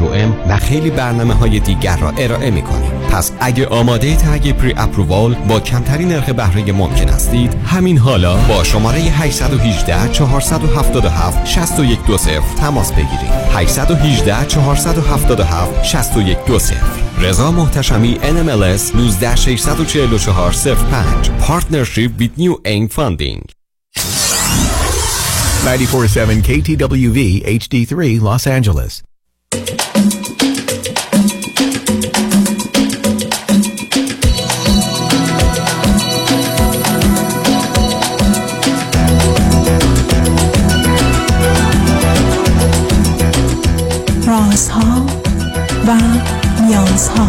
HOM و خیلی برنامه های دیگر را ارائه می کنیم پس اگه آماده تگ پری اپرووال با کمترین نرخ بهره ممکن هستید همین حالا با شماره 818 477 6120 تماس بگیرید. 818 477 6120 رضا محتشمی NMLS 19644 05 Partnership with New Aim Funding. 947 KTWV HD3 Los Angeles. رازها و نیازها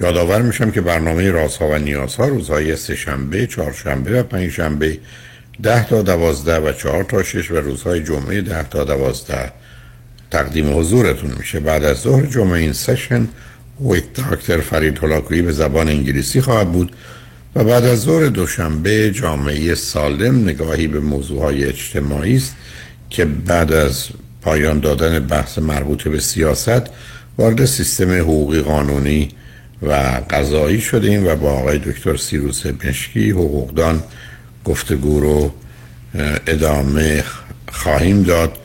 یادآور میشم که برنامه رازها و نیازها روزهای سهشنبه، چهارشنبه و پنجشنبه ده تا دوازده و چهار تا شش و روزهای جمعه ده تا دوازده تقدیم حضورتون میشه. بعد از ظهر جمعه این سشن ویت داکتر فرید هلاکویی به زبان انگلیسی خواهد بود و بعد از ظهر دوشنبه جامعه سالم نگاهی به موضوعهای اجتماعی است که بعد از پایان دادن بحث مربوط به سیاست وارد سیستم حقوقی قانونی و قضایی شدیم و با آقای دکتر سیروس مشکی حقوقدان گفتگو رو ادامه خواهیم داد.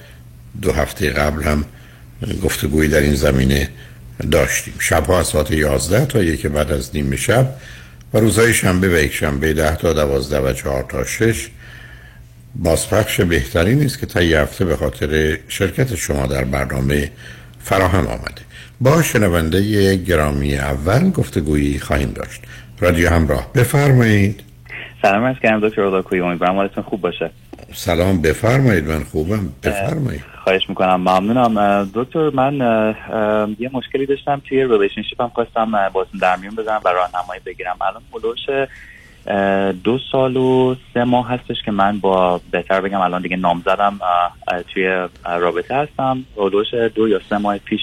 دو هفته قبل هم گفتگویی در این زمینه داشتیم. شبها از ساعت 11 تا یک بعد از نیم شب و روزهای شنبه و یک شنبه 10 تا 12 و 4 تا 6 بازپخش بهتری نیست که تا یه هفته به خاطر شرکت شما در برنامه فراهم آمده. با شنونده گرامی اول گفتگویی خواهیم داشت. رادیو همراه بفرمایید. سلام عرض کردم دکتر هلاکویی امیدوارم حالتون خوب باشه. سلام بفرمایید من خوبم. بفرمایید. خواهش می‌کنم ممنونم. دکتر من یه مشکلی داشتم توی relationship هم خواستم باتون در میون بزنم و راهنمایی بگیرم. الان ملوش دو سال و سه ماه هستش که من با بهتر بگم الان دیگه نامزدم توی رابطه هستم. ملوش دو یا سه ماه پیش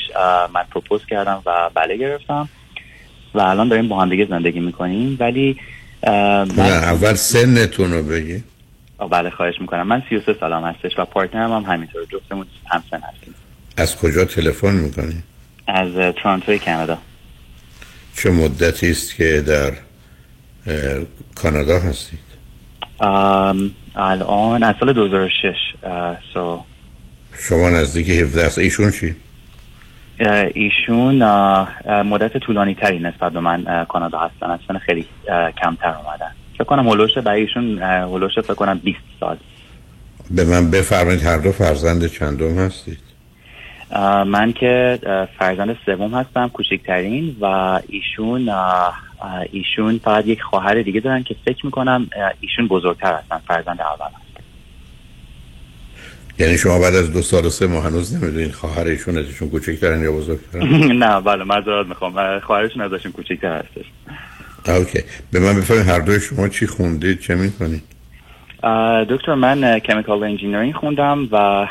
من propose کردم و بله گرفتم. و الان داریم با هم دیگه زندگی می‌کنیم. ولی اول سنتون رو بگی بله خواهش می‌کنم. من 33 سالم هستش و partner م هم همینطور. جفتمون هم سن هستیم. از کجا تلفن می‌کنی؟ از تورنتوی کانادا. چه مدتی است که در کانادا هستید الان از سال 2006 سو شما نزدیک 17 است ایشون چی؟ ایشون مدت طولانی تری نسبت به من کانادا هستن. اصلا خیلی کمتر اومدن. فکر کنم هلوش برای ایشون هلوش فکر کنم 20 سال. به من بفرمایید هر دو فرزند چندم هستید؟ من که فرزند سوم هستم کوچکترین و ایشون ایشون فقط یک خواهر دیگه دارن که فکر می‌کنم ایشون بزرگتر هستن فرزند اول. هست. یعنی شما بعد از دو سال و سه ماه هنوز نمی‌دونید خواهر ایشون ازشون کوچکترن یا بزرگترن؟ نه بله معذرت می‌خوام. خواهرشون ازشون کوچکتر هستش. OK. به من بفرمایید هر دوی شما چی خوندید چه می‌کنید؟ دکتر من chemical engineering خوندم و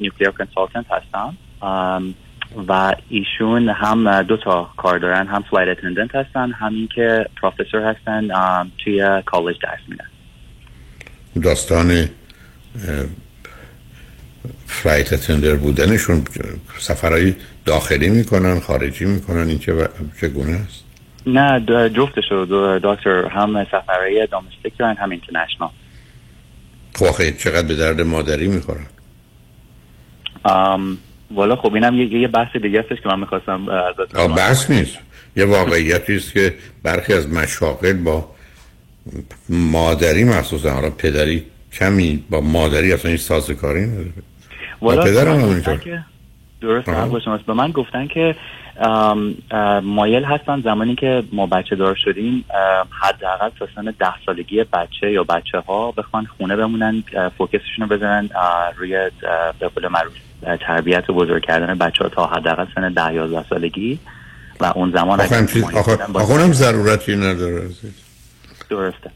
nuclear consultant هستم. و ایشون هم دو تا کار دارن هم flight attendant هستن هم این که پروفسور هستن توی کالج درس میدن. داستان flight attendant بودنشون سفرهای داخلی می‌کنن خارجی می‌کنن این چه چگونه است؟ نه جفتش رو دکتر هم سفرهای domestic دارن هم international خب چقدر به درد مادری می‌خورن؟ والا خب اینم یه, یه بحث دیگه هستش که من می‌خواستم ازت آه بحث نیست. یه واقعیتی است که برخی از مشاغل با مادری مخصوصا حالا پدری کمی با مادری اصلا این سازگاری نداره. والا پدرم هم درست با شماست. به من گفتن که ام، مایل هستن زمانی که ما بچه دار شدیم حداقل تا سن ده سالگی بچه یا بچه ها بخوان خونه بمونن فوکسشون رو بزنن روی به قول معروف تربیت و بزرگ کردن بچه ها تا حداقل سن ده یازده سالگی و اون زمان آخه هم ضرورتی نداره. درسته.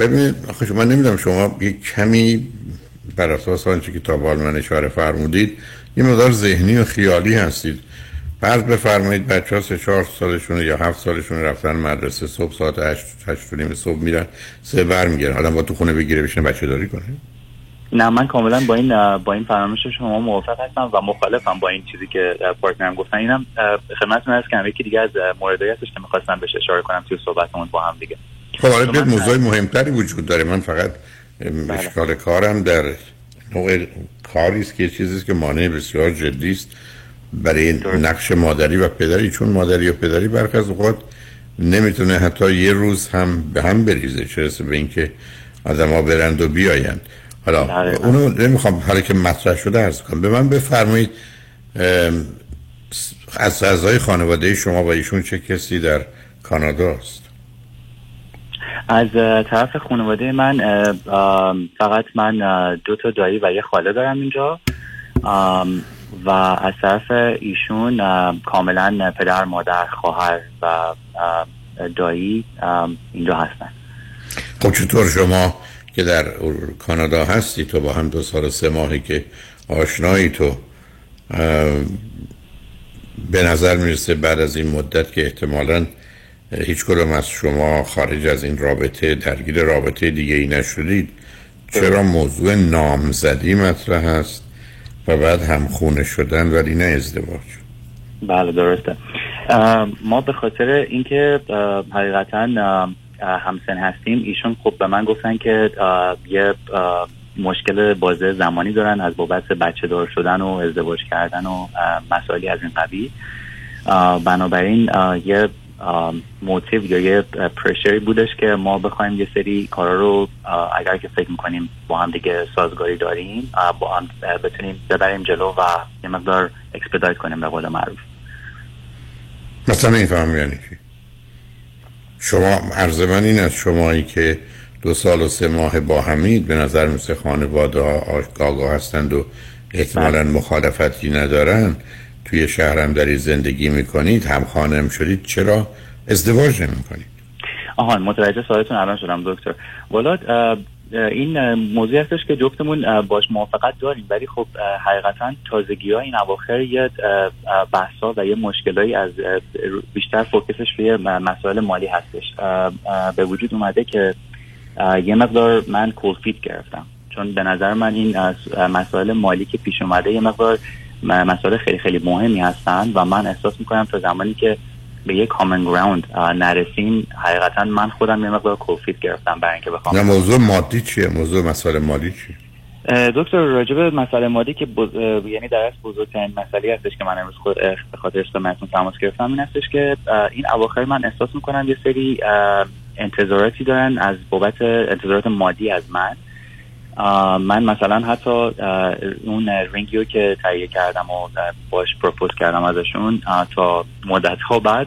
ببینید آخه شما نمی‌دونم شما یک کمی بر اساس آنچه که تا بال من اشاره فرمودید یه مقدار ذهنی و خیالی هستید. فرض بفرمایید بچه ها سه چهار سالشون یا هفت سالشون رفتن مدرسه صبح ساعت هشت هشت و نیم صبح میرن سه بر می‌گیرن آدم با تو خونه بگیره بشینه بچه داری کنه. نه من کاملا با این با این فراموش شما موافق هستم و مخالفم با این چیزی که پارتنرم گفتن. اینم خدمتتون عرض کنم یکی دیگه از هستش که می‌خواستم بهش اشاره کنم توی صحبتمون با هم دیگه. خب من- بیاد موضوع مهمتری وجود داره. من فقط بله. اشکال کارم در نوع کاری است که چیزی که مانع بسیار جدی است. برای. نقش مادری و پدری چون مادری و پدری برخی از اوقات نمی‌تونه حتی یه روز هم به هم بریزه چه به اینکه آدم ها برند و بیایند. حالا. اونو نمی‌خوام حالا که مطرح شده ارز کنم. به من بفرمایید از اعضای خانواده شما و ایشون چه کسی در کانادا است؟ از طرف خانواده من فقط من دو تا دایی و یه خاله دارم اینجا. و از طرف ایشون کاملا پدر مادر خواهر و دایی اینجا هستن. خب چطور شما که در کانادا هستی تو با هم دو سال و سه ماهی که آشنایی تو به نظر می‌رسه بعد از این مدت که احتمالا هیچ کدوم از شما خارج از این رابطه درگیر رابطه دیگه ای نشدید. چرا موضوع نامزدی مطرح هست و بعد هم خونه شدن ولی نه ازدواج؟ بله درسته. ما به خاطر اینکه حقیقتا همسن هستیم. ایشون خب به من گفتن که یه مشکل بازه زمانی دارن از بابت بچه دار شدن و ازدواج کردن و مسائلی از این قبیل. بنابراین یه موتیو یا یه پرشری بودش که ما بخوایم یه سری کارا رو اگر که فکر می‌کنیم با هم دیگه سازگاری داریم با هم بتونیم ببریم جلو و یه مقدار اکسپدایت کنیم به قول معروف. مثلا این یعنی چی؟ شما عرض من این از شمایی که دو سال و سه ماه با همید به نظر مثل خانواده ها آگاه هستند و احتمالا مخالفتی ندارن. توی شهرم داری زندگی می‌کنید هم خانم شدید چرا ازدواج نمی کنید آهان متوجه سوالتون الان شدم دکتر. والا اه، این موضوع هستش که جفتمون باش موافقت داریم. ولی خب حقیقتا تازگی ها این اواخر یه اه، بحثا و یه مشکلایی از بیشتر فوکسش روی مسائل مالی هستش. به وجود اومده که یه مقدار من کولفیت گرفتم. چون به نظر من این مسائل مالی که پیش اومده یه مقدار مسائل خیلی خیلی مهمی هستن و من احساس می‌کنم تا زمانی که به یک کامن گراوند نرسیم. حقیقتا من خودم یه مقدار کوفیت گرفتم برای اینکه نه بخوام موضوع مادی چیه؟ موضوع مسئله مالی چیه؟ دکتر راجب مسئله مادی که بز... یعنی در اصل بزرگترین مسئله هستش که من امروز خود به خاطرش به متون تماس گرفتم این هستش که این اواخر من احساس می‌کنم یه سری انتظاراتی دارن از بابت انتظارات مادی از من. من مثلا حتی اون رینگیو که تهیه کردم و باش propose کردم ازشون تا مدت ها بعد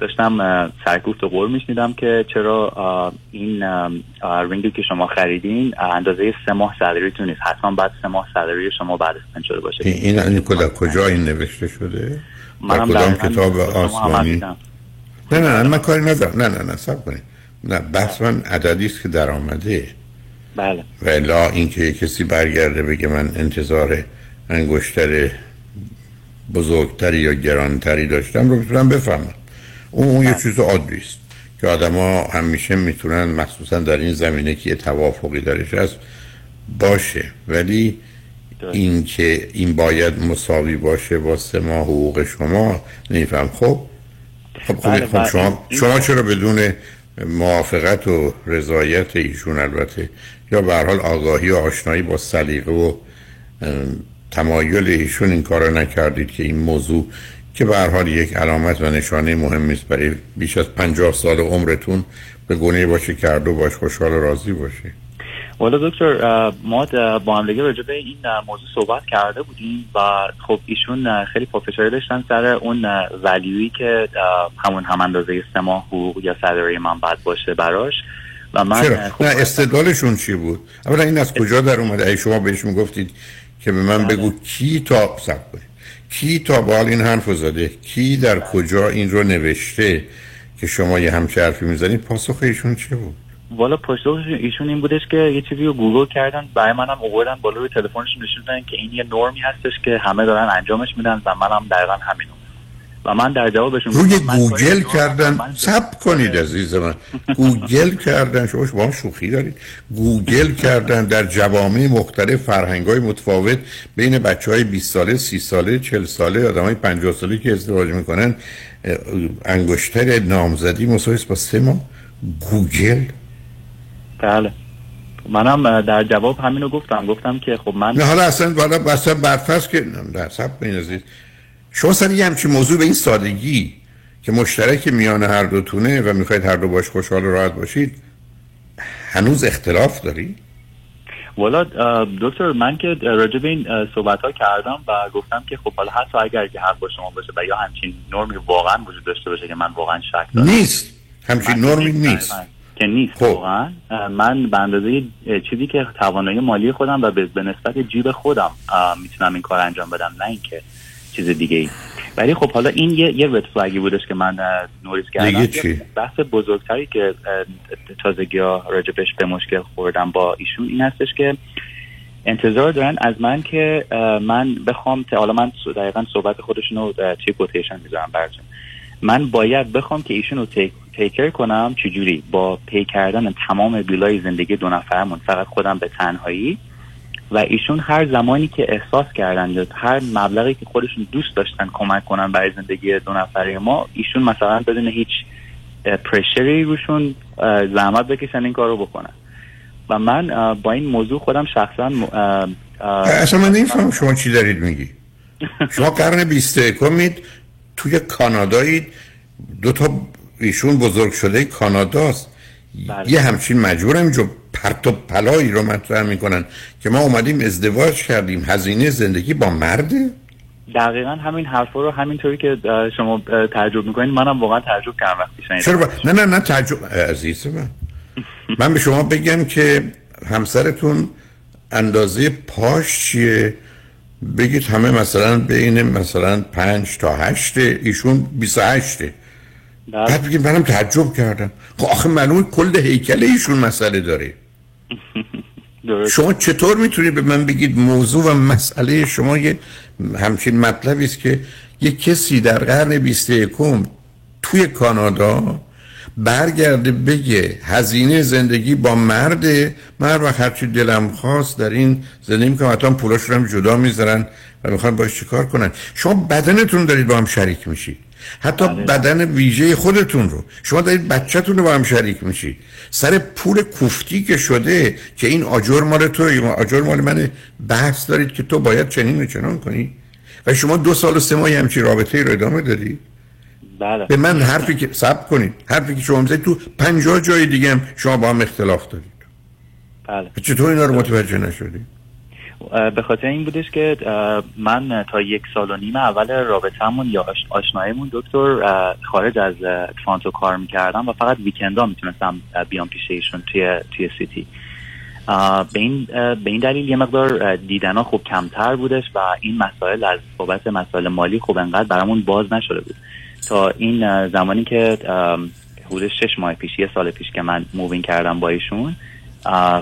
داشتم اه، سرکوفت و غر میشنیدم که چرا این اه، اه، رینگی که شما خریدین اندازه سه ماه salary تون نیست. حتما باید سه ماه salary شما باید spend شده باشه. این این, کجا این نوشته شده؟ در منم کدام کتاب آسمانی؟ نه نه من کاری ندارم نه نه نه صبر کنید. نه بحث من عددی است که در آمده بله. و الا اینکه کسی برگرده بگه من انتظار انگشتر بزرگتری یا گرانتری داشتم رو می‌تونم بفهمم. اون, اون یه چیز عادی است که آدما همیشه می‌تونن مخصوصا در این زمینه که یه توافقی درش هست باشه. ولی درست. این که این باید مساوی باشه با سه ماه حقوق شما نمیفهم. خب؟ خب خب, بله، خب بله. شما شما چرا بدون موافقت و رضایت ایشون البته یا به حال آگاهی و آشنایی با سلیقه و تمایل ایشون این کار رو نکردید که این موضوع که به حال یک علامت و نشانه مهمی است برای بیش از پنجاه سال عمرتون به گونه باشه کرد و باش خوشحال و راضی باشه. والا دکتر ما با هم دیگه راجع به این موضوع صحبت کرده بودیم و خب ایشون خیلی پافشاری داشتن سر اون اه، ولیویی که همون هم اندازه سه ماه حقوق یا صدره من بعد باشه براش. و من چرا؟ خب نه استدلالشون چی بود؟ اولا این از کجا در اومده؟ ای شما بهش می‌گفتید که به من بگو کی تا صبر کنید. کی تا حالا این حرف رو زده کی در کجا این رو نوشته که شما یه همچه حرفی می‌زنید پاسخ ایشون چه بود؟ والا پاسخ ایشون این بودش که یه چیزی رو گوگل کردن برای منم آوردن بالا روی تلفنشون نشون که این یه نرمی هستش که همه دارن انجامش میدن و منم دقیقا همینو و من در جوابشون روی گوگل. کردن. صبر کنید عزیز من. گوگل کردن. شما هم شوخی دارید. گوگل کردن در جوامع مختلف فرهنگ های متفاوت بین بچه های 20 ساله 30 ساله 40 ساله آدم های 50 ساله که ازدواج می‌کنن انگشتر نامزدی مساوی است با سه ماه. گوگل؟ بله. منم در جواب همینو گفتم. گفتم که خب من نه حالا اصلا والا بسا برفرض که نه سب شما سر یه همچین موضوع به این سادگی که مشترک میان هر دوتونه و می‌خواید هر دو باش خوشحال و راحت باشید هنوز اختلاف داری؟ والا دکتر من که راجع به این صحبت ها کردم و گفتم که خب حالا حتی اگر که حق با شما باشه و یا همچین نرمی واقعا وجود داشته باشه که من واقعا شک دارم. نیست. همچین نرمی نیست. که نیست خب. واقعا. من به اندازه چیزی که توانایی مالی خودم و به نسبت جیب خودم می‌تونم این کار انجام بدم. نه اینکه چیز دیگه ای. ولی خب حالا این یه یه رد فلگی بودش که من نوریس کردم. چی؟ بحث بزرگتری که تازگی ها راجبش به مشکل خوردم با ایشون این هستش که انتظار دارن از من که من بخوام حالا من دقیقا صحبت خودشون رو توی کوتیشن می‌ذارم براتون. من باید بخوام که ایشون رو تیک تیکر کنم چجوری؟ با پی کردن تمام بیلای زندگی دو نفرمون فقط خودم به تنهایی. و ایشون هر زمانی که احساس کردن یا هر مبلغی که خودشون دوست داشتن کمک کنن برای زندگی دو نفره ما ایشون مثلا بدون هیچ پرشری روشون زحمت بکشن این کار رو بکنن. و من با این موضوع خودم شخصا اصلا من نمیفهم شما چی دارید میگی. شما قرن بیست یکمید توی کانادایید دو تا ایشون بزرگ شده کاناداست. بله. یه همچین مجبورم اینجا پرت و پلایی رو مطرح می‌کنن که ما اومدیم ازدواج کردیم هزینه زندگی با مرده؟ دقیقا همین حرفا رو همینطوری که شما تعجب می‌کنین منم واقعا تعجب کردم وقتی شنیدم. چرا؟ با... نه نه نه تعجب. عزیز من. من به شما بگم که همسرتون اندازه پاش چیه؟ بگید همه مثلا بین مثلا پنج تا هشت ایشون 28 بله. بعد بگید منم تعجب کردم. خب آخه معلومه کل هیکل ایشون مسئله داره. شما چطور می‌تونید به من بگید موضوع و مسئله شما یه همچین مطلبی است که یه کسی در قرن 21 توی کانادا برگرده بگه هزینه زندگی با مرده من هر وقت دلم خواست در این زندگی می‌کنم حتی پولاش رو هم جدا می‌ذارن و می‌خوان باش چیکار کنن. شما بدنتون دارید با هم شریک میشید. حتی بدن ویژه خودتون رو. شما دارید بچهتون رو با هم شریک میشید. سر پول کوفتی که شده که این آجر مال تو آجر مال من بحث دارید که تو باید چنین و چنان کنی. و شما دو سال و سه ماهی همچین رابطه رو ادامه دادی. بله. به من حرفی که سب کنید. حرفی که شما می‌زنید تو پنجاه جای دیگه هم شما با هم اختلاف دارید. بله. چطور اینا رو متوجه نشدی اه، به خاطر این بودش که من تا یک سال و نیم اول رابطهمون یا آش- آشناییمون دکتر خارج از تورنتو کار می‌کردم و فقط weekend ا می‌تونستم بیام پیش ایشون توی توی city. به این دلیل یه مقدار دیدن خوب کمتر بودش و این مسائل از بابت مسائل مالی خوب انقدر برامون باز نشده بود. تا این زمانی که حدود شش ماه پیش یه سال پیش که من move in کردم با ایشون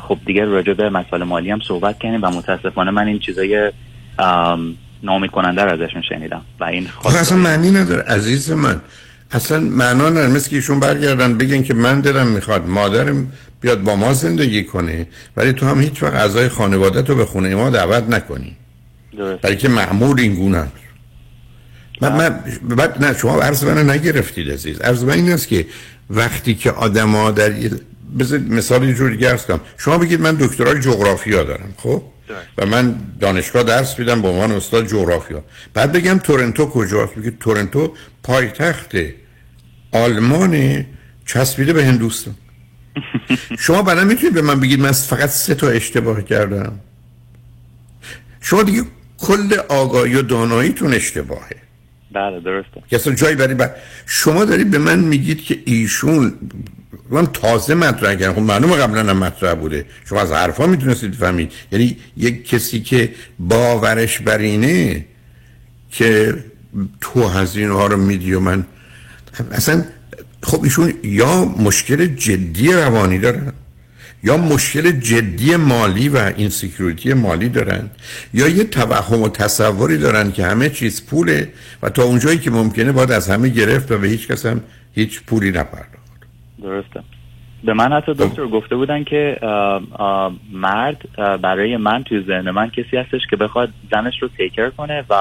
خب دیگه راجع به مسائل مالی هم صحبت کردیم و متاسفانه من این چیزای ام، ناامید کننده رو ازشون شنیدم و این آخه اصلا معنی نداره. عزیز من اصلا معنا نداره. مثل که ایشون برگردن بگن که من دلم می‌خواد مادرم بیاد با ما زندگی کنه ولی تو هم هیچ وقت اعضای خانواده تو به خونه ما دعوت نکنی. درست. برای که معمول این گونه است. من, من بعد نه شما عرض من نگرفتید عزیز. عرض من این است که وقتی که آدم ها در بذار مثال یه جور دیگه کنم. شما بگید من دکترای جغرافیا دارم خب؟ و من دانشگاه درس میدم به عنوان استاد جغرافیا. بعد بگم تورنتو کجاست؟ بگید تورنتو پایتخت آلمان چسبیده به هندوستان. شما بعدا می‌تونید به من بگید من فقط سه تا اشتباه کردم؟ شما دیگه کل آگاهی و داناییتون اشتباهه. بله درسته. که جایی برای بر... شما دارید به من میگید که ایشون من تازه مطرح کردم. خب معلومه قبلا هم مطرح بوده. شما از حرفا می‌تونستید فهمید یعنی یک کسی که باورش بر اینه که تو هزینه ها رو میدی و من اصلا خب ایشون یا مشکل جدی روانی دارن یا مشکل جدی مالی و insecurity مالی دارن یا یه توهم و تصوری دارن که همه چیز پوله و تا اونجایی که ممکنه باید از همه گرفت و به هیچ کس هم هیچ پولی نپرداخت درسته به من حتی خب. دکتر گفته بودن که مرد برای من توی ذهن من کسی هستش که بخواد زنش رو تیکر کنه و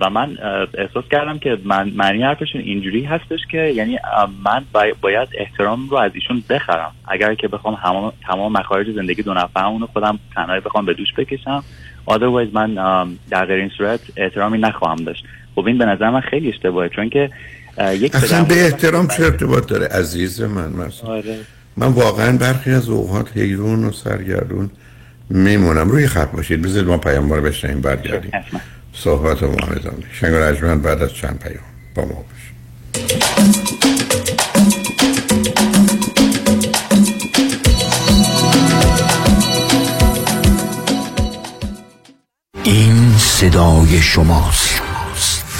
و من احساس کردم که من معنی حرفشون اینجوری هستش که یعنی من بای- باید احترام رو از ایشون بخرم. اگر که بخوام تمام تمام مخارج زندگی دو نفرمون رو خودم تنهایی بخوام به دوش بکشم. Otherwise من در غیر این صورت احترامی نخواهم داشت. خب این به نظر من خیلی اشتباهه چون که یک اصلا به احترام چه ارتباط داره؟ عزیز من مثلا آره. من واقعا برخی از اوقات حیرون و سرگردون میمونم. روی خط باشید. بذارید ما پیام رو بشنیم برگردیم. صحبت دیم شنگ رجمن بعد از چند پیام. با ما این صدای شماست.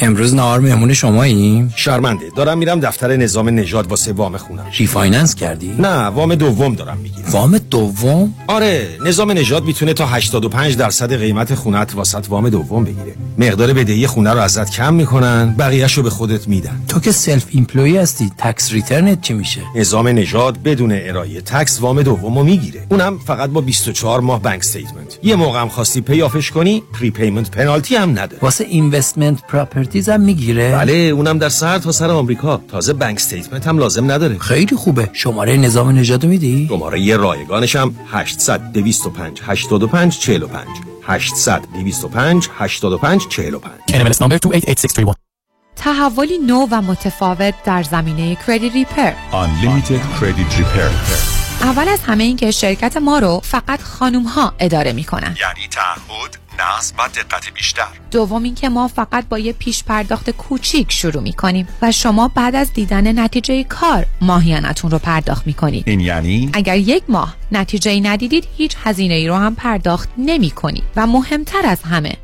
امروز نهار مهمون شماییم؟ شرمنده. دارم میرم دفتر نظام نژاد واسه وام خونم. refinance کردی؟ نه وام دوم دارم می‌گیرم. وام دوم؟ آره نظام نژاد می‌تونه تا 85 درصد قیمت خونت واست وام دوم بگیره. مقدار بدهی خونه رو ازت کم می‌کنن بقیهش رو به خودت میدن. تو که self-employed هستی tax return ت چی میشه؟ نظام نژاد بدون ارائه tax وام دوم رو می‌گیره. اونم فقط با 24 ماه bank statement یه موقع هم خواستی pay off ش کنی prepayment پنالتی هم نداره واسه investment properties هم می‌گیره؟ بله اونم در سر تا سر آمریکا. تازه bank statement هم لازم نداره. خیلی خوبه. شماره نظام نژاد میدی؟ شماره‌ی رایگانش هم 800 205 85 45 800 205 85 45 NMLS number 288631. تحولی نو و متفاوت در زمینه credit repair Unlimited Credit Repair. اول از همه این که شرکت ما رو فقط خانوم ها اداره می‌کنن. یعنی تعهد نظم و دقت بیشتر. دوم اینکه ما فقط با یه پیش پرداخت کوچیک شروع می‌کنیم و شما بعد از دیدن نتیجه کار ماهیانتون رو پرداخت می‌کنید. این یعنی؟ اگر یک ماه نتیجه ای ندیدید هیچ هزینه ای رو هم پرداخت نمی کنید و مهمتر از همه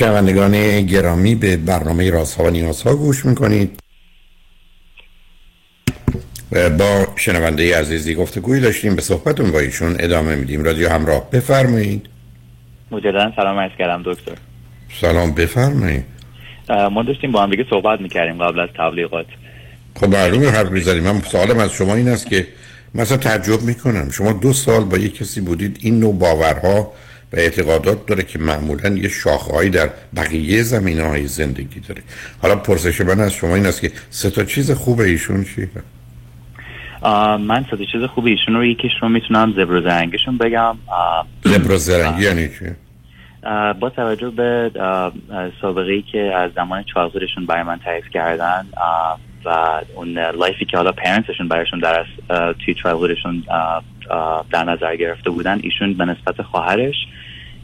شنوندگان گرامی به برنامه رازها و نیازها گوش می‌کنید. و با شنونده عزیزی گفتگوی داشتیم به صحبتون با ایشون ادامه میدیم. رادیو همراه بفرمایید. مجددا سلام عرض کردم دکتر. سلام بفرمایید. ما داشتیم با هم دیگه صحبت می‌کردیم قبل از تبلیغات. خب معلومه حرف می‌زنیم. من سوالم از شما این است که مثلا تعجب می‌کنم. شما دو سال با یک کسی بودید این نوع باورها و اعتقادات داره که معمولا یه شاخهایی در بقیه زمینه های زندگی داره حالا پرسش من از شما این است که سه تا چیز خوب ایشون چیه؟ من سه تا چیز خوب ایشون رو یکیش رو می‌تونم زبر و زرنگشون بگم زبر و زرنگی یعنی چی؟ با توجه به سابقه ای که از زمان چالزورشون برای من تعریف کردن و اون لایفی که حالا پرنتشون برایشون در توی چالزورشون در نظر گرفته بودن ایشون به نسبت خواهرش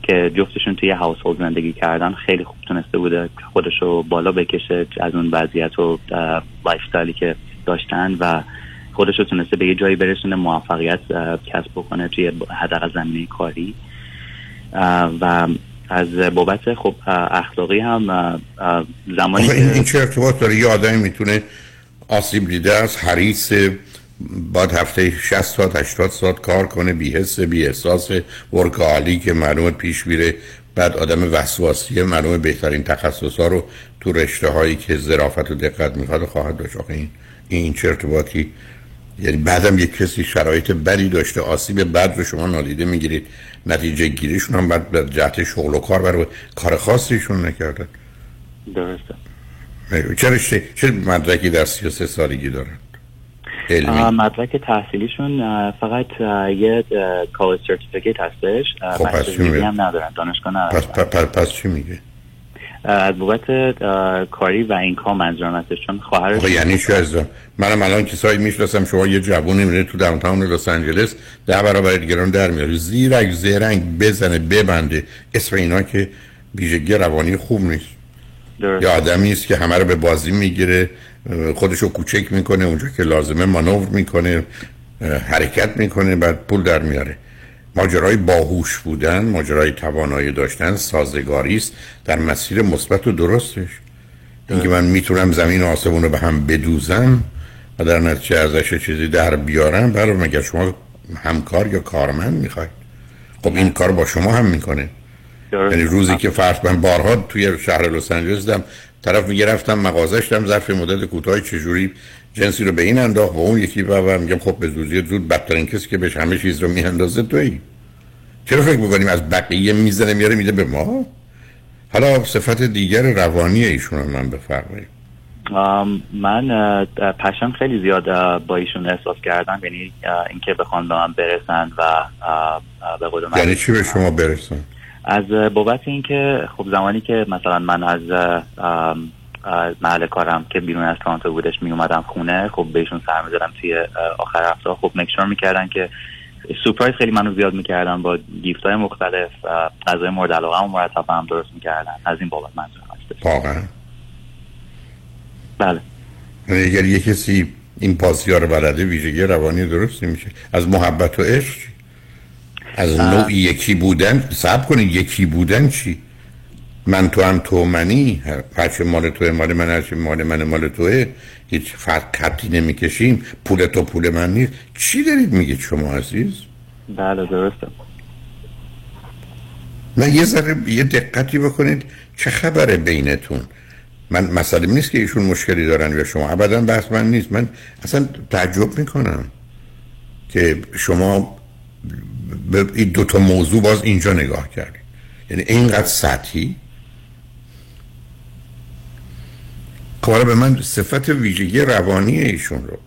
که جفتشون توی house زندگی کردن خیلی خوب تونسته بوده خودش رو بالا بکشه از اون وضعیت و lifestyle ی که داشتن و خودش رو تونسته به یه جایی برسونه موفقیت کسب بکنه توی حداقل زمینه کاری. و از بابت خب اخلاقی هم زمانی این چه ارتباط داره؟ یه آدمی می‌تونه آسیب دیده است حریص بعد هفته 60 ساعت 80 ساعت کار کنه بی حس بی احساس ورکالی که معلومه پیش میره. بعد آدم وسواسی معلومه بهترین تخصص ها رو تو رشته هایی که ظرافت و دقت می‌خواد خواهد داشت. آخه این این چه ارتباطی؟ یعنی بعدم یک کسی شرایط بدی داشته آسیب بد رو شما نادیده می‌گیرید. نتیجه گیریشون هم بعد به جهت شغل و کار برای کار خاصیشون نکردن. درسته. چرا چه مدرکی در 33 سالگی دارن؟ علمی مدرک تحصیلیشون فقط یه کالج certificate هستش. خب پس چی میگه؟ هم ندارن دانشگاه ندارن. پس, پس, پس چی میگه؟ از بابت کاری و این کار منظورم هستش چون خواهرش خب یعنی چی از منم الان کسایی می‌شناسم شما یه جوونی میره تو downtown لس آنجلس ده برابر دیگران در میاره زیرک زرنگ بزنه ببنده. اسم اینا که ویژگی روانی خوب نیست. درست. یه آدمی است که همه رو به بازی می‌گیره. خودشو کوچک می‌کنه اونجا که لازمه مانور می‌کنه حرکت می‌کنه بعد پول در میاره. ماجرای باهوش بودن ماجرای توانایی داشتن سازگاری است در مسیر مثبت و درستش. اینکه من می‌تونم زمین و آسمون رو به هم بدوزم و در نتیجه ازش چیزی در بیارم برای مگر شما همکار یا کارمند می‌خواید؟ خب این کار با شما هم می‌کنه. یعنی روزی که فرض من بارها توی شهر لس آنجلس دیدم طرف میگه رفتم مغازش دم ظرف مدت کوتاه چجوری جنسی رو به این انداخت و اون یکی و میگم خب به زودی زود بدترین کسی که بهش همه چیز رو میاندازه تویی. چرا فکر می‌کنیم از بقیه می‌زنه میاره میده به ما؟ حالا صفت دیگر روانی ایشون رو من بفرمایید. من پشم خیلی زیاد با ایشون احساس کردم یعنی اینکه بخوان به من برسن و به قول یعنی چی به شما برسن از بابت اینکه خب زمانی که مثلا من از محل کارم که بیرون از تورنتو بودش می اومدم خونه خب بهشون سر می‌زدم توی آخر هفته. خب مکشور می‌کردن که سورپرایز خیلی منو زیاد می‌کردن با گیفت های مختلف غذای مورد علاقه هم مرتب هم درست می‌کردن. از این بابت منظورم هستش واقعا. بله. اگر یه کسی این پاسی ها رو بلده ویژگی روانی درستی میشه از محبت و عشق؟ از نوع یکی بودن سب کنید یکی بودن چی؟ من تو هم تو منی؟ هرچی مال توه مال من هرچی مال من مال توه. هیچ فرق خطی نمی‌کشیم. پول تو پول من نیست. چی دارید میگید شما عزیز؟ بله درسته. نه یه ذره یه دقتی بکنید. چه خبره بینتون؟ من مسئله نیست که ایشون مشکلی دارن یا شما. ابدا بحث من نیست. من اصلا تعجب می‌کنم که شما به این دو تا موضوع باز اینجا نگاه کردید یعنی اینقدر سطحی. کار به من صفت ویژگی روانی ایشون رو.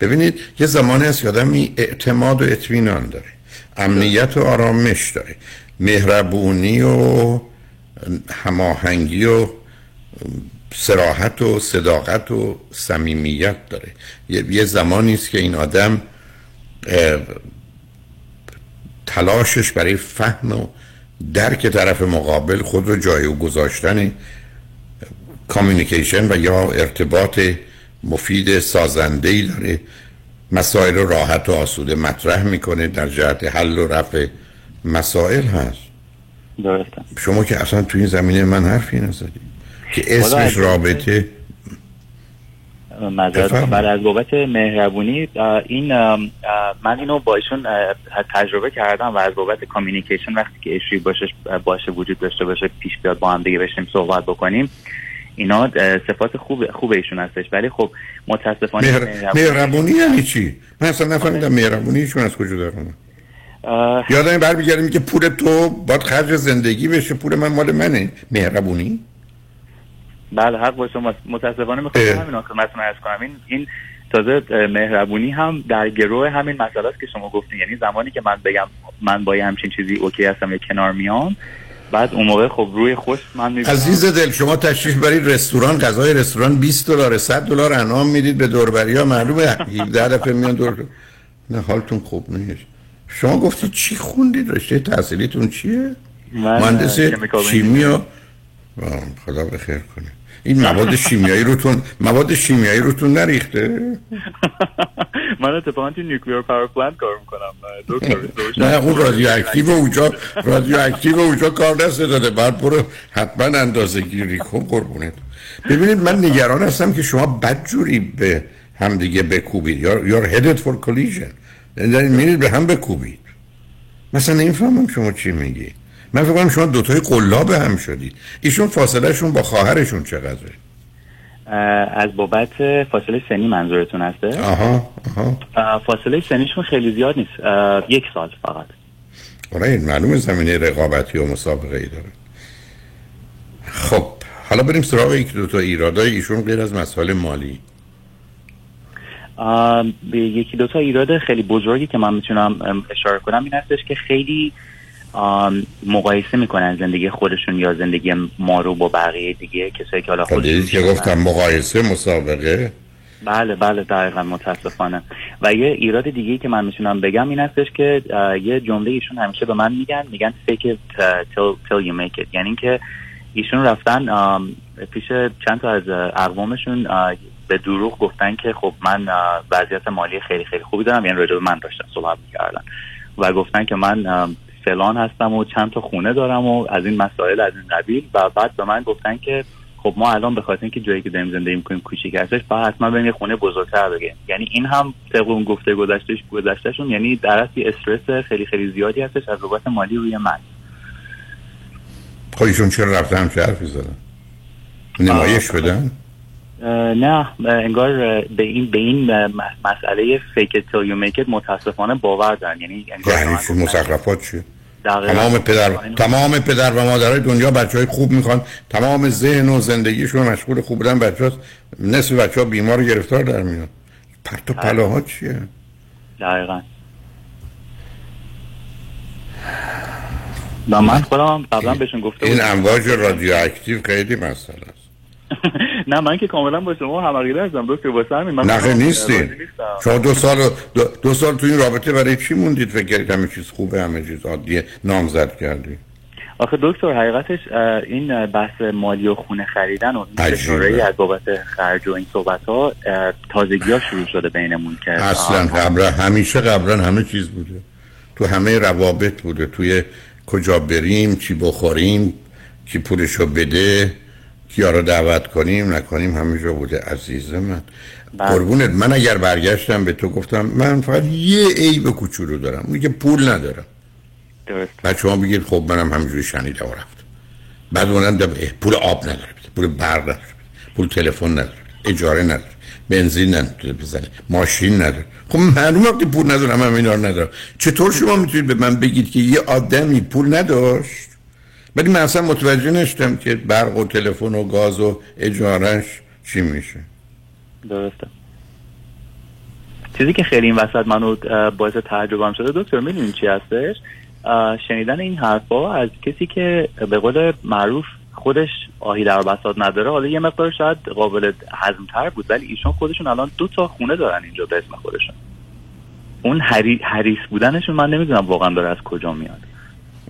ببینید یه زمانی که آدمی اعتماد و اطمینان داره. امنیت و آرامش داره. مهربونی و هماهنگی و سراحت و صداقت و صمیمیت داره. یه زمانی است که این آدم تلاشش برای فهم و درک طرف مقابل خود رو جای او گذاشتن کامیونیکیشن و یا ارتباط مفید سازنده ای داره. مسائل رو راحت و آسوده مطرح می‌کنه در جهت حل و رفع مسائل هست. درسته. شما که اصلا تو این زمینه من حرفی نزدید. که اسمش رابطه مذارت. بعد از بابت مهربونی این من اینو با ایشون تجربه کردم و از بابت کامیونیکیشن وقتی که ایشوی باشه باشه وجود داشته باشه پیش بیاد با هم دیگه بشیم صحبت بکنیم اینا صفات خوب خوب ایشون هستش. ولی خب متاسفانه مهر... مهربونی یعنی چی؟ من اصلا نفهمیدم مهربونی ایشون از کجا دارم یادم برمیگردم که پول تو باید خرج زندگی بشه پول من مال منه. مهربونی؟ بله حق با شما متاسفانه می‌خوام همین خدمتتون عرض کنم. این این تازه مهربونی هم در گروه همین مسئله که شما گفتین. یعنی زمانی که من بگم من با همچین چیزی اوکی هستم یا کنار میام بعد اون موقع خب روی خوش من می‌بینم. عزیز دل شما تشریف برید رستوران غذای رستوران 20 دلار 100 دلار انعام می‌دید به دوربری ها معلومه 17 دفعه میان دور نه حالتون خوب نیست. شما گفتید چی خوندید؟ رشته تحصیلیتون چیه؟ مهندس شیمی خدا بخیر کنه. این مواد شیمیایی روتون مواد شیمیایی روتون نریخته. من اتفاقا تو nuclear power plant کار می‌کنم. نه اون رادیو اکتیو اونجا رادیو اکتیو اونجا کار دست داده. بعد برو حتما اندازه گیری کن قربونت. ببینید من نگران هستم که شما بدجوری به همدیگه بکوبید. یا for collision. یعنی میرید به هم بکوبید. مثلا نمی‌فهمم شما چی میگی. من فکر کنم شما دوتای قلاب هم شدید. ایشون فاصله شون با خواهرشون چقدره؟ از بابت فاصله سنی منظورتون هسته؟ آها آها. فاصله سنیشون خیلی زیاد نیست. یک سال فقط. آره این معلوم زمینه رقابتی و مسابقه ای داره. خب حالا بریم سراغ یک دو تا ایرادای ایشون غیر از مسائل مالی. به یکی دو تا ایراد خیلی بزرگی که من می‌تونم اشاره کنم این هستش که خیلی مقایسه می‌کنن زندگی خودشون یا زندگی ما رو با بقیه دیگه کسایی که حالا خودشون که گفتم مقایسه مسابقه. بله بله دقیقا متاسفانه. و یه ایراد دیگه که من می‌تونم بگم این هستش که یه جمله ایشون همیشه به من میگن میگن fake it till, till you make it. یعنی که ایشون رفتن پیش چند تا از اقوامشون به دروغ گفتن که خب من وضعیت مالی خیلی خیلی خوبی دارم یعنی راجع به من داشتن صحبت می‌کردن. و گفتن که من فلان هستم و چند تا خونه دارم و از این مسائل از این قبیل. و بعد به من گفتن که خب ما الان به خاطر اینکه جایی که داریم زندگی می‌کنیم کوچیک هستش باید حتما بریم یه خونه بزرگتر بگیم یعنی این هم طبق اون گفته گذشتهش گذشتهشون یعنی در استرس خیلی خیلی زیادی هستش از بابت مالی روی من. خب ایشون چرا رفته هم چه حرفی زدن؟ نمایش بدن؟ نه. انگار به این به این مسئله فیک تیل یو میک متاسفانه باور دارن. یعنی انگار یعنی مزخرفات چیه؟ تمام پدر تمام پدر و مادرای دنیا بچه های خوب می‌خوان. تمام ذهن و زندگیشون مشغول خوب بودن بچه ها نصف بچه ها بیمار گرفتار در میاد پرت و پلاها چیه؟ دقیقا. و من خودم قبلا بهشون گفته این امواج رادیو اکتیو خیلی مسئله است. نه من که کاملا با شما هم عقیده هستم دکتر واسه همین. من نه نیستی. شما دو سال دو, دو سال تو این رابطه برای چی موندید؟ فکر کردید همه چیز خوبه همه چیز عادیه نامزد کردی. آخه دکتر حقیقتش این بحث مالی و خونه خریدن و این از بابت خرج و این صحبت ها تازگی ها شروع شده بینمون که اصلا قبلا همیشه قبلا همه چیز بوده. تو همه روابط بوده. توی کجا بریم چی بخوریم کی پولشو بده. کیا رو دعوت کنیم نکنیم همینجا بوده. عزیز من. بله. قربونت. من اگر برگشتم به تو گفتم من فقط یه عیب کوچولو دارم. که پول ندارم. درست. بعد شما بگید خب منم همینجوری شنیدم و رفت. بعد اونم پول آب نداره. پول برق نداره. پول تلفن نداره. اجاره نداره. بنزین نداره. بزنه. ماشین نداره. خب معلومه وقتی پول ندارم هم اینا ندارم چطور شما می‌تونید به من بگید که یه آدمی پول نداشت؟ ولی من اصلا متوجه نشدم که برق و تلفن و گاز و اجارش چی میشه. درسته. چیزی که خیلی این وسط منو باعث تعجبم شده دکتر می‌دونین چی هستش؟ شنیدن این حرفا از کسی که به قول معروف خودش آهی در بساط نداره حالا یه مقدار شاید قابل هضمتر بود ولی ایشون خودشون الان دو تا خونه دارن اینجا به اسم خودشون. اون حری... حریص بودنشون من نمی‌دونم واقعا داره از کجا میاد.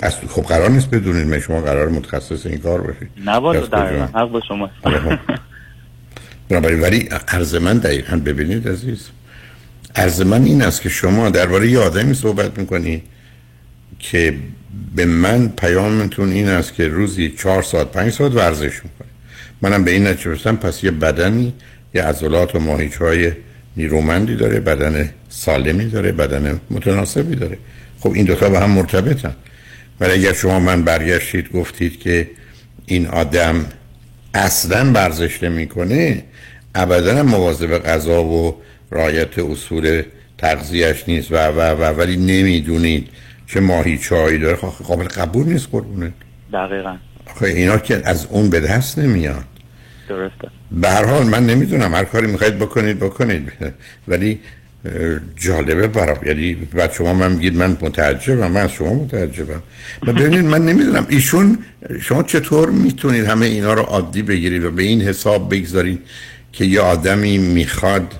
اصلا خب قرار نیست بدونید شما قرار متخصص این کار باشید نه والا؟ در حق با شما. بنابراین ولی عرض من دقیقا ببینید عزیز عرض من این است که شما درباره یه آدمی صحبت می‌کنی که به من پیامتون این است که روزی چهار ساعت پنج ساعت ورزش می‌کنه. منم به این نتیجه رسیدم پس یه بدنی یه عضلات و ماهیچ های نیرومندی داره بدن سالمی داره بدن متناسبی داره. خب این دوتا به هم مرتبطن. ولی اگر شما من برگشتید گفتید که این آدم اصلا ورزش نمی‌کنه ابدا مواظب غذا و رعایت اصول تغذیهش نیست و و و ولی نمی‌دونید چه ماهی چایی داره. خب قابل قبول نیست قربونه دقیقا. آخه اینا که از اون به دست نمیاد درسته. به هر حال من نمی‌دونم هر کاری می‌خواید بکنید بکنید. ولی جالبه برام. یعنی بعد شما من میگید من متعجبم من شما متعجبم. و ببینید من نمی‌دونم ایشون شما چطور می‌تونید همه اینا رو عادی بگیرید و به این حساب بگذارید که یه آدمی می‌خواد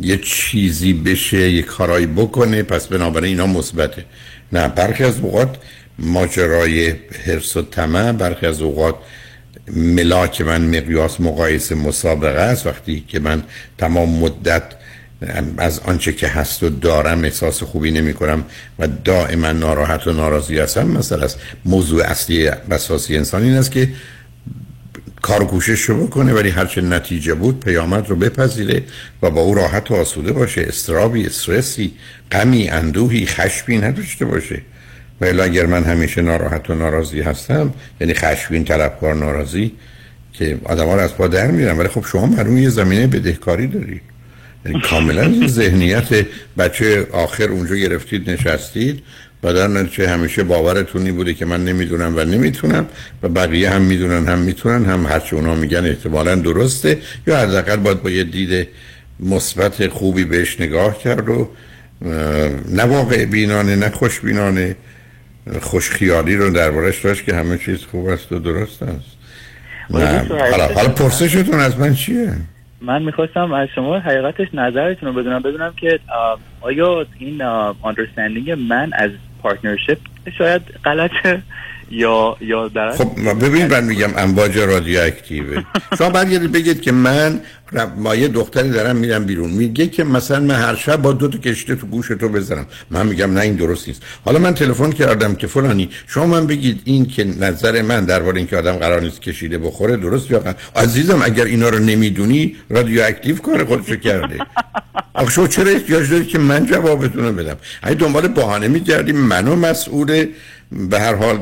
یه چیزی بشه یه کارایی بکنه پس بنابراین اینا مثبته. نه برخی از اوقات ماجرای حرس و طمع برخی از اوقات ملاک من مقیاس مقایسه مسابقه است. وقتی که من تمام مدت از آنچه که هست و دارم احساس خوبی نمی کنم و دائما ناراحت و ناراضی هستم مثلا است موضوع اصلی اساسی انسان این است که کار کوشش رو بکنه ولی هرچه نتیجه بود پیامد رو بپذیره و با او راحت و آسوده باشه. استرابی استرسی غمی اندوهی خشمی نداشته باشه. و اگر من همیشه ناراحت و ناراضی هستم یعنی خشمگین طلبکار ناراضی که آدم ها رو از پا در میرن. ولی خب شما معلوم یه زمینه بدهکاری دارید کاملا ذهنیت بچه آخر اونجا گرفتید نشستید و در نتیجه همیشه باورتونی بوده که من نمی‌دونم و نمی‌تونم و بقیه هم می‌دونن هم می‌تونن هم هرچی اونا میگن احتمالا درسته یا حداقل باید با یه دید مثبت خوبی بهش نگاه کرد و نه واقع بینانه نه خوش بینانه خوش خیالی رو دربارش داشت که همه چیز خوب است و درست است نه. حالا حالا پرسشتون از من چیه؟ من می‌خواستم از شما حقیقتش نظرتون رو بدونم بدونم که آیا این understanding من از partnership شاید غلطه؟ یا یا در خب ما ببین من میگم امواج رادیو اکتیوه شما برگردید بگید که من با یه دختری دارم میرم بیرون. میگه که مثلا من هر شب با دو تا کشته تو گوش تو بزنم من میگم نه این درست نیست. حالا من تلفن کردم که فلانی شما من بگید این که نظر من درباره اینکه آدم قرار نیست کشیده بخوره درست یا عزیزم اگر اینا رو نمی‌دونی رادیو اکتیو کار خودشو کرده. آخه شما چرا احتیاج دارید که من جوابتون رو بدم؟ اگه دنبال بهانه میگردیم. منو مسئول به هر حال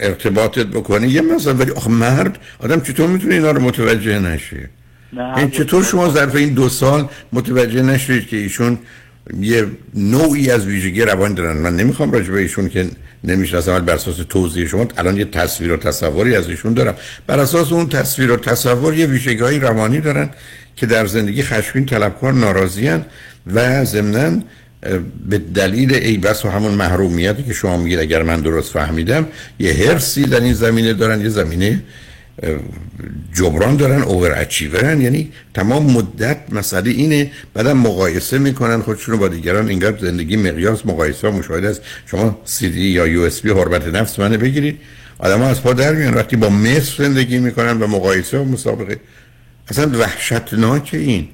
ارتباطت بکنه یه مثلا ولی آخه مرد آدم چطور می‌تونه اینا رو متوجه نشه؟ این چطور شما ظرف این دو سال متوجه نشدید که ایشون یه نوعی از ویژگی روانی دارن؟ من نمی‌خوام راجع به ایشون که نمی‌شناسم بر اساس توضیح شما الان یه تصویر و تصوری از ایشون دارم. بر اساس اون تصویر و تصور یه ویژگی های روانی دارن که در زندگی خشمگین طلبکار ناراضیان و ضمناً به دلیل ای بس و همون محرومیتی که شما میگید اگر من درست فهمیدم یه هرسی در این زمینه دارن یه زمینه جبران دارن اوور اچیورن یعنی تمام مدت مسئله اینه بعدم مقایسه می‌کنن خودشون رو با دیگران انگار زندگی مقیاس مقایسه مشاهده است. شما سی دی یا یو اس بی حرمت نفس منو بگیرید. آدم ها از پا در میان وقتی با مصر زندگی می‌کنن و مقایسه و مسابقه. اصلا وحشتناک این.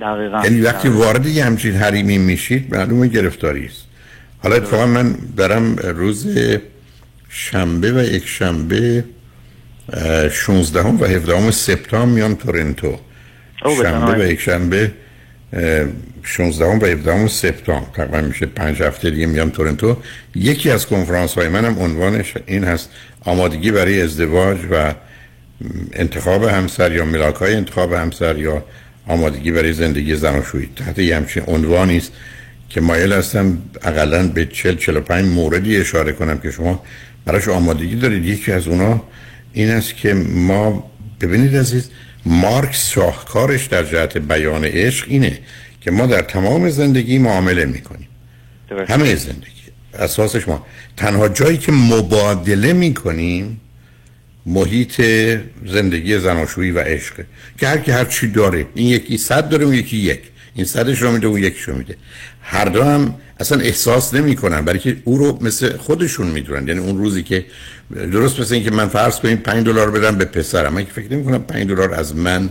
دقیقا. یعنی وقتی دقیقاً. وارد یه همچین حریمی میشید معلومه گرفتاری است. حالا اتفاقا من برم روز شنبه و یک شنبه 16 و 17 سپتامبر میام تورنتو. شنبه و یک شنبه 16 و 17 سپتامبر. تقریبا میشه پنج هفته دیگه میام تورنتو. یکی از کنفرانس های منم عنوانش این هست آمادگی برای ازدواج و انتخاب همسر یا ملاک های انتخاب همسر یا آمادگی برای زندگی زناشویی تحت یه همچین عنوانی است که مایل هستم اقلا به 40 45 موردی اشاره کنم که شما براش آمادگی دارید. یکی از اونا این است که ما ببینید عزیز مارکس شاهکارش در جهت بیان عشق اینه که ما در تمام زندگی معامله می‌کنیم. همه زندگی. اساسش ما. تنها جایی که مبادله می‌کنیم محیط زندگی زناشویی و عشق که هر کی هر چی داره این یکی صد داره اون یکی یک. این صدش رو میده اون یکش رو میده. هر دو هم اصلا احساس نمی‌کنن برای که او رو مثل خودشون می‌دونن. یعنی اون روزی که درست مثل اینکه من فرض کنیم 5 دلار بدم به پسرم. من که فکر نمی کنم 5 دلار از من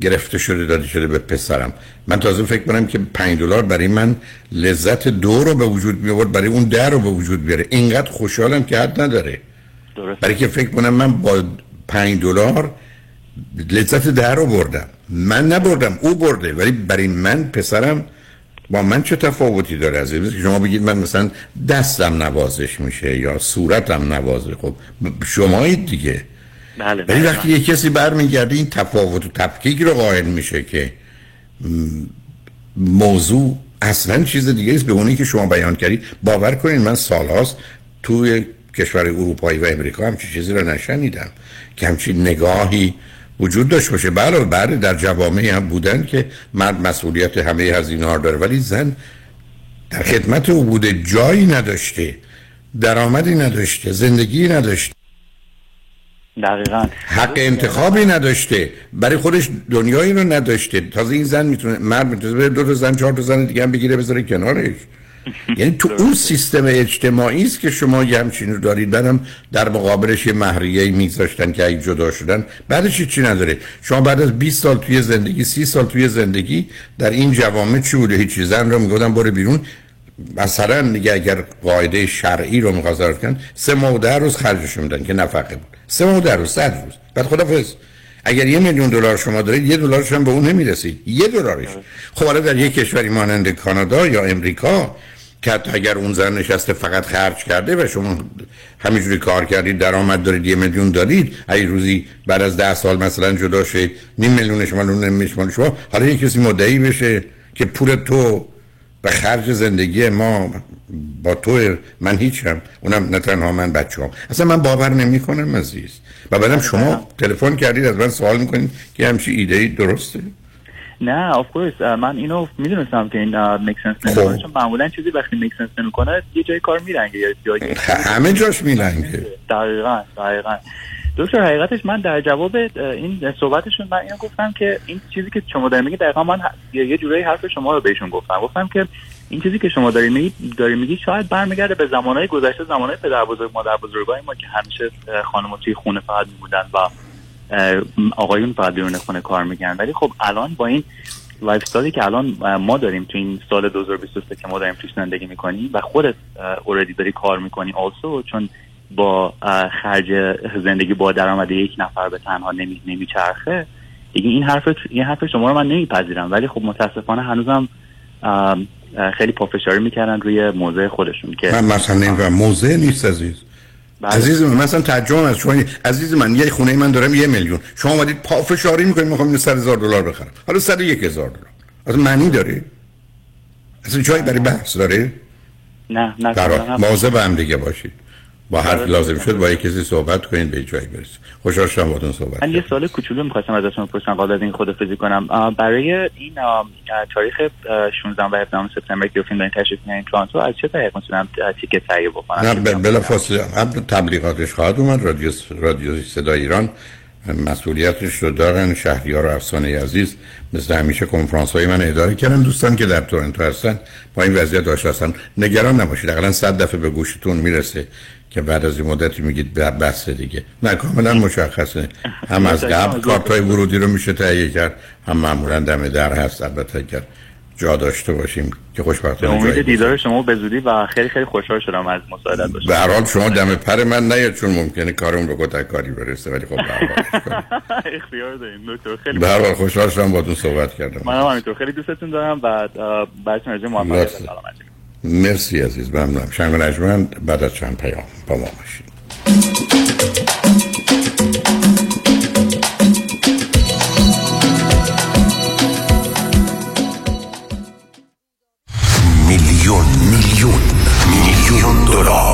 گرفته شده داده شده به پسرم. من تازه فکر کنم که 5 دلار برای من لذت دو رو به وجود می برای اون در رو به وجود بیاره. اینقدر خوشحالم که حد نداره. درست. برای که فکر کنم من با 5 دلار لذت در رو بردم من نبردم او برده. ولی برای من پسرم با من چه تفاوتی داره از این شما بگید من مثلا دستم نوازش میشه یا صورتم نوازه. خب شمایید دیگه. بله ولی وقتی یه کسی برمیگرده این تفاوت و تفکیک رو قائل میشه که موضوع اصلا چیز دیگه است. به اونی که شما بیان کردید باور کنید من سالهاست توی کشور اروپایی و امریکا همچین چیزی رو نشنیدم که همچین نگاهی وجود داشت باشه. بله بله در جوامعی هم بودن که مرد مسئولیت همه هزینه ها داره ولی زن در خدمت او بوده جایی نداشته درآمدی نداشته زندگی نداشته. دقیقا. حق انتخابی نداشته برای خودش دنیایی رو نداشته. تازه این زن می‌تونه مرد می‌تونه دو تا زن چهار تا زن دیگه هم بگیره بذاره کنارش. یعنی تو اون سیستم اجتماعی است که شما یه همچین رو دارید. بعدم در مقابلش یه مهریه میذاشتن که اگه جدا شدن. بعدش چی نداره؟ شما بعد از 20 سال توی زندگی 30 سال توی زندگی در این جوامع چی بوده؟ هیچ زن رو می‌گفتن برو بیرون. مثلا دیگه اگر قاعده شرعی رو می‌خواست کن سه ماه ده روز خرجش میدن که نفقه بود. سه ماه ده روز صد روز. بعد خدافظ. اگر یه میلیون دلار شما دارید یه دلارش هم به اون نمی‌رسید. یه دلارش. خب حالا در یه کشوری مانند کانادا یا امریکا که حتی اگر اون زن نشسته فقط خرج کرده و شما همینجوری کار کردید درآمد دارید یه میلیون دارید ای روزی بعد از ده سال مثلا جدا شید نیم میلیون شما نیم میلیون شما حالا یه کسی مدعی بشه که پول تو به خرج زندگی ما با تو من هیچم اونم نه تنها من بچه هم. اصلا من باور نمی کنم عزیز. و بعدم شما تلفن کردید از من سوال می‌کنید که همچی ایده ای درسته؟ نه of course من اینو می‌دونستم که این make sense نمی‌کنه. چون معمولا چیزی وقتی make sense نمی‌کنه یه جای کار میلنگه یا جایی همه جاش میلنگه دقیقاً دقیقاً. دکتر حقیقتش من در جواب این صحبتشون من اینو گفتم که این چیزی که شما دارید میگید دقیقا من یه جورایی حرف شما رو بهشون گفتم. گفتم که این چیزی که شما دارید میگید داری میگید شاید برمیگرده به زمانهای گذشته زمانهای پدر بزرگ مادر بزرگای ما که همیشه خانم توی خونه فقط بودن و آقایون فقط بیرون خونه کار میکنن. ولی خب الان با این lifestyle ی که الان ما داریم تو این سال 2023 که ما داریم توش زندگی می‌کنیم و خودت already داری کار می‌کنی also چون با خرج زندگی با درآمد یک نفر به تنها نمی نمیچرخه دیگه این حرف این حرف شما رو من نمیپذیرم. ولی خب متاسفانه هنوزم خیلی پافشاری می‌کردن روی موضع خودشون که من مثلا نمی‌دونم موضع نیست عزیز. بله. عزیز من مثلا ترجمه از شما. عزیز من یه خونه من دارم یه میلیون. شما اومدید پافشاری می‌کنید می‌خوام اینو 100 هزار دلار بخرم. حالا 101 هزار دلار. اصلا معنی داره؟ اصلا جایی برای بحث داره؟ نه نه مواظب هم دیگه باشید. با هر آره. لازم شد با یک کسی صحبت کنید به جایی برسید خوشحال شدم باهاتون صحبت من یه سوال کوچولو می‌خواستم ازتون بپرسم قبل از این خدافظی کنم. برای این تاریخ 16 و 17 سپتامبر که فیلم دارین تشریف میارین تورنتو از چه طریق می‌تونم تیکت تهیه بکنم؟ نه بلا فاصله قبل تبلیغاتش خواهد اومد. رادیو رادیو صدای ایران مسئولیتش رو دارن. شهریار افسانه عزیز مثل همیشه کنفرانس های من اداره کردن. دوستان که در تورنتو هستن با این وضعیت داشته هستن. نگران نباشید. اقلا صد دفعه به گوشتون می‌رسه. که بعد از این مدتی میگید بس دیگه. نه کاملا مشخصه. هم از قبل کارت های ورودی رو میشه تهیه کرد هم معمولا دم در هست. البته اگر جا داشته باشیم که خوشبختانه امید دیدار شما به زودی و خیلی خیلی خوشحال شدم از مساعدت باشم. به هر حال شما دم پر من نیاد چون ممکنه کارم رو کتک کاری برسه ولی خب به اختیار دارین دکتر. خیلی به هر حال خوشحال شدم باهاتون صحبت کردم. منم همینطور. خیلی دوستتون دارم و براتون و لطفاً. سلامتی. مرسی عزیز ممنونم. شنگ نجمن بعد از چند پیام با ما باشید. میلیون میلیون میلیون دلار.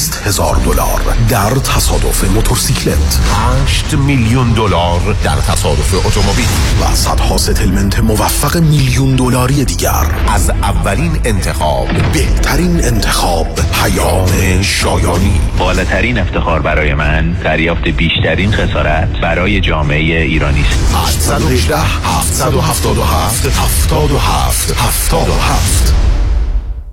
دویست هزار دلار در تصادف موتورسیکلت. 8 میلیون دلار در تصادف اتومبیل. و صدها ستلمنت موفق میلیون دلاری دیگر. از اولین انتخاب. بهترین انتخاب پیام شایانی. بالاترین افتخار برای من دریافت بیشترین خسارت برای جامعه ایرانی است. 818 777 77 77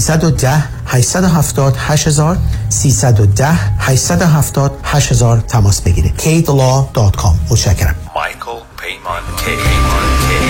310 870 8000 310 870 8000 تماس بگیرید. Kidlaw.com متشکرم. مایکل پیمان کید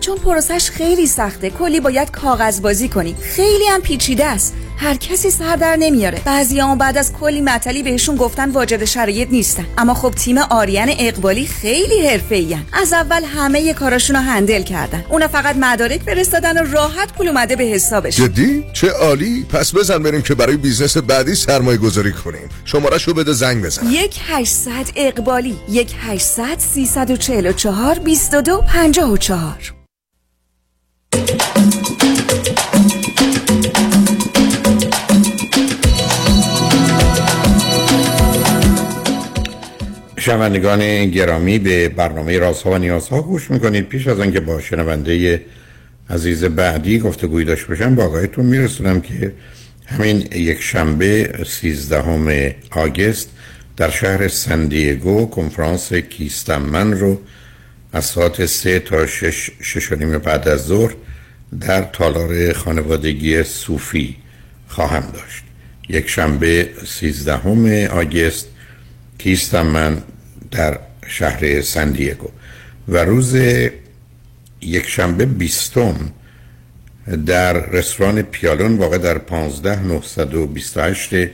چون پروسش خیلی سخته. کلی باید کاغذ بازی کنی. خیلی هم پیچیده است. هر کسی سر در نمیاره. بعضی هم بعد از کلی مطلی بهشون گفتن واجد شرایط نیستن. اما خب تیم آریان اقبالی خیلی حرفه‌ای از اول همه کاراشون رو هندل کردن. اونا فقط مدارک فرستادن و راحت پول اومده به حسابش. جدی؟ چه عالی؟ پس بزن بریم که برای business بعدی سرمایه گذاری کنیم. شمارش رو بده زنگ بزن. یک 800 اقبالی. یک 800 344 22 54 6 شنوندگان گرامی به برنامه رازها و نیازها گوش می‌کنید. پیش از آنکه با شنونده عزیز بعدی گفتگوی داشته باشم با آقایتون میرسونم که همین یک شنبه 13 آگست در شهر سندیگو کنفرانس کیستم من رو از ساعت سه تا شش, شش و نیم بعد از ظهر در تالار خانوادگی صوفی خواهم داشت. یک شنبه 13 آگست کیستم من در شهر سندیگو و روز یک شنبه بیستم در رستوران پیالون واقع در 15928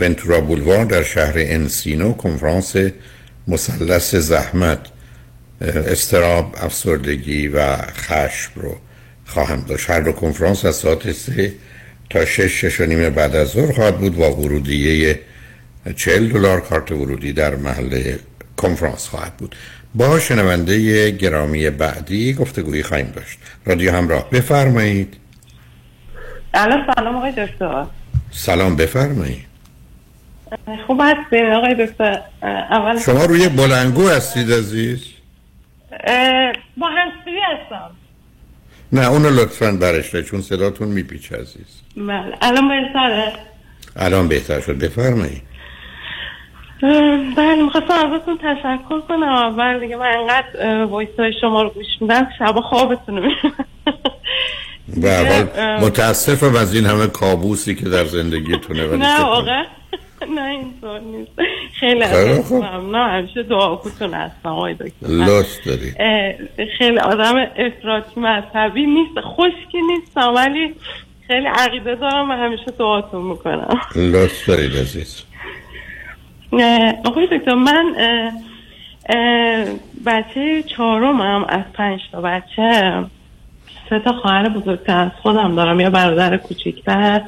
ونتورا بولوار در شهر انسینو کنفرانس مثلث زحمت استراب افسردگی و خشم رو خواهم داشت. هر دو کنفرانس از ساعت سه تا شش شش و نیم بعد از ظهر خواهد بود با ورودیه چهل دلار کارت ورودی در محل کنفرانس خواهد بود. با شنونده گرامی بعدی گفتگویی خواهیم داشت. رادیو همراه بفرمایید. الان سلام آقای دکتر. سلام بفرمایید. خوب هستین آقای دکتر؟ اول شما روی بلنگو هستید عزیز؟ با هنسفری هستم. نه اونو لطفا برشته چون صداتون میپیچه عزیز. بله. الان بهتره؟ الان بهتر شد. بفرمایید. بله می‌خواستم ازتون تشکر کنم. اول دیگه من انقدر وایس های شما رو گوش میدم شب خوابتون رو حال متاسفم از این همه کابوسی که در زندگیتونه ولی نه واقعا. نه اینطور نیست. خیلی ممنون همیشه دعاکوتون هستم آقای دکتر. لطف داری. خیلی آدم افراطی مذهبی نیست خشکی نیستم ولی خیلی عقیده دارم و همیشه دعاتون می‌کنم. لطف دارید عزیز. آقای دکتر من بچه چهارمم از پنج تا بچه سه تا خواهر بزرگتر از خودم دارم یا برادر کوچیکتر.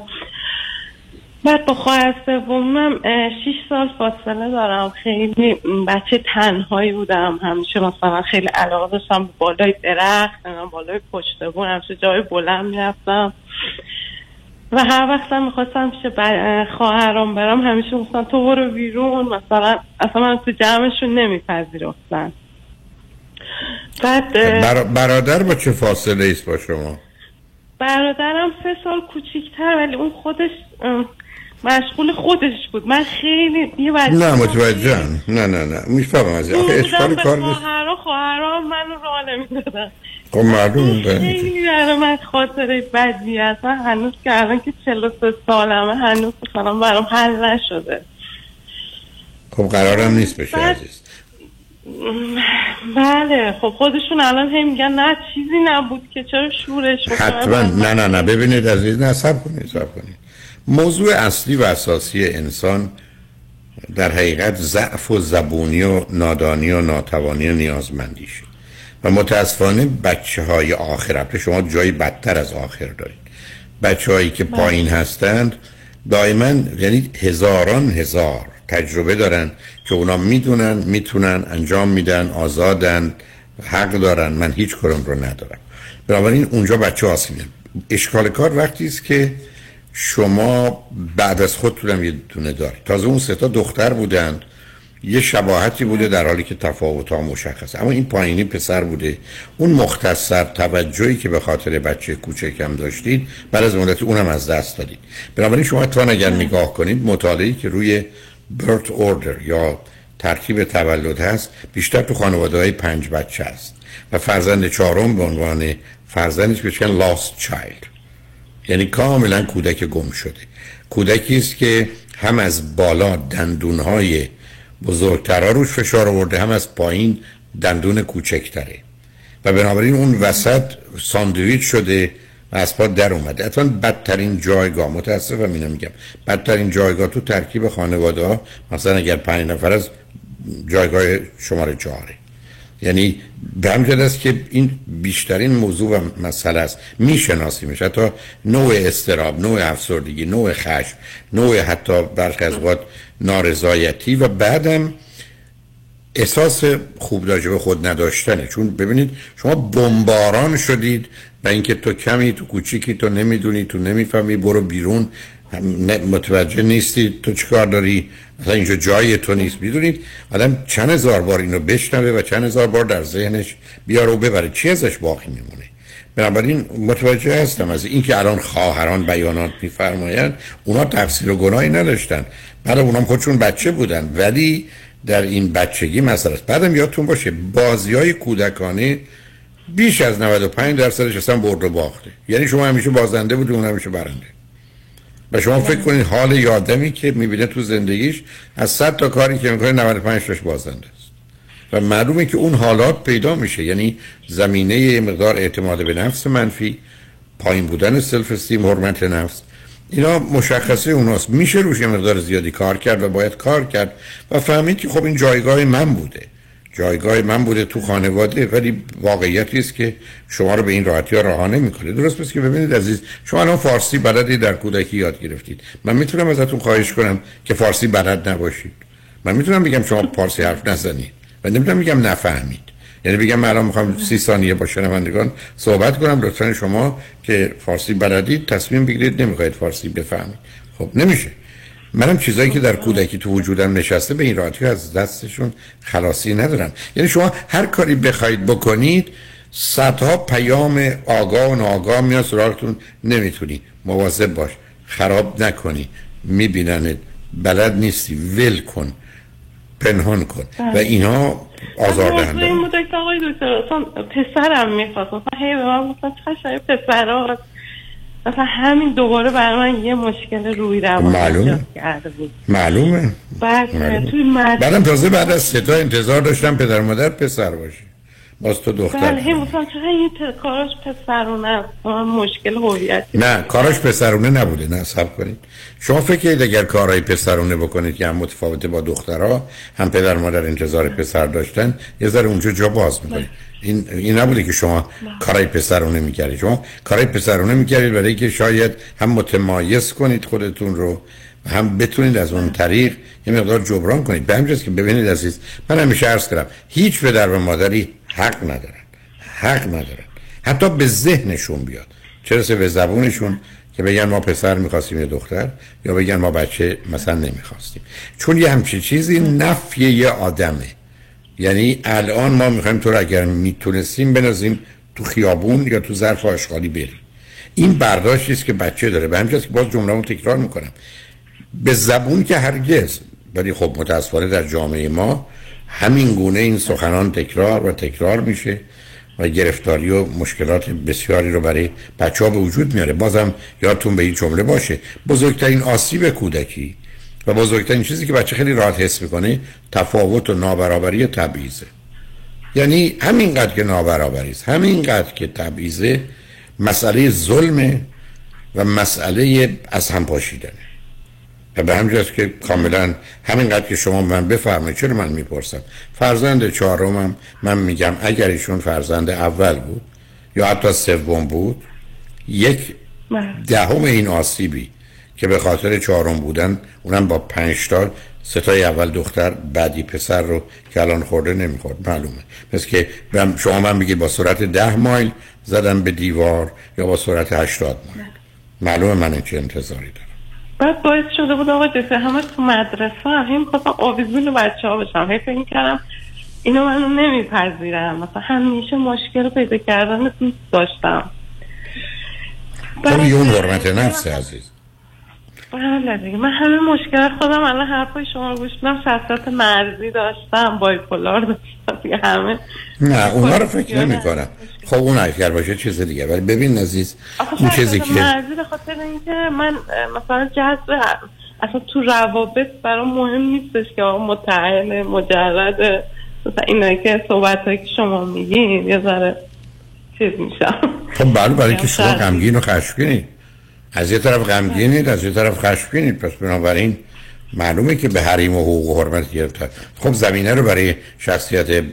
بعد با خواهر سومم شیش سال فاصله دارم. خیلی بچه تنهایی بودم. همیشه مثلا خیلی علاقه داشتم بالای درخت بالای پشت بون همیشه جای بلند می‌رفتم. و هر وقت هم می‌خواستم پیش خواهرام برم همیشه گفتن تو برو بیرون. مثلا اصلا من تو جمعشون نمیپذیرفتن. بعد برادر با چه فاصله ایست با شما؟ برادرم سه سال کوچیکتر ولی اون خودش مشغول خودش بود. من خیلی یه نه متوجه نه نه نه. می‌فهمم از آخه اشکال کار نیست. خواهرها خواهرها منو راه نمی‌دادن. خب معلوم خیلی برای من خاطره بدی هست من هنوز که الان که 43 سالمه هنوز مثلا برام حل نشده. خب قرارم نیست بشه عزیز. بله خب خودشون الان هم میگن نه چیزی نبود که چرا شورش حتما. نه نه نه. ببینید عزیز نه سب کنید سب کنید. موضوع اصلی و اساسی انسان در حقیقت ضعف و زبونی و نادانی و ناتوانی و نیازمندیشه و متاسفانه بچه های آخر شما جایی بدتر از آخر دارید. بچه هایی که پایین هستند دائما یعنی هزاران هزار تجربه دارن که اونا می‌دونن می‌تونن انجام میدن آزادن حق دارن. من هیچ کارم رو ندارم. بنابراین اونجا بچه آسیبه اشکال کار وقتی است که شما بعد از خودتونم یه دونه دارید. تازه اون سه تا دختر بودند یه شباهتی بوده در حالی که تفاوت ها مشخص اما این پایینی پسر بوده. اون مختصر توجهی که به خاطر بچه کوچکم داشتید بعد از مدت اونم از دست دادید. بنابراین شما تا اگر نگاه کنید مطالعی که روی برت اوردر یا ترکیب تولد هست بیشتر تو خانواده های پنج بچه است. و فرزند چهارم به عنوان فرزندش بهش لاست چایلد یعنی کاملا کودک گم شده. کودکی است که هم از بالا دندونهای بزرگترها روش فشار آورده هم از پایین دندون کوچکتره. و بنابراین اون وسط ساندویچ شده و از پا در اومده. اتفاقا بدترین جایگاه متاسفم اینو میگم. بدترین جایگاه تو ترکیب خانواده ها مثلا اگر پنج نفر از جایگاه شماره چهاره. یعنی به همجد است که این بیشترین موضوع و مسئله است. میشناسیمش. حتی نوع استراب نوع افسردگی نوع خشم نوع حتی برخی از اوقات نارضایتی و بعدم احساس خوب راجع به خود نداشتنه. چون ببینید شما بمباران شدید و اینکه تو کمی تو کوچیکی تو نمی‌دونی تو نمی‌فهمی برو بیرون. نه- متوجه نیستی تو چیکار داری؟ اصلا اینجا جای تو نیست. می‌دونید؟ آدم چند هزار بار اینو بشنوه و چند هزار بار در ذهنش بیاره و ببره. چی ازش باقی میمونه؟ بنابراین متوجه هستم از اینکه الان خواهران بیانات میفرمایند اونا تفسیر و گناهی نداشتن. بعد اونام خودشون بچه بودن. ولی در این بچگی مسئله بعدم یادتون باشه بازی های کودکانه بیش از 95 درصدش اصلا برد و باخته. یعنی شما همیشه بازنده بودی اون همیشه برنده. و شما فکر کنید حال یه آدمی که می‌بینه تو زندگیش از 100 تا کاری که می‌کنه 95 تاش بازنده است. و معلومه که اون حالات پیدا میشه. یعنی زمینه یه مقدار اعتماد به نفس منفی پایین بودن سلف استیم حرمت نفس. اینا مشخصه اوناست. میشه روش یه مقدار زیادی کار کرد و باید کار کرد و فهمید که خب این جایگاه من بوده. جایگاه من بوده تو خانواده ولی واقعیتی است که شما رو به این راحتی ها رها نمی‌کنه. درست پس که ببینید عزیز شما الان فارسی بلدی در کودکی یاد گرفتید. من می‌تونم ازتون خواهش کنم که فارسی بلد نباشید. من می‌تونم بگم شما فارسی حرف نزنید. و نمی‌تونم بگم نفهمید. یعنی بگم من الان می‌خوام سی ثانیه با شنوندگان صحبت کنم لطفا شما که فارسی بلدید تصمیم بگیرید نمی‌خواید فارسی بفهمید. خب نمیشه. منم چیزایی که در کودکی تو وجودم نشسته به این راحتی از دستشون خلاصی ندارم. یعنی شما هر کاری بخواید بکنید صدها پیام آگاه و ناآگاه میاد سراغتون. نمی‌تونی. مواظب باش. خراب نکنی. میبیننت. بلد نیستی. ول کن. پنهان کن. و اینا آزاردهنده. این بوده که آقای دکتر اصلا پسرم می‌خواست. مثلا هی به من گفتن چشم پسرها. مثلا همین دوباره برای من یه مشکل روی روان معلومه. کرده بود معلومه بعد معلومه. توی مدرسه بعدم تازه بعد از سه تا انتظار داشتم پدر مادر پسر باشه باز تو بله دختر هی مثلا چرا پ- کاراش پسرونه. مشکل هویتی. نه کاراش پسرونه نبوده. نه سب کنید. شما فکر کنید اگر کارهای پسرونه بکنید که هم متفاوته با دخترها هم پدر مادر انتظار پسر داشتن یه ذره اونجا جا باز می‌کنید. این این نبوده که شما کارهای پسرونه می‌کردید. شما کارهای پسرونه می‌کردید برای که شاید هم متمایز کنید خودتون رو هم بتونید از اون طریق یه مقدار جبران کنید. به همجاست که ببینید عزیز من همیشه عرض کردم هیچ پدر و مادری حق ندارن. حق ندارن. حتی به ذهنشون بیاد. چرا به زبونشون که بگن ما پسر می‌خواستیم یا دختر یا بگن ما بچه مثلا نمی‌خواستیم. چون یه همچین چیزی نفی یه آدمه. یعنی الان ما می‌خوایم تو رو اگر می‌تونستیم بنازیم تو خیابون یا تو ظرف آشغالی بریم. این برداشتی است که بچه داره. به همین که باز جمله تکرار می‌کنم. به زبون که هرگز. ولی خب متاسفانه در جامعه ما همین گونه این سخنان تکرار و تکرار میشه و گرفتاری و مشکلات بسیاری رو برای بچه ها به وجود میاره. بازم یادتون به این جمله باشه بزرگترین آسیب کودکی و بزرگترین چیزی که بچه خیلی راحت حس می‌کنه تفاوت و نابرابری تبعیضه. یعنی همینقدر که نابرابری است همینقدر که تبعیضه مسئله ظلمه و مسئله از هم پاشیدنه. و به همجاست که کاملا همینقدر که شما من بفرمایید چرا من می‌پرسم؟ فرزند چهارمم من میگم اگر ایشون فرزند اول بود یا حتی سوم بود یک دهم این آسیبی که به خاطر چهارم بودن اونم با پنج تا ستای اول دختر بعدی پسر رو که الان خورده نمی‌خورد معلومه. مثل که شما من بگید با سرعت ده مایل زدم به دیوار یا با سرعت هشتاد مایل. معلومه من چه انتظاری دارم. بعد باعث شده بود آقای دکتر همه تو مدرسه هم هی می‌خواستم آویزون بچه ها بشم هی فکر کردم اینو منو نمیپذیرم. مثلا همیشه مشکل پیدا کردن دوست داشتم یه اون حرمت نفس عزیز؟ بله دیگه. من همه مشکل خودم الان حرفای شما گوش میدم. شخصیت مرزی داشتم بایپولار داشتم. دیگه همه نه اونا رو فکر نمی کنم خب اون اگر باشه چیز دیگه. ولی ببین عزیز اون چیزی که مرزی به خاطر اینکه من مثلا جذب اصلا تو روابط برام مهم نیستش که متعهل مجرد مثلا اینایی که صحبت هایی که شما میگین یه ذره چیز میشم. خب بله برای که شما شاید. غمگین و خشمگینید از یه طرف غمگینید از یه طرف خشمگینید. پس بنابراین معلومه که به حریم و حقوق و حرمت گرفتن. خب زمینه رو برای شخصیت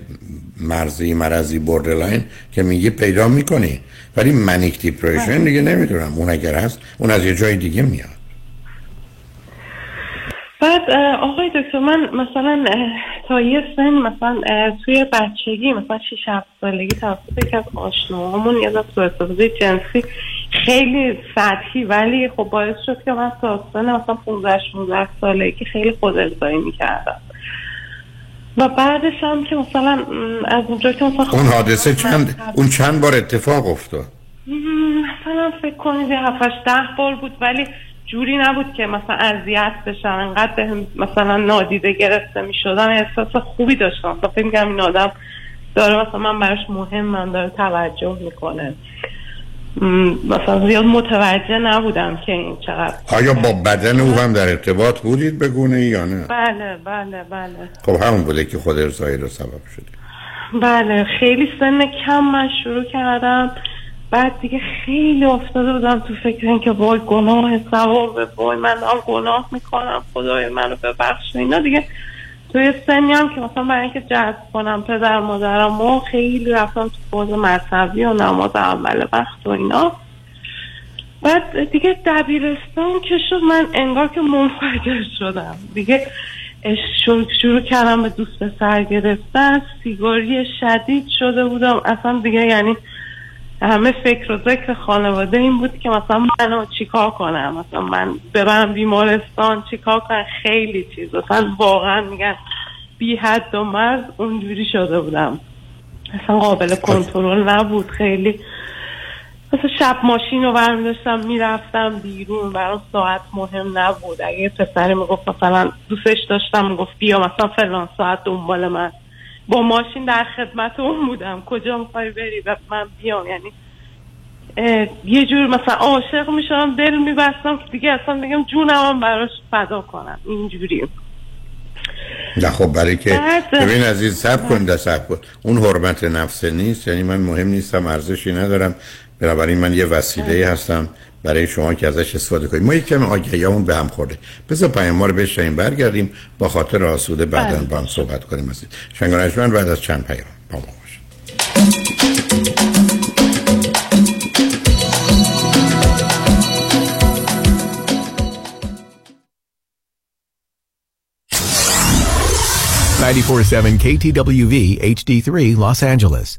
مرزی مرزی borderline که میگی پیدا می‌کنی. ولی manic depression دیگه نمی‌دونم. اون اگر هست اون از یه جای دیگه میاد. بعد آقای دکتر من مثلا تا یه سن مثلا توی بچگی مثلا 6 7 سالگی توسط یکی از آشناهامون یه دست سوء جنسی خیلی سطحی ولی خب باعث شد که من تا سن مثلا 15 16 ساله که خیلی خود ارضایی می‌کردم. و بعدش هم که مثلا از اونجا که مثلا اون حادثه چند اون چند بار اتفاق افتاد؟ مثلا فکر کنید یه هفتش ده بار بود ولی جوری نبود که مثلا اذیت بشم. انقدر بهم مثلا نادیده گرفته می شدم احساس خوبی داشتم. مثلا فکر میگم این آدم داره مثلا من براش مهمم داره توجه می‌کنه. مثلا زیاد متوجه نبودم که این چقدر آیا با بدن او هم در ارتباط بودید به گونه یا نه؟ بله بله بله. خب همون بوده که خود ارزایی رو سبب شده بله خیلی سن کم من شروع کردم. بعد دیگه خیلی افتاده بودم تو فکر اینکه وای گناه سوار به وای من دارم گناه می‌کنم خدای منو ببخش اینا. دیگه توی سنی هم که مثلا برای اینکه جذب کنم پدر مادرم و خیلی رفتم تو فوز مذهبی و نماز اول وقت و اینا. بعد دیگه دبیرستان که شد من انگار که منفجر شدم. دیگه شروع, شروع کردم به دوست پسر گرفتن. سیگاری شدید شده بودم. اصلا دیگه یعنی همه فکر و ذکر خانواده این بود که مثلا منو چیکار کنم؟ مثلا من برم بیمارستان چیکار کنم؟ خیلی چیز. مثلا واقعا میگن بی حد و مرز اونجوری شده بودم. اصلا قابل کنترل نبود خیلی. مثلا شب ماشین رو برمی داشتم می‌رفتم بیرون. برام ساعت مهم نبود. اگه پسری می‌گفت مثلا دوستش داشتم می‌گفت بیا مثلا فلان ساعت دنبال من. با ماشین در خدمت اون بودم. کجا می‌خوای بری و من بیام؟ یعنی یه جور مثلا عاشق می‌شدم دل میبستم که دیگه اصلا بگم جونم هم براش فدا کنم. اینجوری. نه خب برای که ببین عزیز سب کن ده سب کن. اون حرمت نفس نیست یعنی من مهم نیستم ارزشی ندارم. بنابراین من یه وسیله هستم. برای شما که ازش استفاده کنید ما یک کم آگهیامون به هم خورده بذار پیام ما رو بشنیم برگردیم با خاطر آسوده بعدا بله. با هم صحبت کنیم عزیز شنگانشمن بعد از چند پیام با ما باشید. ninety-four-seven KTWV HD3 Los Angeles.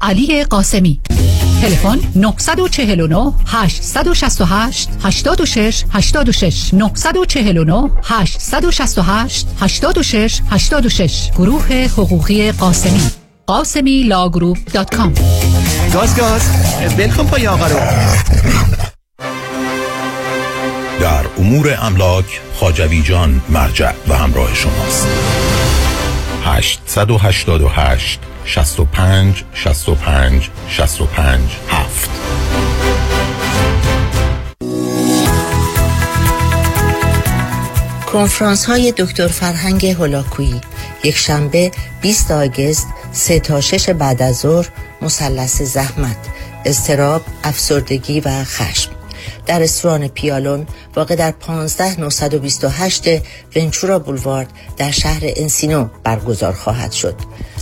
علی قاسمی. تلفن 949 868 86 86 949 868 86 86 گروه حقوقی قاسمی. قاسمی law group dot com. گاز گاز. ول کن پای آقا رو. در امور املاک خاجوی جان مرجع و همراه شماست. 888 65 65 65 7 کنفرانس های دکتر فرهنگ هولاکویی. یک شنبه 20 آگست 3 تا 6 بعد از ظهر مثلث زحمت استراب افسردگی و خشم. در رستوران پیالون واقع در 15928 ونچورا بولوارد در شهر انسینو برگزار خواهد شد.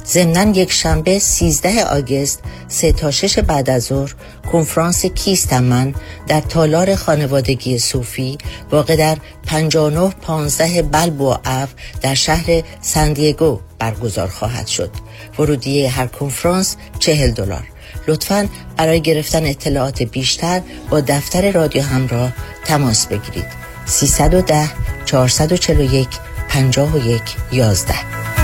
ضمنا یک شنبه 13 آگست 3 تا 6 بعد از ظهر کنفرانس کیستم من در تالار خانوادگی صوفی واقع در 5915 بلبو اف در شهر سندیگو برگزار خواهد شد. ورودیه هر کنفرانس 40 دلار. لطفا برای گرفتن اطلاعات بیشتر با دفتر رادیو همراه تماس بگیرید. 310 441 51 11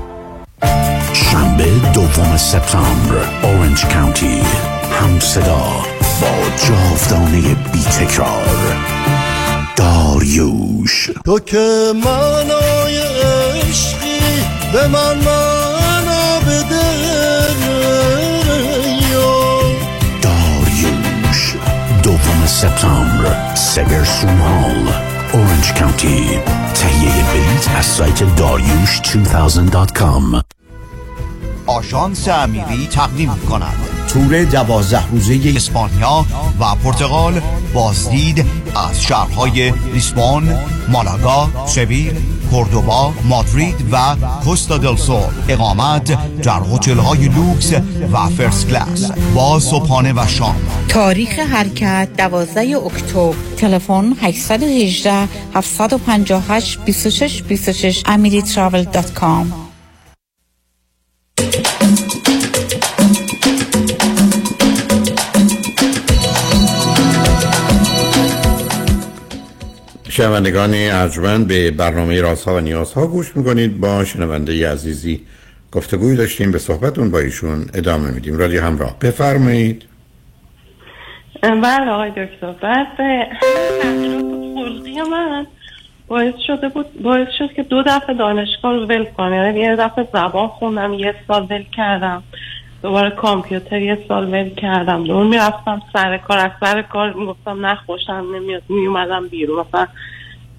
شنبه دوم سپتامبر اورنج کانتی هم صدا با جاودانه بی تکرار داریوش تو که منای عشقی به من معنا بده داریوش دوم سپتامبر سگرسون هال اورنج کانتی تهیه بلیت از سایت داریوش 2000.com آژانس امیری تقدیم کند تور دوازده روزه اسپانیا و پرتغال بازدید از شهرهای لیسبون، مالاگا، سویل، کوردوبا، مادرید و کوستا دل سول. اقامت در هتل های لوکس و فرست کلاس. با صبحانه و شام. تاریخ حرکت 12 اکتبر. تلفن 818 758 26 26 شنوندگان ارجمند به برنامه رازها و نیازها گوش می‌کنید. با شنونده عزیزی گفتگوی داشتیم به صحبتون با ایشون ادامه میدیم. رادیو همراه. بفرمایید. بله آقای دکتر. بعد خلقی من باعث شده بود باعث شد که دو دفعه دانشگاه ول کنم. یعنی یه دفعه زبان خوندم یه سال ول کردم. دوباره کامپیوتر یه سال ول کردم. دوباره می‌رفتم سر کار از سر کار می‌گفتم نه خوشم نمیاد میومدم بیرون. مثلا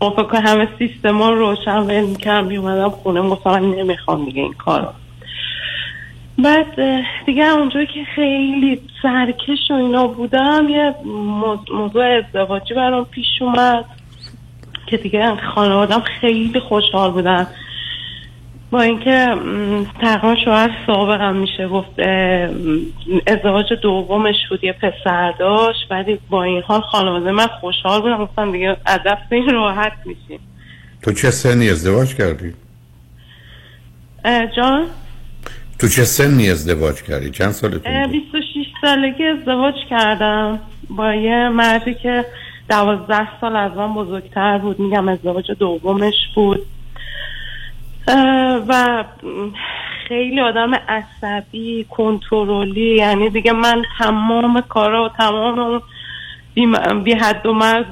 خب فکر همه سیستم رو روشن ول می‌کردم میومدم خونه من نمی‌خوام دیگه این کار بعد دیگه اونجا که خیلی سرکش و اینا بودم یه موضوع ازدواجی برام پیش اومد که دیگه خانوادم خیلی خوشحال بودن. با اینکه تقریبا شوهر سابقم میشه گفت ازدواج دومش بود یه پسر داشت ولی با این حال خانواده من خوشحال بودم گفتم دیگه از این راحت میشیم تو چه سنی ازدواج کردی؟ جان؟ تو چه سنی ازدواج کردی؟ چند سالتون بود؟ 26 سالگی ازدواج کردم با یه مردی که دوازده سال از من بزرگتر بود میگم ازدواج دومش بود و خیلی آدم عصبی کنترلی یعنی دیگه من تمام کارا و تمام بی حد و مرز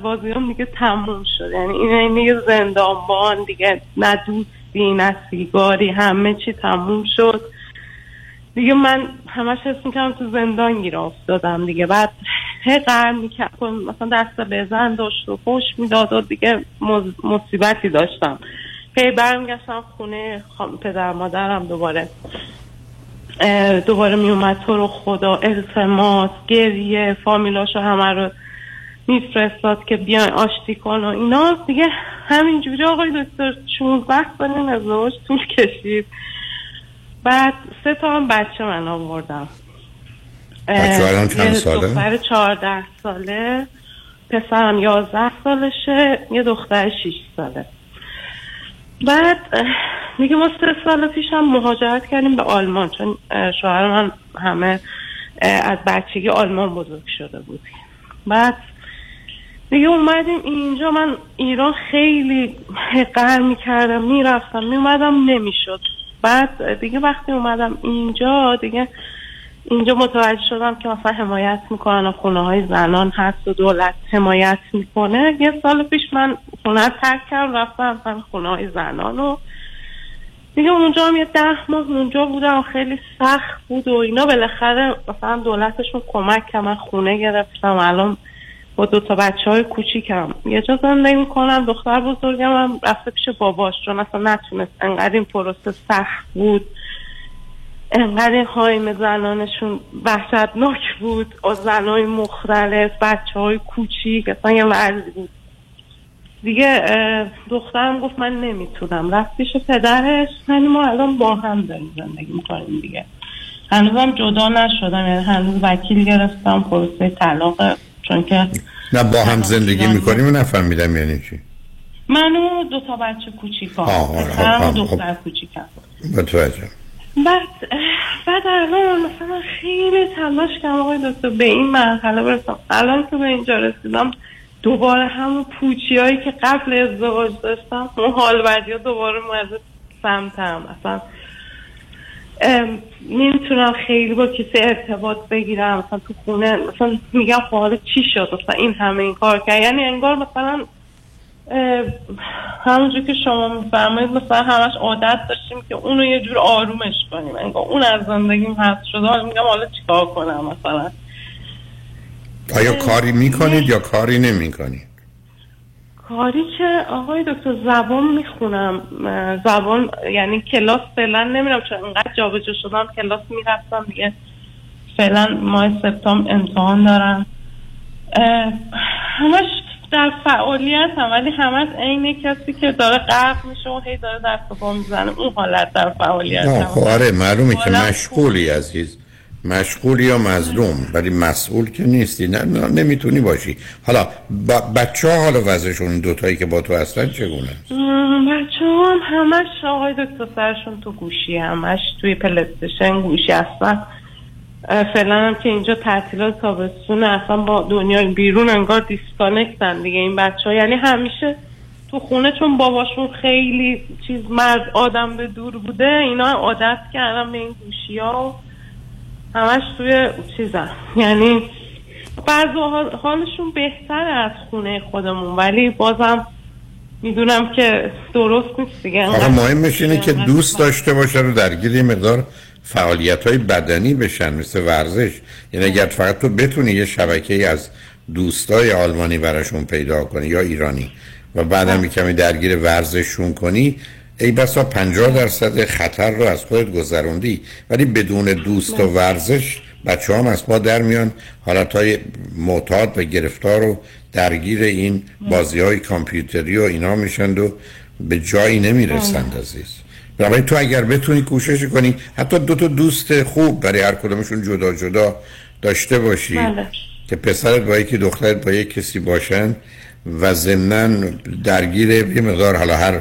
دیگه تموم شد. یعنی این دیگه زندانبان دیگه نه دوستی نه سیگاری همه چی تموم شد. دیگه من همش حس می‌کنم تو زندان گیر افتادم دیگه. بعد هی قرم می‌کرد. مثلا دست بزن داشت و خوش می‌داد و دیگه مصیبتی داشتم. هی برمیگشتم خونه پدر مادرم دوباره. دوباره میومد تو رو خدا التماس گریه فامیلاشو همه رو میفرستاد که بیان آشتی کن و اینا. دیگه همینجوری آقای دکتر 16 سال این ازدواج طول کشید. بعد سه تا هم بچه من آوردم. بچه الان چند ساله؟ دختر چهارده ساله پسرم یازده سالشه یه دختر شیش ساله. بعد میگه ما سه سال پیش هم مهاجرت کردیم به آلمان چون شوهر من همه از بچگی آلمان بزرگ شده بود. بعد دیگه اومدیم اینجا من ایران خیلی قر می‌کردم می‌رفتم میومدم نمی‌شد. بعد دیگه وقتی اومدم اینجا دیگه اینجا متوجه شدم که مثلا حمایت می‌کنن و خونه های زنان هست و دولت حمایت می‌کنه. یه سال پیش من خونه ترک کردم رفتم مثلا خونه های زنان و دیگه اونجا هم یه ده ماه اونجا بودم و خیلی سخت بود و اینا. بالاخره مثلا دولتشون کمک کرد من خونه گرفتم. الان با دو تا بچه های کوچیکم. یه جا زندگی می‌کنم دختر بزرگم هم رفته پیش باباش چون اصلا نتونست. انقدر این پروسه سخت بود. انقدر این حایم زنانشون وحشتناک بود. از زنهای مختلف بچه های کوچیک اصلا یه وضعی بود. دیگه دخترم گفت من نمی‌تونم. رفت پیش پدرش یعنی ما الان با هم داریم زندگی می‌کنیم دیگه. هنوزم جدا نشدم یعنی هنوز وکیل گرفتم پروسه طلاق چون که نه با هم زندگی می‌کنیم نفهمیدم یعنی چی؟ من و دو تا بچه کوچیکم پسرم و آه، دختر کوچیکم متوجه بعد بعد الان مثلا خیلی تلاش کردم آقای دکتر به این مرحله برسم. الان که به اینجا رسیدم دوباره همون پوچی هایی که قبل ازدواج داشتم اون حال بدی دوباره اومده سمتم. اصلا نمی‌تونم خیلی با کسی ارتباط بگیرم. مثلا تو خونه مثلا میگم خب حالا چی شد؟ مثلا این همه این کار کرد. یعنی انگار مثلا همونجور که شما میفرمایید مثلا همش عادت داشتیم که اونو یه جور آرومش کنیم. انگار اون از زندگیم حذف شده حالا میگم حالا چیکار کنم مثلا؟ آیا کاری می‌کنید یا کاری نمی‌کنید؟ کاری که آقای دکتر زبان می‌خونم. زبان یعنی کلاس فعلا نمیرم چون انقدر جابجا شدم کلاس می‌رفتم دیگه. فعلا ماه سپتامبر امتحان دارم. همش در فعالیت هم ولی همش عین کسی که داره غرق میشه و هی داره دست و می‌زنه اون حالت در فعالیت هم. خب آره معلومه که مشغولی عزیز. مشغولی یا مظلوم ولی مسئول که نیستی. نه, نه نمی‌تونی باشی. حالا با بچه ها حالا وضعشون این دوتایی که با تو هستن چگونه؟ بچه هم همش آقای دکتر سرشون تو گوشی همش توی پلیستشن گوشی هستن. فعلا هم که اینجا تعطیلات تابستون اصلا با دنیای بیرون انگار دیسکانکتن دیگه. این بچه ها یعنی همیشه تو خونه چون باباشون خیلی چیز مرد آدم به دور بوده اینا عادت کردن به این گوشی ها همش توی چیزن. یعنی بعض حال- حالشون بهتر از خونه خودمون ولی بازم می‌دونم که درست نیست دیگه. مهمش اینه که دوست داشته باشن و درگیر یه مقدار فعالیت های بدنی بشن مثل ورزش. یعنی اگر فقط تو بتونی یه شبکه از دوستای آلمانی براشون پیدا کنی یا ایرانی و بعدم کمی درگیر ورزششون کنی ای بسا 50 درصد خطر رو از خودت گذروندی. ولی بدون دوست و ورزش بچه هم از ما در میان. حالت های معتاد و گرفتار و درگیر این بازی های کامپیوتری و اینا میشند و به جایی نمی‌رسند عزیز. بنابراین تو اگر بتونی کوشش کنی حتی دو تا دوست خوب برای هر کدومشون جدا جدا داشته باشی بله. که پسرت با یکی دخترت با یک کسی باشن و ضمنا درگیر یه مقدار حالا هر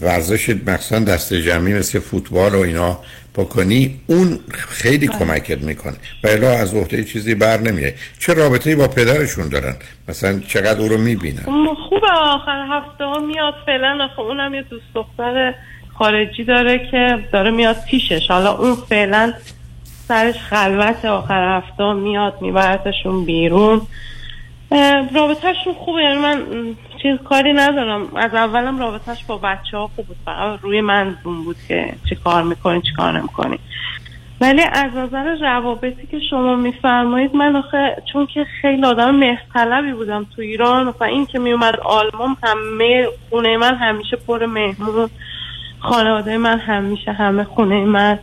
ورزش مخصوصا دست جمعی مثل فوتبال و اینا بکنی اون خیلی کمکت می‌کنه. و الا از عهده چیزی بر نمیره. چه رابطه با پدرشون دارن؟ مثلا چقدر او رو می‌بینن؟ خوبه آخر هفته ها میاد فعلا آخه اونم یه دوست دختر خارجی داره که داره میاد پیشش. حالا اون فعلا سرش خلوت آخر هفته میاد میبرتشون بیرون. رابطهشون خوبه. یعنی من چیز کاری ندارم. از اولم رابطهش با بچه ها خوب بود. فقط روی من زوم بود که چی کار می‌کنی چی کار نمی‌کنی. ولی از نظر روابطی که شما میفرمایید من آخه چون که خیلی آدم مهرطلبی بودم تو ایران مثلا این که میومد آلمان همه خونه من همیشه پر مهمون. خانواده من همیشه همه خونه من.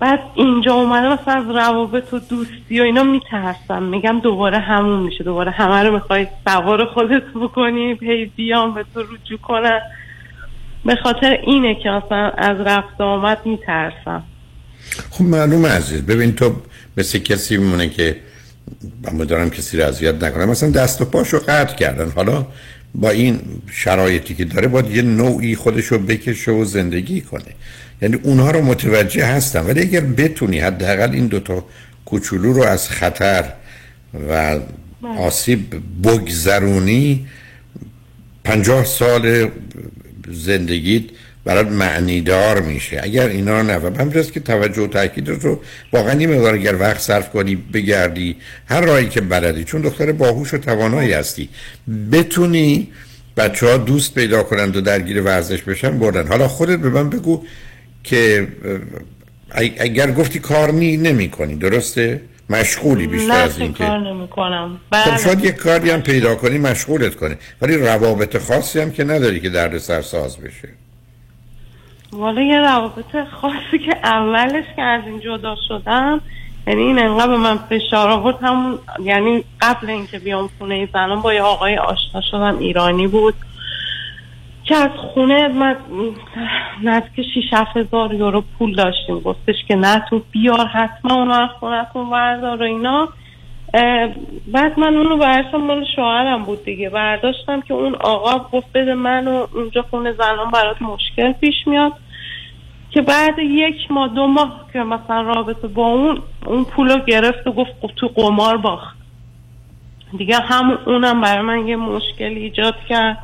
بعد اینجا اومده مثلا از روابط و دوستی و اینا میترسم. میگم دوباره همون میشه دوباره همه رو می‌خوای سوار خودت بکنی هی بیام به تو رجوع کنن به خاطر اینه که مثلا از رفت آمد میترسم. خب معلومه عزیز ببین تو مثل کسی میمونه که من دارم کسی رو اذیت نکنم. مثلا دست و پاشو قطع کردن. حالا با این شرایطی که داره باید یه نوعی خودش رو بکشه و زندگی کنه. یعنی اونها رو متوجه هستم ولی اگر بتونی حداقل این دوتا کوچولو رو از خطر و آسیب بگذرونی پنجاه سال زندگیت برات معنیدار میشه. اگر اینا نه و همینجاست که توجه و تاکید رو واقعا یه مقدار اگر وقت صرف کنی بگردی هر راهی که بلدی. چون دختر باهوش و توانایی هستی. بتونی بچه ها دوست پیدا کنند و درگیر ورزش بشن بردن. حالا خودت به من بگو که اگر گفتی کار نی نمی کنی درسته؟ مشغولی بیشتر از این که کار نمی کنم خب شاید یک کاری هم پیدا کنی مشغولت کنه ولی روابط خاصی هم که نداری که درد سرساز بشه. والا یه روابط خاصی که اولش که از این جدا شدم یعنی این انقدر به من فشار آورد همون یعنی قبل اینکه بیام خونه زنم با یه آقای آشنا شدم ایرانی بود که از خونه من نزدیک 6 هزار یورو پول داشتیم. گفتش که نه تو بیار حتما اونو از خونتون بردار و اینا. بعد من اونو برداشتم مال شوهرم بود دیگه. برداشتم که اون آقا گفت بده من و اونجا خونه زنان برات مشکل پیش میاد. که بعد یک ماه دو ماه که مثلا رابطه با اون اون پولو گرفت و گفت تو قمار باخت. دیگه هم اونم برای من یه مشکل ایجاد کرد.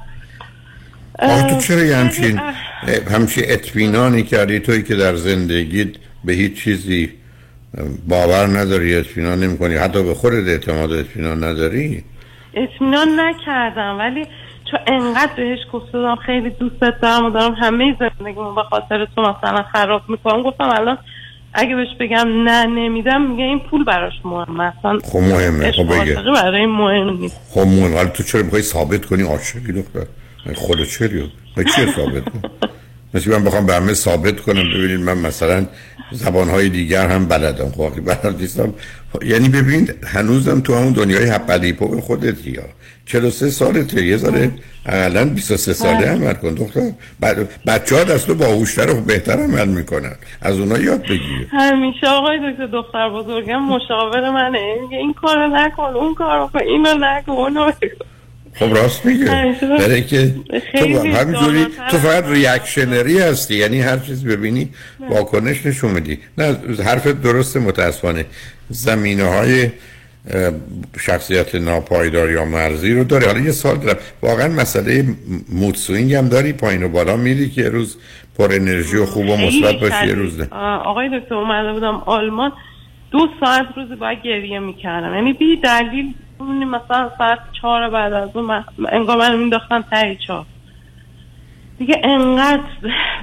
تو چرا یه همچین همچین اطمینانی کردی؟ توی که در زندگیت به هیچ چیزی باور نداری اطمینان نمی کنی حتی به خودت اعتماد اطمینان نداری؟ اطمینان نکردم ولی چون انقدر بهش گفتم خیلی دوستت دارم و دارم همه زندگیمو به خاطر تو مثلا خراب می‌کنم. گفتم الان اگه بهش بگم نه نمیدم میگه این پول براش مهمه. اصلا خب مهمه خب بگه. برای مهم نیست. خب مهم حالا تو چرا می‌خوای ثابت کنی؟ عاشقی دختر. خودت می‌خوای چی ثابت کنی؟ مثل من بخوام به همه ثابت کنم. ببینید من مثلا زبانهای دیگر هم بلدم. خب بلد نیستم یعنی ببینید هنوزم تو همون دنیای حقلی پو خودتی یا 43 سالته. یه ذره اقلا 23 ساله عمل کن دختر بچه ها دست تو باهوشتر و بهتر عمل می‌کنن. از اونا یاد بگیر. همیشه آقای دکتر دختر بزرگم مشاور منه. این کارو نکن اون کارو کن اینو نکن اونو. خب راست میگه. برای اینکه تو همینجوری تو فقط reactionary هستی یعنی هر چیز ببینی واکنش نشون میدی. نه حرفت درسته متاسفانه. زمینه های شخصیت ناپایدار یا مرزی رو داره. حالا یه سوال دارم. واقعا مسئله mood swing هم داری؟ پایین و بالا میری که یه روز پر انرژی و خوب و مثبت باشی یه روز نه. آه، آقای دکتر اومده بودم آلمان. دو ساعت روزی باید گریه می‌کردم. یعنی بی دلیل اونی مثلا ساعت چهار بعد از اون من- انگار من مینداختن تایی چهار دیگه انقدر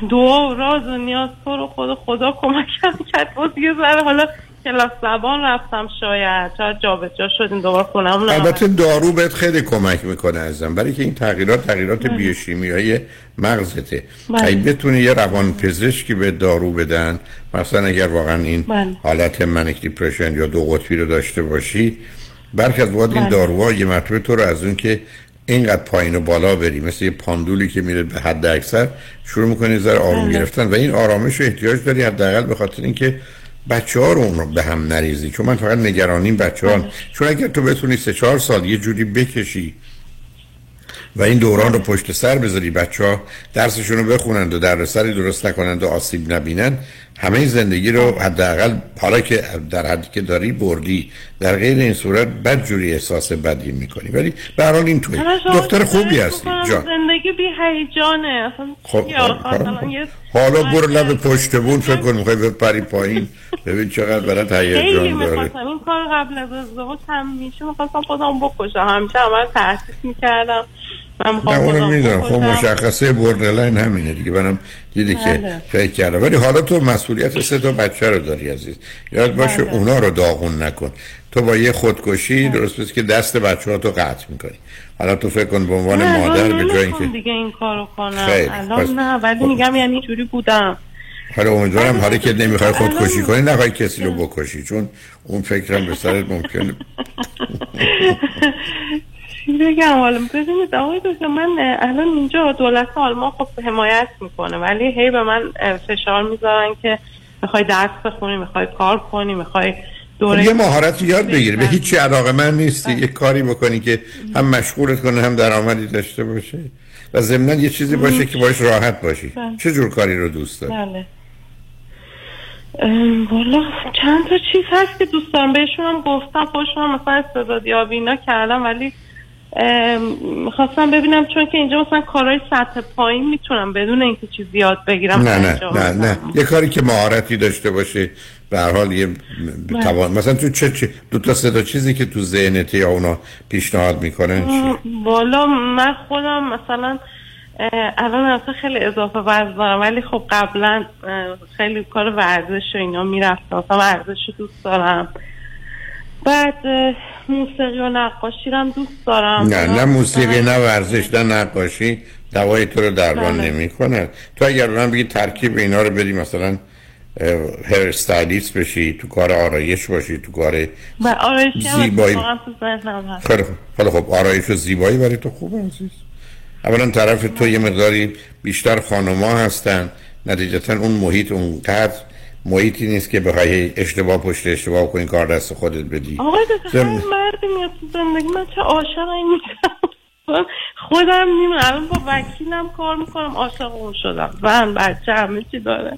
دعا و راز و نیاز تو رو خدا خدا کمکم کرد باز یه ذره حالا کلاس زبان رفتم شاید شاید جابجا شدیم دوباره خونم البته دارو بهت خیلی کمک می‌کنه ازم برای که این تغییرات تغییرات بله. بیوشیمیایی مغزته بله. اگه بتونی یه روان پزشکی به دارو بدن مثلا اگر واقعا این بله. حالت منیک دیپرشن یا دو قطبی رو داشته باشی برخی از این بله. داروها یه مرتبه تو رو از اون که اینقدر پایین و بالا بری مثل یه پاندولی که میره به حد اکثر شروع می‌کنی ذره آروم بله. گرفتن و این آرامش رو احتیاج داری حداقل به خاطر اینکه بچه ها رو اون رو به هم نریزی چون من فقط نگرانیم بچه ها چون اگر تو بتونی سه چهار سال یه جوری بکشی و این دوران رو پشت سر بذاری بچه ها درسشون رو بخونند و در سری درست نکنند و آسیب نبینن همه زندگی رو حداقل حالا که در حدی که داری بردی در غیر این صورت بد جوری احساس بدی می‌کنی. ولی به هر حال این توی دختر فکر خوبی هستی. جان. زندگی بی هیجانه. خب،. مثلا یه حالا برو لب پشت بون فکر کن می‌خوای بپری پایین. ببین چقدر برات هیجان داره. می‌خواستم. این کار قبل از ازدواج همیشه می‌خواستم خودم بکشم. همیشه عمل تحسیس می‌کردم. من اونو می‌دونم. خب. مشخصه بردرلاین همینه دیگه. منم دیدی که بله. فکر کردم. ولی حالا تو مسئولیت سه تا بچه رو داری عزیز. یاد باشه بله. اونا رو داغون نکن. تو با یه خودکشی درست بس که دست بچه ها تو قطع می‌کنی. حالا تو فکر کن به عنوان مادر به جای اینکه دیگه این کارو کنم. الان نه ولی خب. میگم یعنی اینجوری بودم. حالا امیدوارم حالا که نمی‌خوای الان- خودکشی کنی نخوای کسی رو بکشی. چون اون فکرم به سرت ممکنه چی بگم حالا ببینید آقای دکتر من الان اینجا دولت آلمان خب حمایت می‌کنه ولی هی به من فشار می‌ذارن که می‌خوای درس بخونی می‌خوای کار کنی می‌خوای دوره یه مهارت یاد بگیری به هیچی علاقه من نیستی. یه کاری بکنی که هم مشغولت کنه هم درآمدی داشته باشه و ضمنا یه چیزی باشه که باش راحت باشی. بله. چه جور کاری رو دوست داری؟ بله. والا چند تا چیز هست که دوست دارم. بهشون هم گفتم خودشون هم مثلا استعدادیابی اینا کردم ولی می‌خواستم ببینم چون که اینجا مثلا کارهای سطح پایین می‌تونم بدون اینکه چیزی یاد بگیرم نه نه نه. نه یه کاری که مهارتی داشته باشه به هر حال یه بله. توان مثلا تو چه چه دو تا سه تا چیزی که تو ذهنت یا اونا پیشنهاد می‌کنن چی والا من خودم مثلا الان اصلا خیلی اضافه وزن دارم ولی خب قبلا خیلی کار ورزش و اینا می‌رفتم مثلا ورزش دوست دارم بعد موسیقی و نقاشی هم دوست دارم. نه نه موسیقی نه ورزش نه نقاشی. دوای تو رو درمان بله. نمی‌کنه. تو اگر من بگی ترکیب اینا رو بدی مثلا هر استایلیست بشی تو کار آرایش باشی تو کار زیبایی. خیلی حالا خب آرایش و زیبایی برای تو خوبه عزیز. اولا طرف تو یه مقداری بیشتر خانوما هستن. نتیجتا اون محیط اونقدر محیطی نیست که بخوای اشتباه پشت اشتباه کنی کار دست خودت بدی. آقای دکتر زم- مردی میاد تو زندگی من چه عاشق این میشم؟ خودم نیم الان با وکیلم کار می‌کنم عاشق اون شدم. زن بچه همه چی داره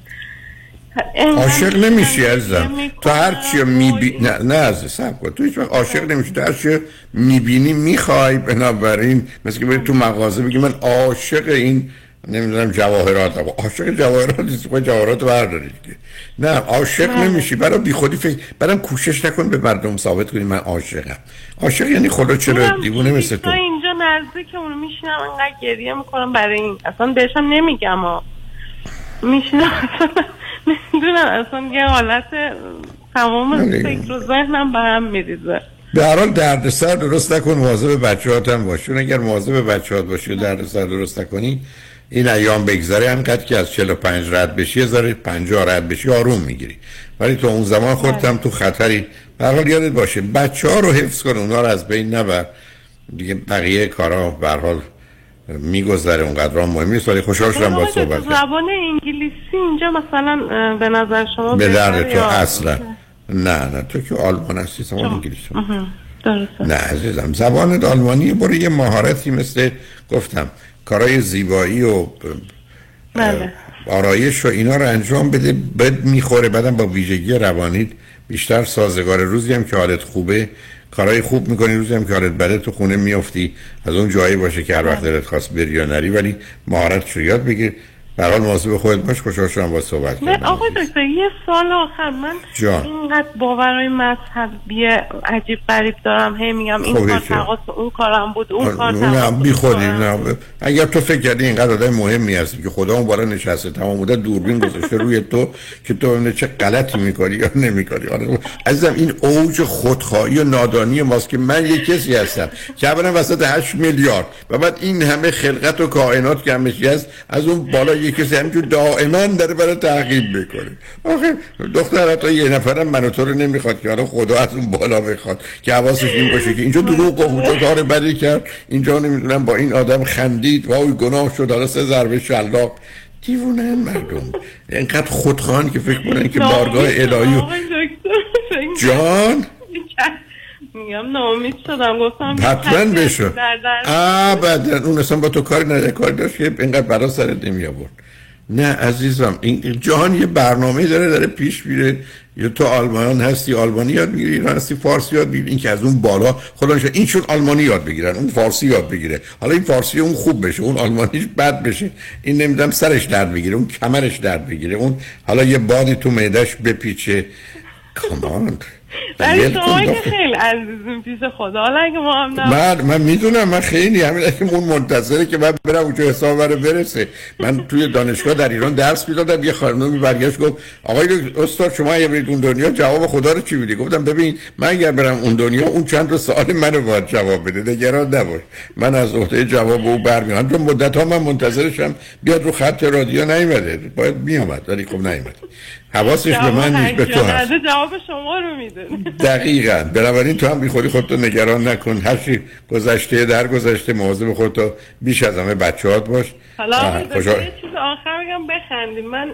عاشق نمیشی عزیزم. می‌کنم. تو هر چی می‌بینی نه نه عزیز سب کن. تو هیچ وقت عاشق نمیشی. تو هر چی می‌بینی می‌خوای بنابراین مثل که بری تو مغازه بگی من عاشق این نمی‌دونم جواهرات عاشق جواهرات نیست خود جواهرات رو برداری دیگه نه عاشق بله. نمیشی. برای بی خودی فکر برام کوشش نکن به مردم ثابت کنی من عاشقم. عاشق یعنی خدا چرا دیوونه مثل تو. اینجا نزدیکمون میشینم انقدر گریه می‌کنم برای این. اصلا بهشم نمیگم ها میشینم اصلا نمی‌دونم اصلا یه حالت تمام. فکر و ذهنم به هم میریزه. به هر حال دردسر درست نکن مواظب بچه‌هات هم باش. چون اگر مواظب بچه‌هات باشی و دردسر درست نکنی این ایام بگذره انقدر که از 45 رد بشی یه ذره 50 رد بشی آروم می‌گیری. ولی تو اون زمان خودت هم تو خطری. به حال یادت باشه بچه ها رو حفظ کن اونا رو از بین نبر. دیگه بقیه کارا به حال میگذره اونقدر هم مهم نیست ولی خوشحال شدم با صحبت کردم. زبان انگلیسی اینجا مثلا به نظر شما به درد تو اصلا. نه نه تو که آلمان هستی زبان انگلیسی. نه عزیزم زبان آلمانی برو یه مهارتی مثل گفتم کارهای زیبایی و بله. آرایش و اینا رو انجام بده بد می‌خوره بعدم با ویژگی روانیت بیشتر سازگار. روزی هم که حالت خوبه کارهای خوب می‌کنی روزی هم که حالت بده تو خونه میافتی از اون جایی باشه که هر وقت دلت خواست بری یا نری ولی مهارت رو یاد بگیر. حال مواظب خودت باش خوشحال شدم با صحبت کردم آقای دکتر یه سال آخر. من جان. اینقدر باورهای مذهبی عجیب غریب دارم. هی میگم این خب، کار؟ تقاس اون کارم بود اون کار نه بی خودی نه. اگر تو فکر کردی اینقدر آدم مهمی هستی که خدا اون بالا نشسته تمام مدت دوربین گذاشته روی تو که تو ببینه چه غلطی می‌کنی یا نمی‌کنی. آره عزیزم این اوج خودخواهی و نادانی ماست که من یک کسی هستم. که اولا وسط 8 میلیارد. و بعد این همه خلقت و کائنات که چی هست از اون بالا یک کسی همینجور دائما داره برای تعقیب می‌کنه. آخه دختر حتی یه نفرم من و تو رو نمی‌خواد که حالا خدا از اون بالا بخواد که حواسش این باشه که اینجا دروغ گفت اونجا کار بدی کرد. اینجا نمی‌دونم با این آدم خندید وای گناه شد حالا سه ضربه شلاق. دیوونه مردم. اینقدر خودخواهن که فکر کنن که بارگاه الهی و- جان؟ میگم ناامید شدم گفتم حتما بشو. ابدا اون اصلا با تو کاری نداره کاری داشت که اینقدر برا سرت نمی آورد. نه عزیزم این جهان یه برنامه داره داره پیش میره. یا تو آلمان هستی آلمانی یاد می‌گیری ایران هستی فارسی یاد می‌گیری این که از اون بالا خدا نشد این شد آلمانی یاد بگیرن اون فارسی یاد بگیره. حالا این فارسی اون خوب بشه اون آلمانیش بد بشه. این نمی‌دونم سرش درد بگیره اون کمرش درد بگیره اون حالا یه بادی تو معدش بپیچه. کامان ولی شما که خیلی عزیزیم پیش خدا. حالا اگه ما هم من من می‌دونم من خیلی همین اون منتظره که من برم اونجا حساب برای برسه. من توی دانشگاه در ایران درس می‌دادم یه خانمی برگشت گفت آقای استاد شما اگه برید اون دنیا جواب خدا رو چی میدی؟ گفتم ببین من اگر برم اون دنیا اون چند تا سوال منو باید جواب بده نگران نباش. من از عهده جواب او برمیام تو مدت ها من منتظرشم بیاد رو خط رادیو نیومده. باید میومد ولی خب نیومد. حواسش به من نیست به تو هست. جواب شما رو میده. دقیقا. بنابراین تو هم بی خودی خودتو نگران نکن. هر چی گذشته در گذشته مواظب خودتو بیش از همه بچه‌هات باش. حالا خوشحال- یه چیز آخر بگم بخندیم. من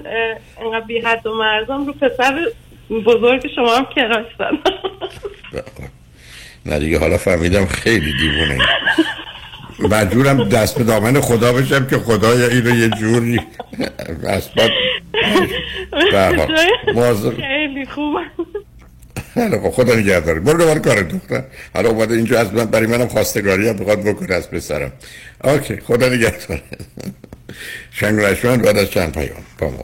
انقدر بی حد و مرزم رو پسر بزرگ شما هم کراش دادم نه دیگه حالا فهمیدم خیلی دیوونه. مجبورم دست به دامن خدا بشم که خدایا اینو یه جوری اثبات خیلی خوب. خب خدا نگهداره برو دوباره کار دختر. حالا اومده اینجا از من برای منم خواستگاری هم بخواد بکنه از پسرم. اوکی. خدا نگهداره شنگ رشمن بعد از چند پیام. با ما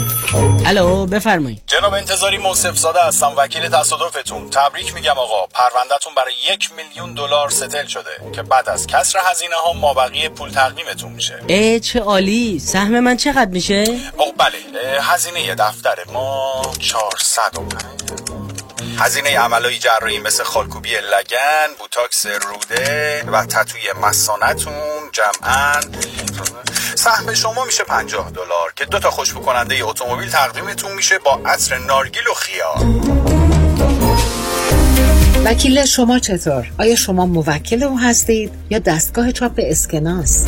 الو بفرمایید. جناب انتظاری موصف زاده هستم وکیل تصادفتون. تبریک میگم آقا پروندهتون برای یک میلیون دلار ستل شده که بعد از کسر هزینه ها مابقی پول تقدیمتون میشه. ای چه عالی. سهم من چقدر میشه؟ او بله هزینه دفتر ما 400 و هزینه عملای جراحی مثل خالکوبی لگن بوتاکس روده و تتوی مسانتون جمعا سهم شما میشه 50 دلار که دو تا خوشبو کننده اتومبیل تقدیمتون میشه با عطر نارگیل و خیار وکیل شما چطور؟ آیا شما موکل او هستید یا دستگاه چاپ اسکناس؟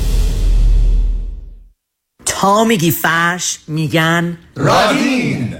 میگی فرش میگن رادین.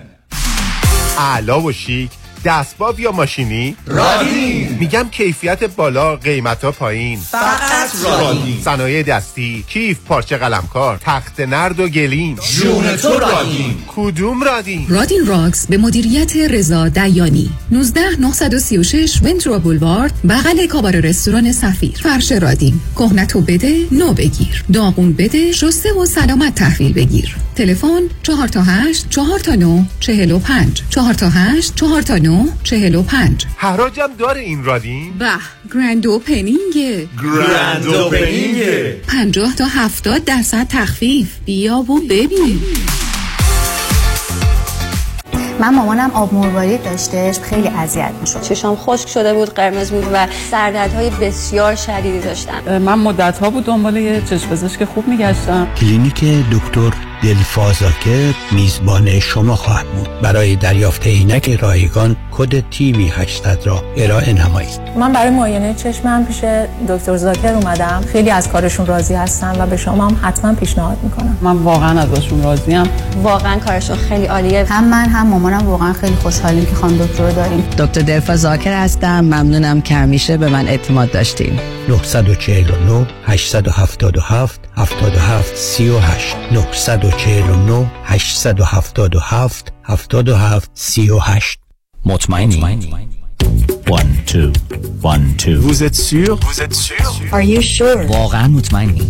اعلا و شیک دستباب یا ماشینی؟ رادین میگم کیفیت بالا قیمت ها پایین. فقط رادین. صنایع دستی کیف پارچه قلمکار تخت نرد و گلیم جون تو رادین. کدوم رادین رادین راکس به مدیریت رضا دیانی. 19 936 ونترا بولوارد بغل کابار رستوران سفیر. فرش رادین کهنتو بده نو بگیر. داغون بده شسته و سلامت تحویل بگیر. تلفن 4 تا 8 4 تا 9 45 4 تا 8 4 تا 9 45 حراجم داره این رادین؟ به گرند اوپنینگه گرند اوپنینگه 50 تا 70 درصد تخفیف. بیا و ببین. من مامانم آب مروارید داشتش خیلی اذیت می‌شد. چشام خشک شده بود قرمز بود و سردردهای بسیار شدیدی داشتم. من مدت ها بود دنبال یه چشم پزشک خوب میگشتم. کلینیک دکتر دلفازاکر میزبان شما خواهد بود. برای دریافت عینک رایگان کد تیوی 800 را ارائه نمایید. من برای معاینه چشمم پیش دکتر زاکر اومدم. خیلی از کارشون راضی هستم و به شما هم حتما پیشنهاد می‌کنم. من واقعا ازشون راضیم. واقعا کارشون خیلی عالیه. هم من هم مامانم واقعا خیلی خوشحالیم که خانم دکتر رو داریم. دکتر دلفا زاکر هستم. ممنونم که همیشه به من اعتماد داشتین. 949 877 77 38 949 877 77 38 مطمئنی One, two, one, two. Vous êtes sûr Vous êtes sûr Are you sure? واقعا مطمئنی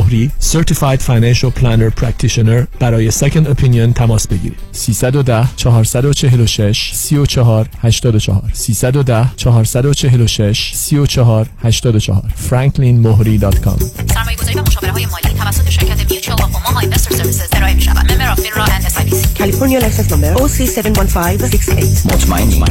مهری Certified Financial Planner Practitioner برای Second Opinion تماس بگیرید. 310 446 34 84 310 446 34 84 franklinmohri.com سرمایه گذاری و مشاوره های مالی توسط شرکت Mutual of Omaha Investor Services ارائه می شود member of FINRA and SIPC کالیفرنیا license number OC71568 مطمئنی.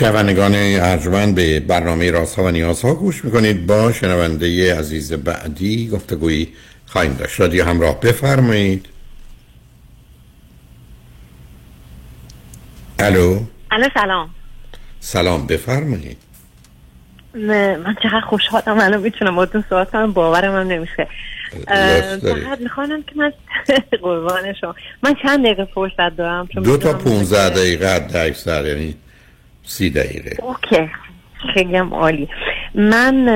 شنوندگان ارجمند به برنامه رازها و نیازها گوش می‌کنید. با شنونده عزیز بعدی گفتگویی خواهیم داشت. رادیو همراه بفرمایید. الو؟ الو سلام. سلام بفرمایید. من چقدر خوشحالم. الان می‌تونم باتون صحبت کنم. باورم هم نمیشه. فقط می‌خوانم که من قربان شما. من چند دقیقه فرصت دارم؟ چون دو تا می‌دونم پونزده دقیقه حد یعنی سی دقیقه. اوکی. خیلی هم عالی. من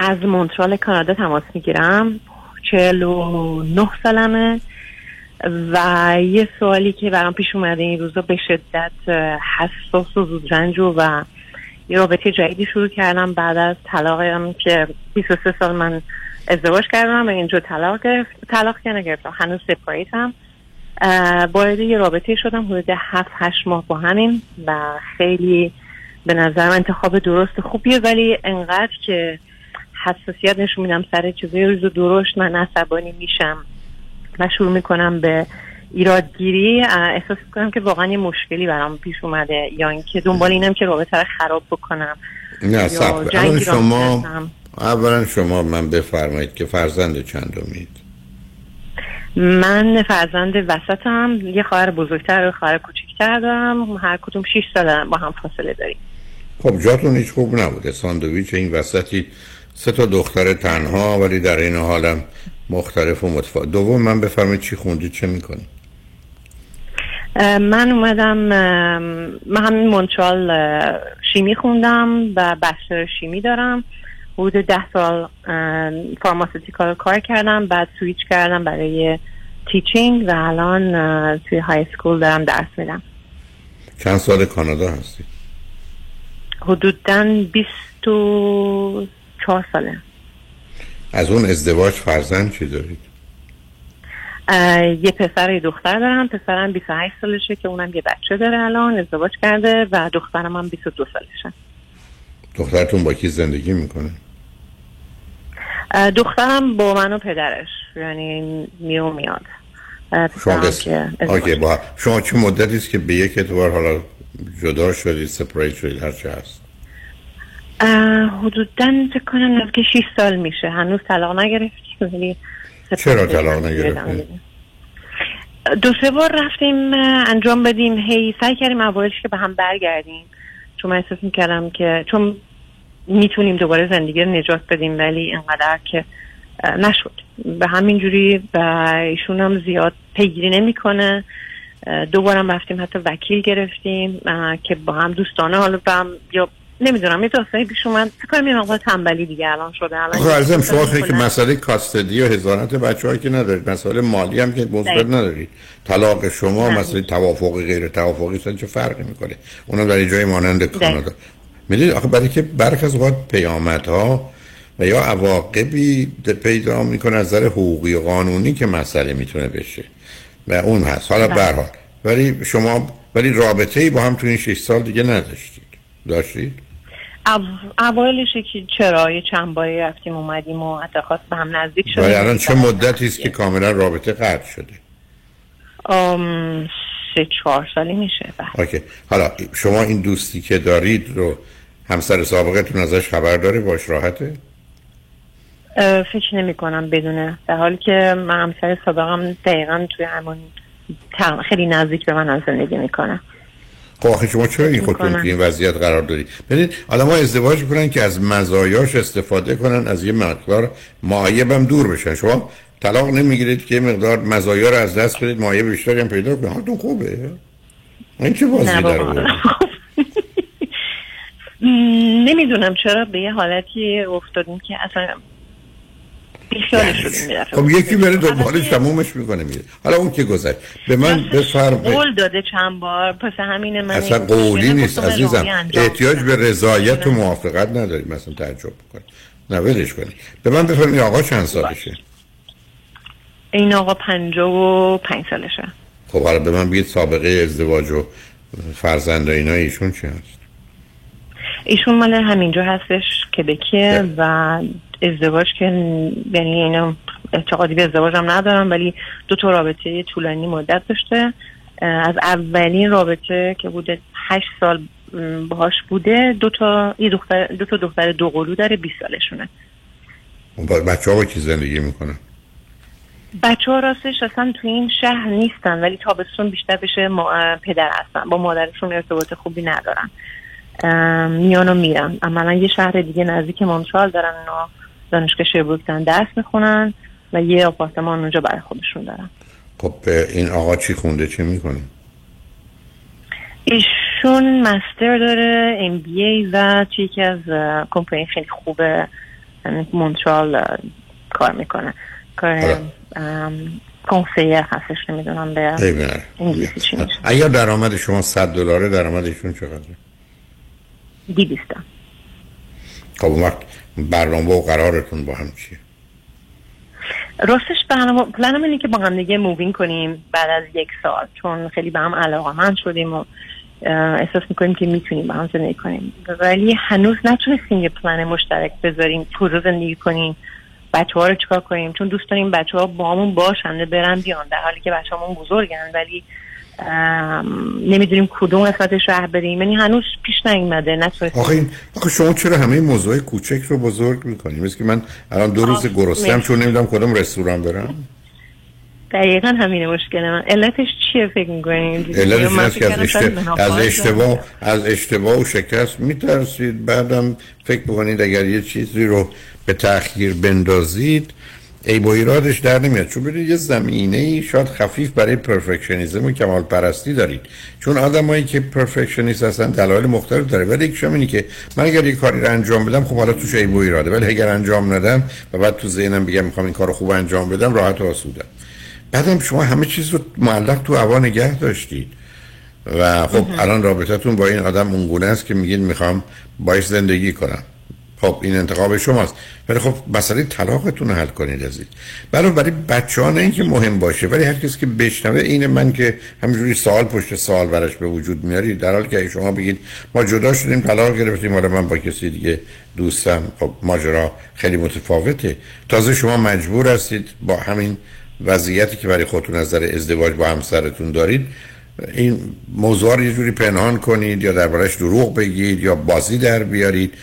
از مونترال کانادا تماس می‌گیرم. چهل و نه سالمه و یه سوالی که برام پیش اومده این روزا به شدت حساس و زودرنج و یه رابطه جدیدی شروع کردم. بعد از طلاقم که 23 سال من ازدواج کردم و اینجا طلاق گرفت. طلاق که نگرفتم. هنوز سپریتم اه، وارد یه رابطه شدم حدود هفت هشت ماه با همین و خیلی به نظرم انتخاب درست خوبیه ولی انقدر که حساسیت نشون میدم سر چیزای روز و درشت من عصبانی میشم و شروع می‌کنم به ایرادگیری. احساس می‌کنم که واقعا یه مشکلی برام پیش اومده یا اینکه دنبال اینم که رابطه رو خراب بکنم نه راه شما. اولا شما من بفرمایید که فرزند چندمید؟ من فرزند وسطم یه خواهر بزرگتر و خواهر کوچیکتر دارم. هر کدوم 6 سال با هم فاصله داریم. خب جاتون هیچ خوب نبوده. ساندویچ این وسطی سه تا دختر تنها ولی در این حالم مختلف و متفاوت. دوم من بفرمایید چی خوندید چه می‌کنید؟ اه، من اومدم من همین مونترال شیمی خوندم و master شیمی دارم. حدود ده سال pharmaceutical کار کردم بعد سویچ کردم برای teaching و الان توی high school دارم درس میدم. چند سال کانادا هستید حدودا 24 ساله. از اون ازدواج فرزند چی دارید؟ یه پسر و یه دختر دارم. پسرم 28 سالشه که اونم یه بچه داره الان ازدواج کرده و دخترم هم 22 سالشه. دخترتون با کی زندگی می‌کنه؟ دخترم با من و پدرش یعنی می و میاد. شما آکه با... شما چه مدتی است که به یک اعتبار حالا جدا شدید سپریت شدید هر چه هست؟ حدودا فکر کنم نزدیک 6 سال میشه. هنوز طلاق نگرفتیم ولی چرا طلاق نگرفتید دو سه بار رفتیم انجام بدیم. هی سعی کردیم اوایلش که به هم برگردیم. چون من احساس می‌کردم که چون می‌تونیم دوباره زندگی رو نجات بدیم ولی اینقدر که نشد. به همین جوری و ایشون هم زیاد پیگیری نمی‌کنه. دوبارم رفتیم حتی وکیل گرفتیم که با هم دوستانه حالا با هم یا نمی‌دونم یه داستانی پیش اومد. فکر کنم یه مقدار تنبلی دیگه الان شده الان عرضم شما خیلی که مسئله کاستدی و هزانت بچه که ندارید مسئله مالی هم که مثبت دقیق. ندارید. طلاق شما نه. مسئله توافقی غیر توافقی چه فرقی می‌کنه؟ اونم در جای مانند کانادا. می‌دونید آخه برای که برخ از اوقات پیامدها و یا عواقبی پیدا می‌کنه از نظر حقوقی و قانونی که مسئله می‌تونه بشه. و اون هست. حالا بله. به هر حال. ولی شما ولی رابطه ای با هم تو این 6 سال دیگه نداشتید. داشتید؟ او- اوایلش که چرا؟ یه چند باری رفتیم اومدیم و حتی خواست به هم نزدیک شدیم. ولی الان چه مدتی است که کاملا رابطه قطع شده؟ ام، سه چهار سالی میشه. بله. اوکی. حالا شما این دوستی که دارید رو همسر سابقتون ازش خبر داره باش راحته؟ فکر نمی کنم بدونه. در حالی که من همسر سابقم دقیقا توی همون خیلی نزدیک به من هم زندگی می‌کنه. خب آخه شما چرا این خودتون. توی این وضعیت قرار دارید ببینید آدم ها ازدواج می‌کنن که از مزایاش استفاده کنن از یه مقدار معایب هم دور بشن. شما طلاق نمی‌گیرید که یه مقدار مزایا رو از دست بدید معایب بیشتری هم پیدا کنید. حالتون خوبه؟ این چه بازی در نمی‌دونم چرا به یه حالتی افتادیم که اصلا بیخیالش شدیم. خب یکی بره دنبالش تمومش می‌کنه میره حالا اون که گذشت. به من بفرمایید. قول داده چند بار. پس همینه من اصلا قولی نیست عزیزم. احتیاج. به رضایت و موافقت نداریم. مثلا تعجب بکنید. نه ولش کنید. به من بفرمایید. آقا چند سالشه؟ این آقا پنجاه و پنج سالشه. خب حالا به من بگید سابقه ازدواج و فرزند اینا ایشون چی هست؟ ایشون مال همینجا هستش کبکیه و ازدواج که یعنی اینا اعتقادی به ازدواج هم ندارم ولی دو تا رابطه طولانی مدت داشته. از اولین رابطه که بوده هشت سال باهاش بوده دو تا یه دختر دو تا دختر دو قلو داره 20 سالشونه. بچه ها با کی زندگی می‌کنن؟ بچه ها راستش اصلا تو این شهر نیستن ولی تابستون بیشتر بشه پدر هستن. با مادرشون ارتباط خوبی ندارن. میان و میرن. عملا یه شهر دیگه نزدیک مونترال دارن اونا دانشگاه شربروکتن درس می‌خونن و یه آپارتمان اونجا برای خودشون دارن. خب این آقا چی خونده؟ چی می‌کنه ایشون مستر داره ام بی ای و توی یکی از کمپانی خیلی خوب اه، مونترال کار می‌کنه. کار کنسیر هستش نمی‌دونم به ببینم. انگلیسی چی میشه. اگر درآمد شما 100 دلاره درآمدشون چقدره؟ دیویستا خب اون وقت برنامه و قرارتون با هم چیه؟ راستش برنامه پلنم اینه که با هم دیگه مووین کنیم بعد از یک سال چون خیلی به هم علاقه من شدیم و احساس می‌کنیم که می‌تونیم با هم زندگی کنیم. ولی هنوز نتونستیم یه پلن مشترک بذاریم کجا زندگی کنیم بچه ها رو چیکار کنیم؟ چون دوست داریم بچه ها با همون باشن برن بیان در حالی که بچه همون بزرگن ولی نمی‌دونیم کدوم قسمت شهر بریم. یعنی هنوز پیش نیومده نتونستیم آخه این آخه شما چرا همه موضوع کوچک رو بزرگ می‌کنید مثل که من الان دو روز گرسنم. چون نمی‌دونم کدوم رستوران برم. دقیقا همینه مشکل من. علتش چیه فکر می‌کنیم علتش که از, از اشتباه از اشتباه و شکست میترسید. بعدم فکر بکنید اگر یه چیزی رو به تأخیر بندازید ای با ایرادش در نمیاد. چون ببینید یه زمینه ای شاید خفیف برای پرفکشنیزم و کمال پرستی دارید. چون آدمایی که پرفکشنیست هستن دلایل مختلف داره. ولی یکیشم اینه که من اگر یه کاری رو انجام بدم خب حالا توش ای و ایراده. ولی اگر انجام ندم و بعد تو ذهنم بگم می‌خوام این کارو خوب انجام بدم راحت و آسودم بعدم شما همه چیز رو معلق تو هوا نگه داشتید. و خب الان رابطتون با این آدم اونگونه است که میگید می‌خوام باش زندگی کنم. خب این انتخاب شماست. ولی خب مسئله طلاقتون رو حل کنید عزیز. برای برای بچه ها نه اینکه مهم باشه ولی هر کسی که بشنوه این من که همینجوری سوال پشت سوال براش به وجود میارید در حالی که شما بگید ما جدا شدیم طلاق گرفتیم حالا من با کسی دیگه دوستم خب ماجرا خیلی متفاوته. تازه شما مجبور هستید با همین وضعیتی که برای خودتون از نظر ازدواج با همسرتون دارید این موضوع رو یه جوری پنهان کنید یا دربارش دروغ بگید یا بازی در بیارید.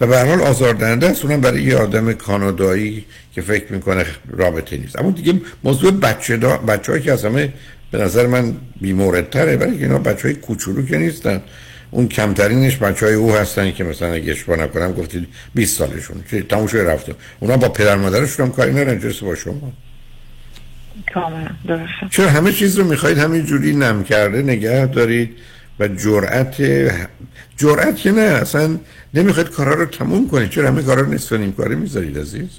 و به حال آزاردهنده است. اونم برای یه آدم کانادایی که فکر می‌کنه رابطه نیست. اما دیگه موضوع بچه دا بچه که از همه به نظر من بیموردتره ولی اینا بچه های کوچولو که نیستن. اون کمترینش بچه های او هستن که مثلا اگه اشتباه نکنم گفتید 20 سالشون. چه تموم شده رفته اونا با پدر مادرشون هم کاری ندارن چه با شما. کاملا درسته. چرا همه چیز رو می‌خواید همین جوری نم کرده نگه دارید؟ و جرأت جرأت که نه اصلا نمی‌خواید کارا رو تموم کنید چرا همه کارا رو نصف و نیم کاره می‌ذارید عزیز؟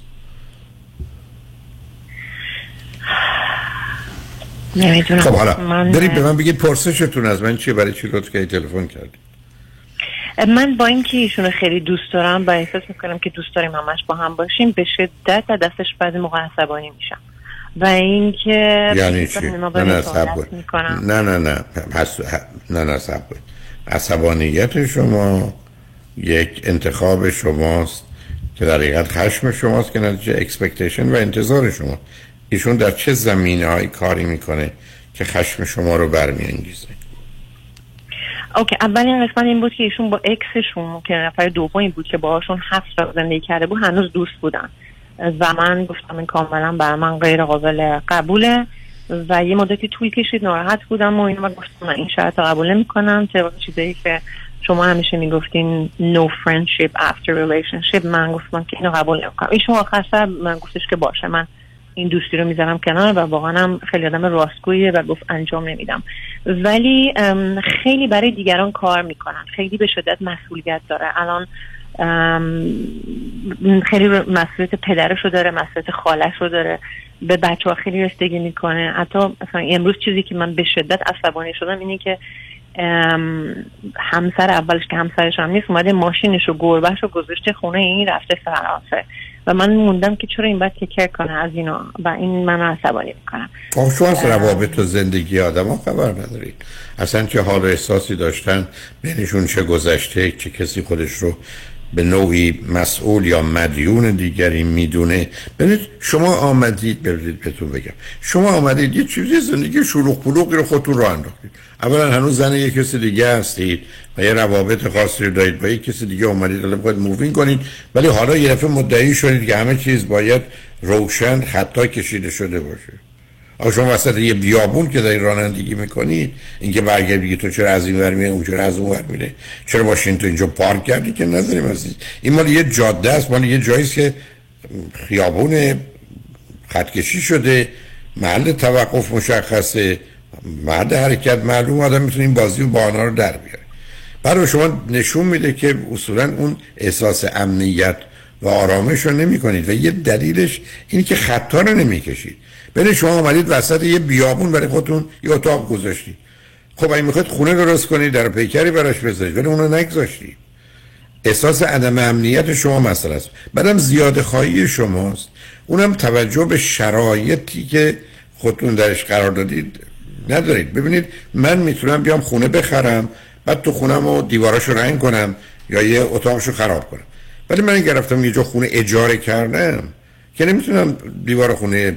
نمی‌دونم. خب حالا من برید به من بگید پرسشتون از من چیه برای چی لطف کردید تلفن کردید من با اینکه ایشون خیلی دوست دارم و احساس می‌کنم که دوست داریم همش با هم باشیم به شدت از دستش بعضی موقع عصبانی میشم. و اینکه یعنی چی؟ نه نه. می‌کنم نه نه نه پس نه نه کن. عصبانیت شما یک انتخاب شماست که در حقیقت خشم شماست که نتیجه expectation و انتظار شما ایشون در چه زمینه های کاری می‌کنه که خشم شما رو برمیانگیزه اوکی اولین قسمت این بود که ایشون با اکسشون که نفر دومی بود که باهاشون هفت سال زندگی کرده بود هنوز دوست بودن و من گفتم این کاملا بر من غیر قابل قبوله و یه مدتی طول کشید ناراحت بودم و اینو گفتم من این شرط رو قبول نمی‌کنم. طبق چیزایی که شما همیشه می‌گفتین no friendship after relationship من گفتم که اینو قبول نمی‌کنم. ایشون سر من گفتش که باشه من این دوستی رو می‌ذارم کنار و واقعا هم خیلی آدم راستگویه و گفت انجام نمیدم. ولی خیلی برای دیگران کار می‌کنن. خیلی به شدت مسئولیت داره. الان خیلی مسئولیت پدرش رو داره مسئولیت خالش رو داره. به بچه ها خیلی رسیدگی می‌کنه. حتی مثلا امروز چیزی که من به شدت عصبانی شدم اینه که همسر اولش که همسرش هم نیست اومده ماشینش و گربهش رو گذاشته خونه این رفته فرانسه و من موندم که چرا این باید تکر کنه از اینا. و این من عصبانی می‌کنم شما از روابط و زندگی آدم ها خبر ندارید اصلا چه حال و احساسی داشتن بینشون چه گذشته چه کسی خودش رو به نوعی مسئول یا مدیون دیگری می‌دونه. ببینید شما آمدید ببینید بهتون بگم. شما آمدید یه چیزی زندگی شلوغ پلوغی رو خودتون رو انداختید. اولا هنوز زن یه کسی دیگه هستید و یه روابط خاصی رو دارید. با یه کسی دیگه اومدید حالا باید مووین کنید. ولی حالا یه دفعه مدعی شدید که همه چیز باید روشن خطا کشیده شده باشه. آقا شما وسط یه بیابون که داری رانندگی می‌کنی اینکه برگردی بگی تو چرا از این ور میره اون چرا از اون ور میره. چرا ماشین تو اینجا پارک کردی که نداریم عزیز؟ این مال یه جاده است مال یه جایی که خیابون خطکشی شده محل توقف مشخصه محل حرکت معلوم آدم می‌تونه این بازی و بهانه رو در بیاره. برای شما نشون میده که اصولا اون احساس امنیت و آرامش رو نمی کنید و یه دلیلش اینه که خطا رو نمی‌کشید. ببین شما آمدید وسط یه بیابون برای خودتون یه اتاق گذاشتی. خب اگه می‌خواید خونه درست کنید در پیکری براش بذارید ولی اونو نگذاشتی. احساس عدم امنیت شما مسئله است. بعدم زیاد خواهی شماست. اونم توجه به شرایطی که خودتون درش قرار دادید ندارید. ببینید من می‌تونم بیام خونه بخرم بعد تو خونم و دیواراشو رنگ کنم یا یه اتاقشو خراب کنم. ولی من گرفتم یه جا خونه اجاره کردم که نمی‌تونم دیوار خونه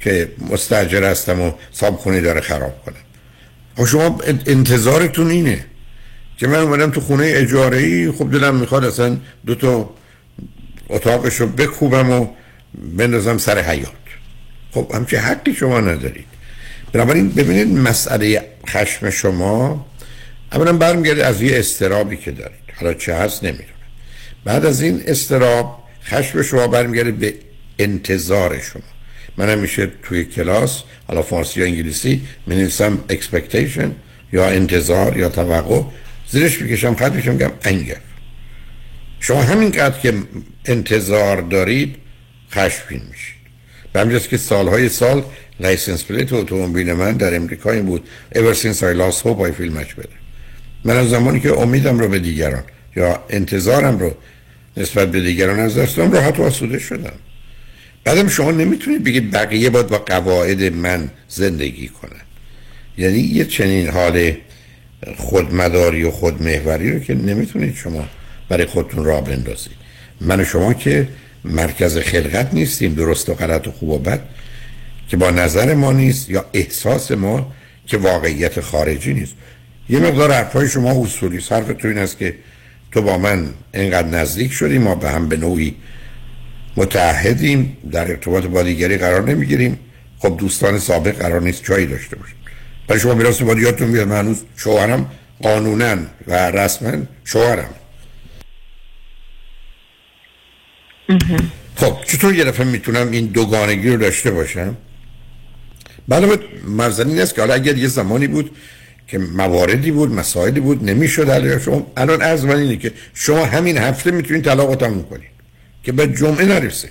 که مستجر هستم و صاحب خونه داره خراب کنم خب شما انتظارتون اینه که من اومدم تو خونه اجاره ای خب دلم می‌خواد اصلا دو تا اتاقش رو بکوبم و بندازم سر حیات خب همچه حقی شما ندارید. بنابراین ببینید مسئله خشم شما اولا برمیگرده از یه استرابی که دارید. حالا چه هست نمی‌دونم. بعد از این استراب خشم شما برمیگرده به انتظار شما. من همیشه توی کلاس حالا فارسی یا انگلیسی می نویسم expectation یا انتظار یا توقع. زیرش می‌کشم خط میگم انگر شما همینقدر که انتظار دارید خشمگین میشید. به همین جهته که سالهای سال license plate اتومبیل من در امریکا این بود. Ever since I lost hope I feel better من از زمانی که امیدم رو به دیگران یا انتظارم رو نسبت به دیگران از دستم راحت و آسوده شدم. بعدم شما نمی‌تونید بگید بقیه باید با قواعد من زندگی کنن. یعنی یه چنین حال خودمداری و خودمهوری رو که نمی‌تونید شما برای خودتون راه بندازید. من و شما که مرکز خلقت نیستیم درست و غلط و خوب و بد که با نظر ما نیست یا احساس ما که واقعیت خارجی نیست. یه مقدار حرفای شما اصولی صرف تو این است که تو با من اینقدر نزدیک شدی ما به هم به نوعی متحدیم در ارتباط با دیگری قرار نمی‌گیریم. خب دوستان سابق قرار نیست جایی داشته باشیم. برای شما میراث با یادتون میاد من هنوز شوهرم قانونا و رسما شوهرم. خب چطور یه دفعه می‌تونم این دوگانگی رو داشته باشم؟ بله مرزنی این است که حالا اگر یه زمانی بود که مواردی بود مسائلی بود نمی‌شد شما الان از من اینه که شما همین هفته می‌تونید طلاق تموم کنید که به جمعه نرسه.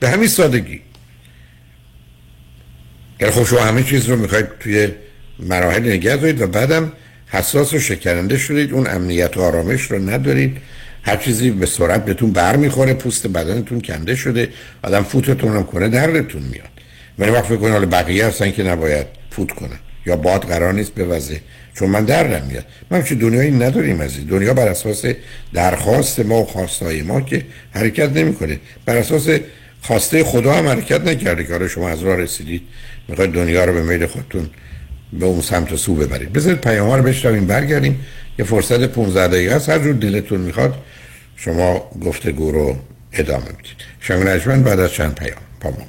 به همین سادگی. گر خب شما همه چیز رو می‌خواید توی مراحل نگه دارید و بعدم حساس و شکننده شدید. اون امنیت و آرامش رو ندارید. هر چیزی به سرعت بهتون بر می‌خوره پوست بدنتون کنده شده. آدم فوتتون هم کنه دردتون میاد. ولی وقت فکر حالا بقیه هستن که نباید فوت کنن. یا باد قرار نیست بوزه چون من دردم میاد. ما چه دنیایی نداریم از این دنیا بر اساس درخواست ما و خواستای ما که حرکت نمی‌کنه. بر اساس خواسته خدا هم حرکت نکرده که شما از راه رسیدید. می‌خواید دنیا رو به میل خودتون به اون سمت و سو ببرید. بذارید پیام رو بشنویم برگردیم. یه فرصت 15 دقیقه است. هر جور دلتون می‌خواد شما گفتگو رو ادامه می‌دید. شنگ بعد از چند پیام. با ما امور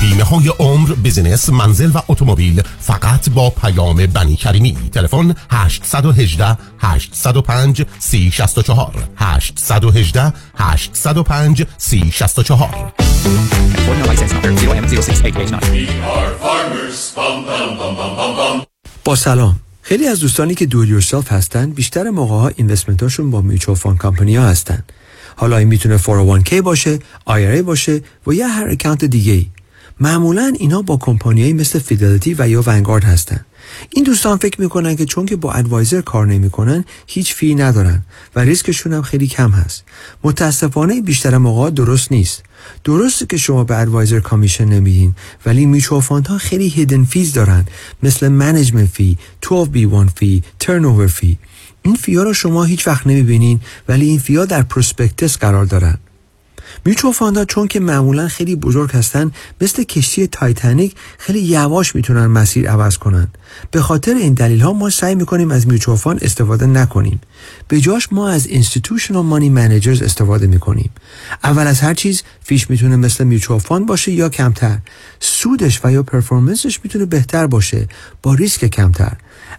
بیمه های عمر business منزل و اتومبیل فقط با پیام بنی کریمی. تلفن 818 805 3064 818 805 3064 با سلام. خیلی از دوستانی که do it yourself هستن بیشتر موقع ها investment اشون با mutual fund company ها هستن. حالا این می‌تونه 401k باشه IRA باشه و یا هر account دیگه ای معمولا اینا با کمپانیایی مثل فیدلیتی و یا ونگارد هستن. این دوستان فکر می‌کنن که چون که با advisor کار نمی‌کنن هیچ fee ندارن و ریسکشون هم خیلی کم هست. متاسفانه بیشتر موقع درست نیست. درسته که شما به advisor commission نمیدین ولی میچو ها خیلی hidden fees دارن. مثل management fee 12B1 fee turnover fee این fee ا رو شما هیچ وقت نمی‌بینین ولی این fee ا در prospectus قرار دارن. mutual fund ا چون که معمولا خیلی بزرگ هستن مثل کشتی تایتانیک خیلی یواش می‌تونن مسیر عوض کنن. به خاطر این دلیل ها ما سعی می‌کنیم از میچو استفاده نکنیم. به جاش ما از institutional money managers استفاده می‌کنیم. اول از هر چیز fee ش می‌تونه مثل میچو باشه یا کمتر. سودش و یا performance ش می‌تونه بهتر باشه با ریسک کمتر.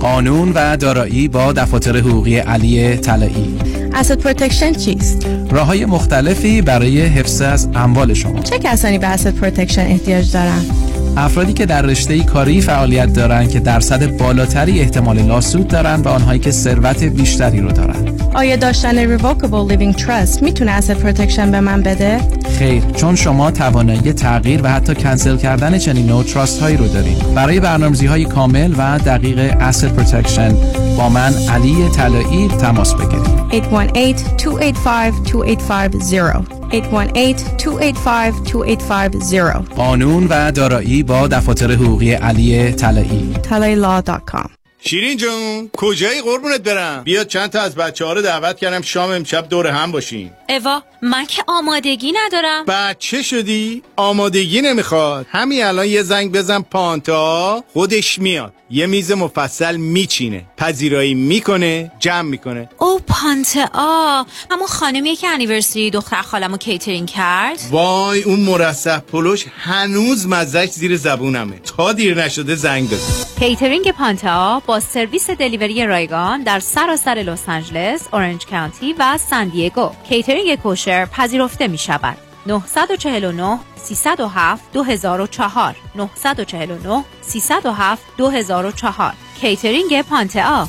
قانون و دارایی با دفاتر حقوقی علی طلایی. asset protection چیست؟ راه های مختلفی برای حفظ از اموال شما چه کسانی به asset protection احتیاج دارند؟ افرادی که در رشته کاری فعالیت دارند که درصد بالاتری احتمال lawsuit دارند و آنهایی که ثروت بیشتری رو دارند. آیا داشتن revocable living trust می‌تونه asset protection به من بده؟ خیر چون شما توانایی تغییر و حتی کنسل کردن چنین نوع trust هایی رو دارید. برای برنامه‌ریزی های کامل و دقیق asset protection با من علی طلایی تماس بگیرید. 818-285-2850 818-285-2850 قانون و دارایی با دفاتر حقوقی علی طلایی. Talailaw.com شیرین جون کجایی؟ قربونت برم. بیا چند تا از بچه ها رو دعوت کردم شام امشب دور هم باشیم. اوا من که آمادگی ندارم. بچه شدی؟ آمادگی نمی‌خواد. همین الان یه زنگ بزن پانتا. خودش میاد. یه میز مفصل میچینه. پذیرایی می‌کنه جمع می‌کنه. او پانتا. همون خانمیه که anniversary دختر خالمو کیترین کرد. وای اون مرصع پلوش هنوز مزش زیر زبونمه. تا دیر نشده زنگ بزن. کیترینگ پانتا با سرویس delivery رایگان در سراسر لس آنجلس، اورنج کانتی و سان دیگو. کیترینگ کوشر پذیرفته می شود. 949 307 2004 949 307 2004 کیترینگ پانتا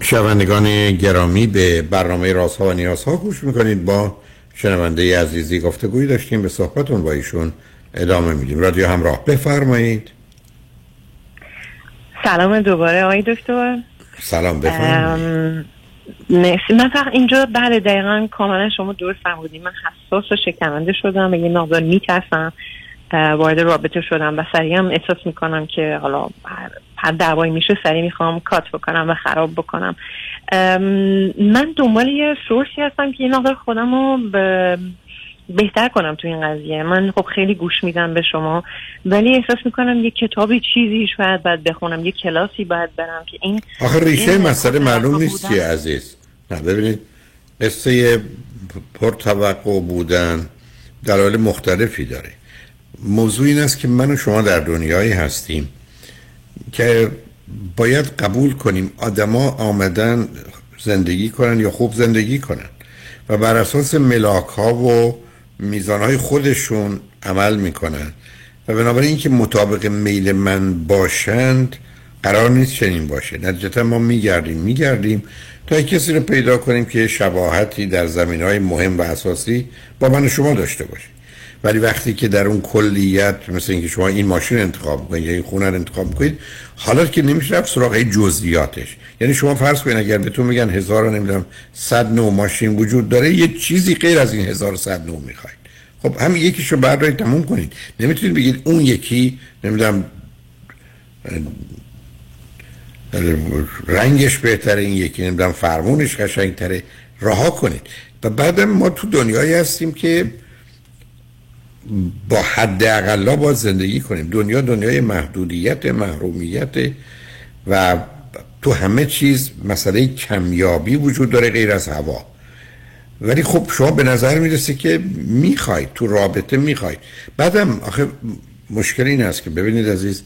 شنوندگان گرامی به برنامه رازها و نیازها گوش می‌کنید. با شنونده عزیزی گفتگوی داشتیم به صحبتون با ایشون ادامه میدیم. رادیو همراه بفرمایید. سلام دوباره آقای دکتر. سلام بفرمایید. مرسی. من فقط اینجا بله دقیقا کاملا شما درست فرمودید من حساس و شکننده شدم و یه مقدار میترسم وارد رابطه شدم و سریع هم احساس می‌کنم که حالا هر, دعوایی میشه سریع می‌خوام کات بکنم و خراب بکنم. من دنبال یه سورسی هستم که یه مقدار خودم رو به بهتر کنم تو این قضیه. من خب خیلی گوش میدم به شما ولی احساس می‌کنم یه کتابی چیزی شاید باید بخونم یه کلاسی باید برم که این آخه ریشه این مسئله معلوم نیست چیه عزیز. نه ببینید قصه پرتوقع بودن دلایل مختلفی داره. موضوع این است که من و شما در دنیایی هستیم که باید قبول کنیم آدما آمدن زندگی کنن یا خوب زندگی کنن. و بر اساس ملاک ها و میزان های خودشون عمل می‌کنن. و بنابراین اینکه مطابق میل من باشند قرار نیست چنین باشه. نتیجتا ما میگردیم میگردیم تا کسی رو پیدا کنیم که شباهتی در زمین های مهم و اساسی با من شما داشته باشه. ولی وقتی که در اون کلیت مثل اینکه شما این ماشین انتخاب کنید یا این خونه رو انتخاب کنید حالا که نمیشه رفت سراغ جزئیاتش. یعنی شما فرض کنید اگر بهتون میگن هزار نمی‌دونم صد نوع ماشین وجود داره یه چیزی غیر از این هزار صد نوع می‌خواید. خب هم یکیشو بردارید تموم کنید. نمی‌تونید بگید اون یکی نمی‌دونم رنگش بهتره این یکی نمی‌دونم فرمونش قشنگتره. رها کنید. و بعدم ما تو دنیایی هستیم که با حد اقلا باید زندگی کنیم. دنیا دنیای محدودیت محرومیت و تو همه چیز مسئله کمیابی وجود داره غیر از هوا. ولی خب شما به نظر می‌رسه که می‌خواید تو رابطه می‌خواید. بعدم آخه مشکل این است که ببینید عزیز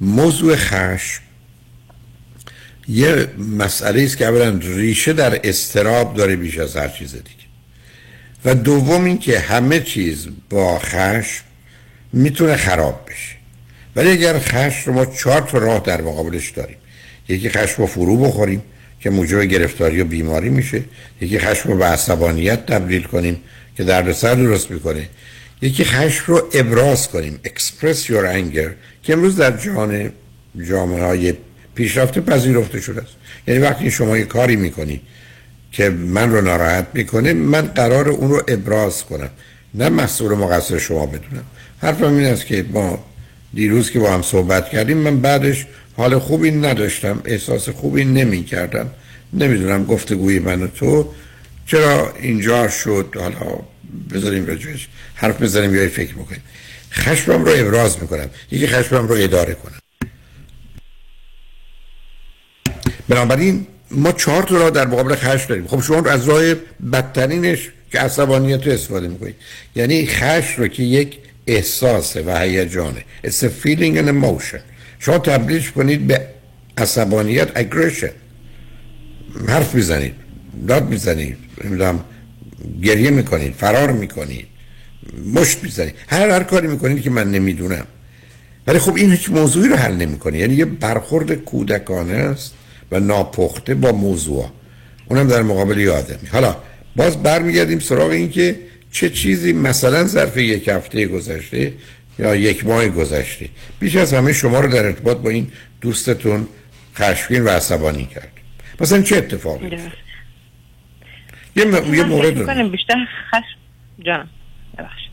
موضوع خشم یه مسئله است که اولا ریشه در استراب داره بیش از هر چیز دیگه. و دوم این که همه چیز با خشم می‌تونه خراب بشه. ولی اگر خشم رو ما چهار تا راه در مقابلش داریم. یکی خشم رو فرو بخوریم که موجب گرفتاری و بیماری میشه. یکی خشم رو به عصبانیت تبدیل کنیم که دردسر درست می‌کنه. یکی خشم رو ابراز کنیم. Express your anger که امروز در جهان جامعه های پیشرفته پذیرفته شده است. یعنی وقتی شما یه کاری می‌کنید که من رو ناراحت می‌کنه من قرار اون رو ابراز کنم. نه مسئول مقصر شما بدونم. حرفم این است که ما دیروز که با هم صحبت کردیم من بعدش حال خوبی نداشتم احساس خوبی نمی کردم نمی‌دونم گفتگوی من و تو چرا اینجا شد. حالا بذاریم راجعش حرف بزنیم یا فکر بکنیم. خشمم رو ابراز می‌کنم. یکی خشمم رو اداره کنم. بنابراین ما چهار تا راه در مقابل خشم داریم. خب شما از راه بدترینش که عصبانیت رو استفاده می‌کنید. یعنی خشم رو که یک احساسه و هیجانه. It's a feeling and emotion. شما تبدیلش کنید به عصبانیت aggression. حرف می‌زنید داد می‌زنید نمی‌دونم گریه می‌کنید فرار می‌کنید مشت می‌زنید. هر هر کاری می‌کنید که من نمی‌دونم. ولی خب این هیچ موضوعی رو حل نمی‌کنه. یعنی یه برخورد کودکانه است. و ناپخته با موضوع. اونم در مقابل یه آدمی حالا باز برمیگردیم سراغ این که چه چیزی مثلا ظرف یک هفته گذشته یا یک ماه گذشته. بیش از همه شما رو در ارتباط با این دوستتون خشمگین و عصبانی کرد. مثلا چه اتفاقی. یه, م... یه مورد می‌کنم بیشتر خشم. جانم ببخشید.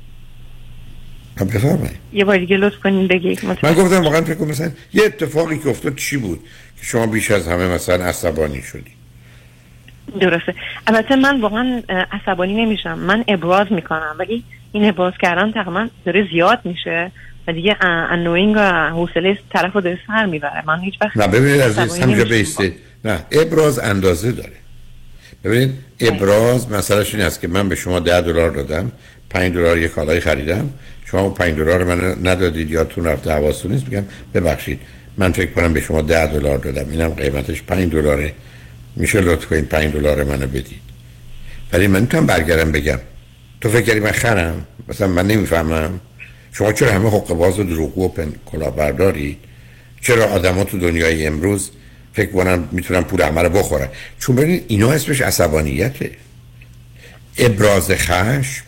بفرمایید. یه بار دیگه لطف کنین بگید. من گفتم واقعا فکر کنم مثلا یه اتفاقی که افتاد چی بود؟ شما بیش از همه مثلا عصبانی شدی. درسته. البته من واقعا عصبانی نمیشم. من ابراز می‌کنم ولی این ابراز کردن تقریبا داره زیاد میشه و دیگه انوینگ و حوصله طرف رو داره سر می‌بره. من هیچ وقت نه ببینید عصبانی همینجا. بیسته نه ابراز اندازه داره. ببینید ابراز مسئلهش این است که من به شما ده دلار دادم پنج دلار یه کالای خریدم. شما پنج دلار من ندادید یادتون رفته حواستون نیست میگم ببخشید. من فکر کنم به شما ده دلار دادم. اینم قیمتش پنج دلاره. میشه لطف کنید پنج دلار منو بدید. ولی من می‌تونم برگردم بگم. تو فکر کردی من خرم؟ مثلا من نمی‌فهمم. شما چرا همه حق باز و دروغگو و پن چرا آدما تو دنیای امروز فکر کنم می‌تونم پول همه رو بخورن؟ چون ببینید اینا اسمش عصبانیته. ابراز خشم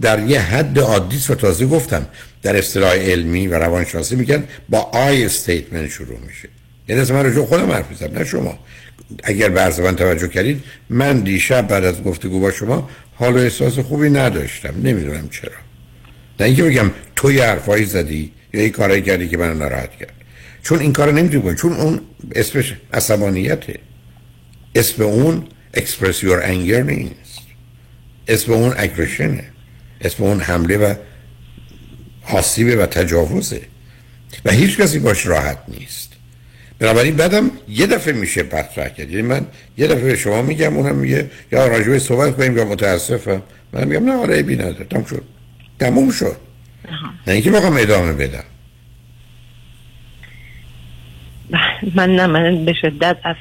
در یه حد عادی و تازه گفتم. در اصطلاح علمی و روانشناسی میگن با I statement شروع میشه. یعنی از من رجوع خودم حرف می‌زنم نه شما. اگر به من توجه کردید من دیشب بعد از گفتگو با شما حال و احساس خوبی نداشتم. نمی‌دونم چرا. نه اینکه بگم تو یه حرفایی زدی یا یه کارایی کردی که من ناراحت کرد. چون این کار نمی‌تونی کنی. چون اون اسمش عصبانیته. اسم اون express your anger نیست اسم اون اگریشنه اسم اون حمله و حاسیبه و تجاوزه. و هیچ کسی باش راحت نیست. بنابراین بعدم یه دفعه میشه مطرح کرد. یعنی من یه دفعه به شما میگم اونم میگه یا راجبه صحبت کنیم یا متاسفم. من میگم نه آره بی نداره. تموم شد. تموم شد. نه اینکه بخوام ادامه بدم. من نه من به شدت از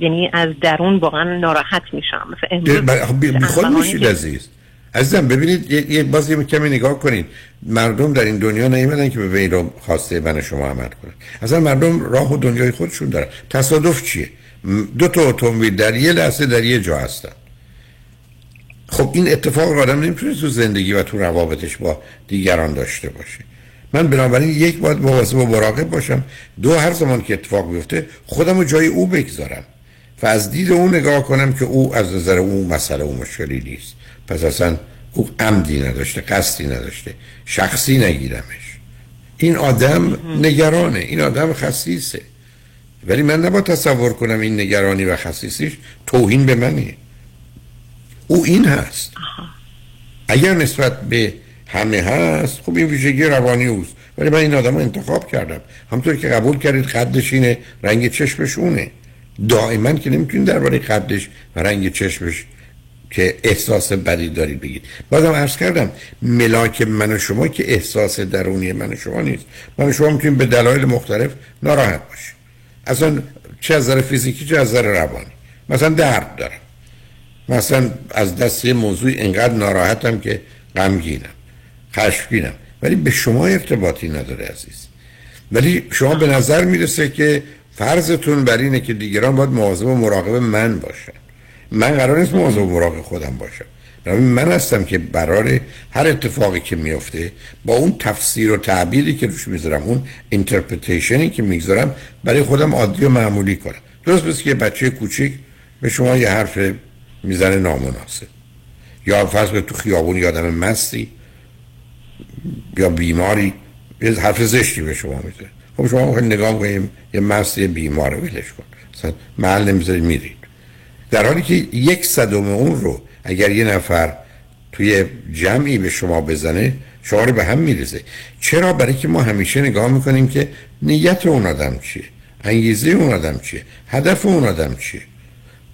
یعنی از درون واقعا ناراحت میشم. مثلا بی خود میشید عزیز. عزیزم ببینید یه باز یه کمی نگاه کنید. مردم در این دنیا نیومدن که به رو خواسته من شما عمل کنن. اصلا مردم راه و دنیای خودشون دارن. تصادف چیه؟ دو تا اتومبیل در یه لحظه در یه جا هستن. خب این اتفاق آدم نمی‌تونه تو زندگی و تو روابطش با دیگران داشته باشه. من بنابراین یک باید مواظب و مراقب باشم. دو هر زمان که اتفاق بیفته خودم رو جای او بگذارم. و از دید او نگاه کنم که او از نظر او مسئله او مشکلی نیست. پس اصلا او عمدی نداشته قصدی نداشته شخصی نگیرمش. این آدم نگرانه این آدم خصیصه. ولی من نباید تصور کنم این نگرانی و خصیصیش توهین به منه او این هست. اگر نسبت به همه هست خب این ویژگی روانی اوست. ولی من این آدم رو انتخاب کردم. همطور که قبول کردید قدش اینه رنگ چشمش اونه. دائما که نمی‌تونید درباره قدش و رنگ چشمش که احساس بدی دارید بگید. بازم عرض کردم ملاک من و شما که احساس درونی من و شما نیست. من و شما می‌تونیم به دلایل مختلف ناراحت باشیم. اصلا چه از فیزیکی چه از روانی. مثلا درد دارم. مثلا از دست یه موضوع اینقدر ناراحتم که غمگینم خشمگینم. ولی به شما ارتباطی نداره عزیز. ولی شما به نظر می‌رسه که فرضتون بر اینه که دیگران باید مواظب و مراقب من باشن. من قرار نیست و مراقب خودم باشم. من هستم که برای هر اتفاقی که میفته با اون تفسیر و تعبیری که روش می‌ذارم اون interpretation ی که می‌ذارم برای خودم عادی و معمولی کنم. درست مثل که بچه کوچیک به شما یه حرف می‌زنه نامناسب. یا فرض به تو خیابون یه آدم مستی یا بیماری یه حرف زشتی به شما می‌زنه. خب شما نگاه کنیم یه مستی بیمار ولش کن. مثلا محل نمی‌ذارید میرید در حالی که یک صدم اون رو اگر یه نفر توی جمعی به شما بزنه شما رو به هم میرزه چرا؟ برای که ما همیشه نگاه می‌کنیم که نیت اون آدم چیه؟ انگیزه اون آدم چیه؟ هدف اون آدم چیه؟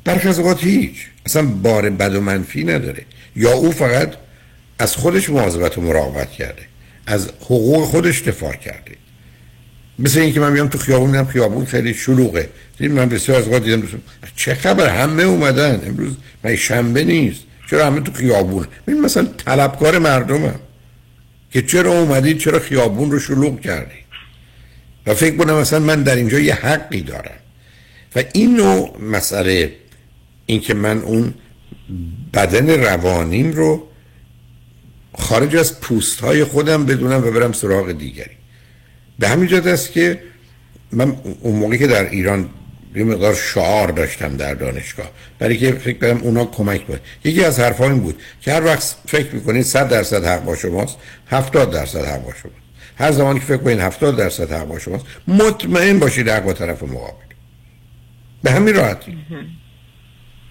برخی از اوقات هیچ. اصلا بار بد و منفی نداره. یا او فقط از خودش مواظبت و مراقبت کرده. از حقوق خودش دفاع کرده. مثل اینکه من میام تو خیابون میام خیابون خیلی شلوغه. دیدم من بسیار از اوقات دیدم چه خبر؟ همه اومدن. امروز من شنبه نیست؟ چرا همه تو خیابون؟ ببین مثلا طلبکار مردمم. که چرا اومدید چرا خیابون رو شلوغ کردید و فکر کنم مثلا من در اینجا یه حقی دارم. و این نوع مسئله اینکه من اون بدن روانیم رو خارج از پوست های خودم بدونم و برم سراغ دیگری. به همین جهت است که من اون موقعی که در ایران یه مقدار شعار داشتم در دانشگاه برای که فکر کنم اونا کمک بود یکی از حرفا این بود که هر وقت فکر می‌کنید 100 درصد حق با شماست 70 درصد حق با شماست. هر زمانی که فکر کنید 70 درصد حق با شماست مطمئن باشید حق با طرف مقابل. به همین راحتی.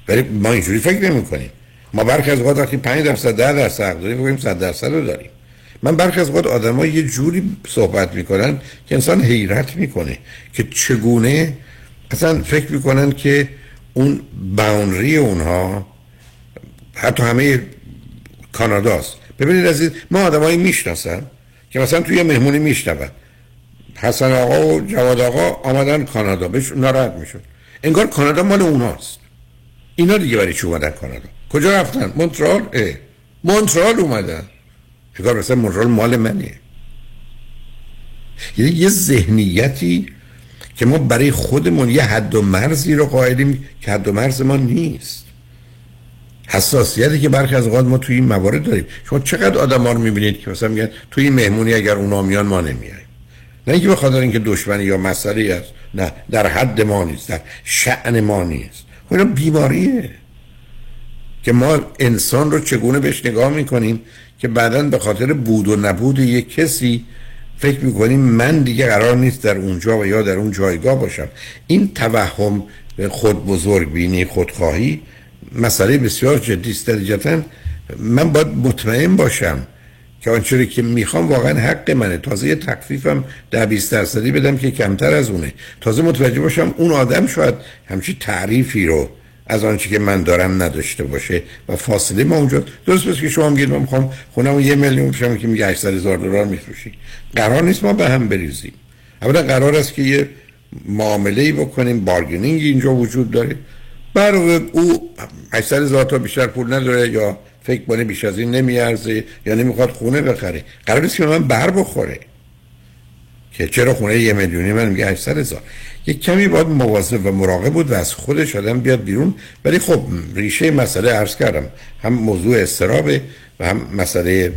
ولی ما اینجوری فکر نمی کنیم ما برخی از اوقات وقتی 5 درصد 10 درصد حق داریم بگیم 100 درصد رو داریم. من برخی از آدما یه جوری صحبت می‌کنن که انسان حیرت می‌کنه که چگونه اصلا فکر می‌کنن که اون باونری اونها حتی همه کاناداست. ببینید عزیز ما آدمایی می‌شناسن که مثلا توی مهمونی میشنون. حسن آقا و جواد آقا آمدن کانادا بهش ناراحت می‌شد. انگار کانادا مال اوناست. اینا دیگه برای چی اومدن کانادا؟ کجا رفتن؟ مونترال؟ اه. مونترال اومدن. انگار مثلا مونترال مال منه. یعنی یه ذهنیتی که ما برای خودمون یه حد و مرزی رو قائلیم که حد و مرز ما نیست. حساسیتی که برخی از اوقات ما توی این موارد داریم. شما چقدر آدم ها رو می‌بینید که مثلا میگن توی این مهمونی اگر اونا میان ما نمیاییم نه اینکه بخاطر اینکه دشمنی یا مسئله است. نه در حد ما نیست در شعن ما نیست. خب اینا بیماریه. که ما انسان رو چگونه بهش نگاه می‌کنیم؟ که بعدا به خاطر بود و نبود یک کسی فکر می‌کنیم من دیگه قرار نیست در اونجا و یا در اون جایگاه باشم. این توهم خود بزرگ بینی خودخواهی مسئله بسیار جدی است. نتیجتا من باید مطمئن باشم که آنچه که می‌خوام واقعا حق منه. تازه یه تخفیفم در 20 درصدی بدم که کمتر از اونه. تازه متوجه باشم اون آدم شاید همچی تعریفی رو از آنچه که من دارم نداشته باشه و فاصله ما اونجا درست بس که شما میگید من می‌خوام خونم یه میلیون شما که میگه 800 هزار دلار میفروشی. قرار نیست ما به هم بریزیم. اولا قرار است که یه معامله ای بکنیم بارگنینگ اینجا وجود داره. بر او 800 هزار تا بیشتر پول نداره یا فکر کنه بیش از این نمیارزه یا نمی‌خواد خونه بخره. قرار نیست که من بر بخوره. که چرا خونه یه میلیونی؟ من میگه 800 هزار. یک کمی باید مواظب و مراقب بود و از خودش آدم بیاد بیرون. ولی خب ریشه مسئله عرض کردم. هم موضوع اضطرابه و هم مسئله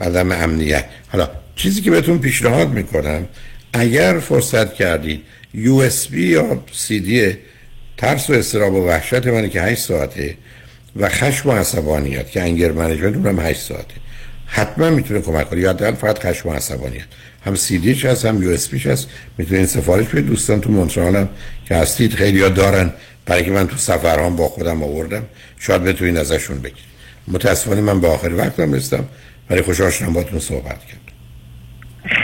عدم امنیت. حالا چیزی که بهتون پیشنهاد می‌کنم اگر فرصت کردید USB یا سی دی ترس و اضطراب و وحشت منه که 8 ساعته و خشم و عصبانیت که anger management اونم 8 ساعته حتما می‌تونه کمک کنه. یا فقط خشم و عصبانیت. هم سی دیش هست هم یو اس هست. می‌تونین سفارش بدید. دوستان تو مونترال هم که هستید خیلی دارن. برای که من تو سفرهام با خودم آوردم. شاید بتونین ازشون بگیرید. متاسفانه من به آخر وقتم رسیدم. ولی خوشحال شدم باتون صحبت کرد.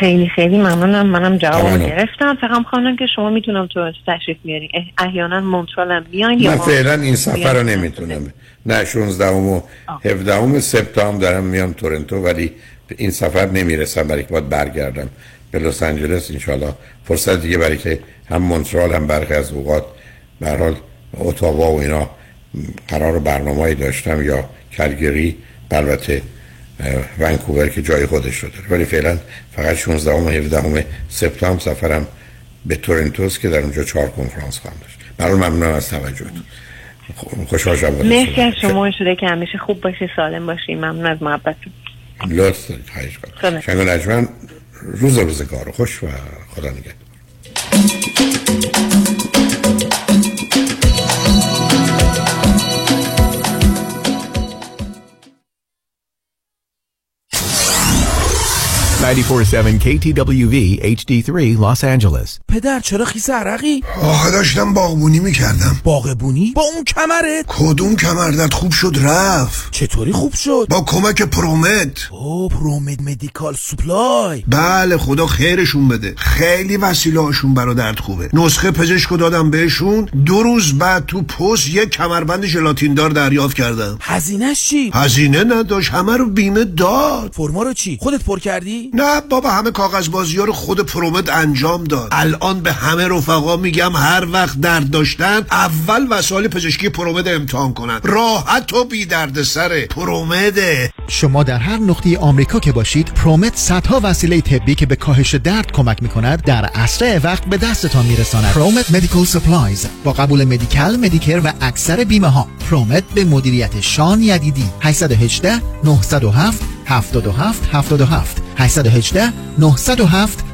خیلی خیلی ممنونم. منم جواب گرفتم. فقط خواهم که شما می‌تونم تو تشریف میارین احیانا مونترال هم بیاین من فعلا این سفر رو نمی‌تونم. نه 16 و 17 سپتامبر دارم میام تورنتو ولی این سفر نمی‌رسم برای که باید برگردم به لس آنجلس انشالله فرصت دیگه برای که هم مونترال هم برخی از اوقات به حال اتاوا و اینا قرار برنامه داشتم یا کلگری البته ونکوور که جای خودش رو داره. ولی فعلا فقط 16 و 17 سپتامبر سفرم به تورنتوس که در اونجا چهار کنفرانس خواهم داشت. برای ممنون از توجهتون. خوشحال شدم مرسی از شما. شده که همیشه خوب باشی سالم باشی. ممنون از محبتتون. لطف دارید. خواهش کنم شنگ نجمن روز روزگار خوش و خدا نگهدار. KTWV HD3 Los Angeles پدر چرا خیس عرقی؟ آخه داشتم باغبونی می‌کردم باغبونی؟ با اون کمرت؟ کدوم کمردرد خوب شد رفت چطوری خوب شد؟ با کمک ProMed او ProMed Medical Supply بله خدا خیرشون بده خیلی وسیله هاشون برا درد خوبه نسخه پزشکو دادم بهشون دو روز بعد تو پست یک کمربند ژلاتین دار دریافت کردم هزینهش چی؟ هزینه نداشت همه رو بیمه داد فرما رو چی؟ خودت پر کردی؟ نه بابا همه کاغذ بازی ها رو خود ProMed انجام داد. الان به همه رفقا میگم هر وقت درد داشتن اول وسایل پزشکی ProMed امتحان کنن. راحت و بی درد سره. ProMed شما در هر نقطه آمریکا که باشید ProMed صدها وسیله طبی که به کاهش درد کمک می‌کند در اسرع وقت به دستتان میرساند. ProMed Medical Supplies با قبول Medi-Cal Medicare و اکثر بیمه ها ProMed به مدیریت شان یدیدی. 818 907 77 77 818 907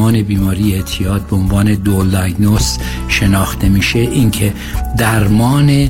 بیماری بیماری اعتیاد به عنوان دول شناخته میشه اینکه درمان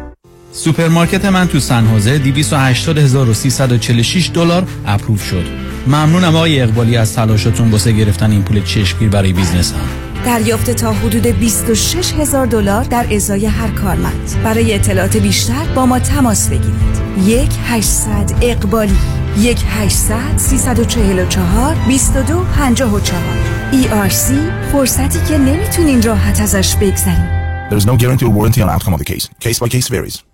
سوپرمارکت من تو San Jose 280346 دلار approve شد. ممنونم آقای اقبالی از تلاشتون واسه گرفتن این پول چشمگیر برای business ام دریافت تا حدود 26 هزار دلار در ازای هر کارمند. برای اطلاعات بیشتر با ما تماس بگیرید. 1 800 اقبالی 1 800 344 22 54 ERC فرصتی که نمی‌تونین راحت ازش بگذرین. There is no guarantee or warranty on outcome of the case. Case by case varies.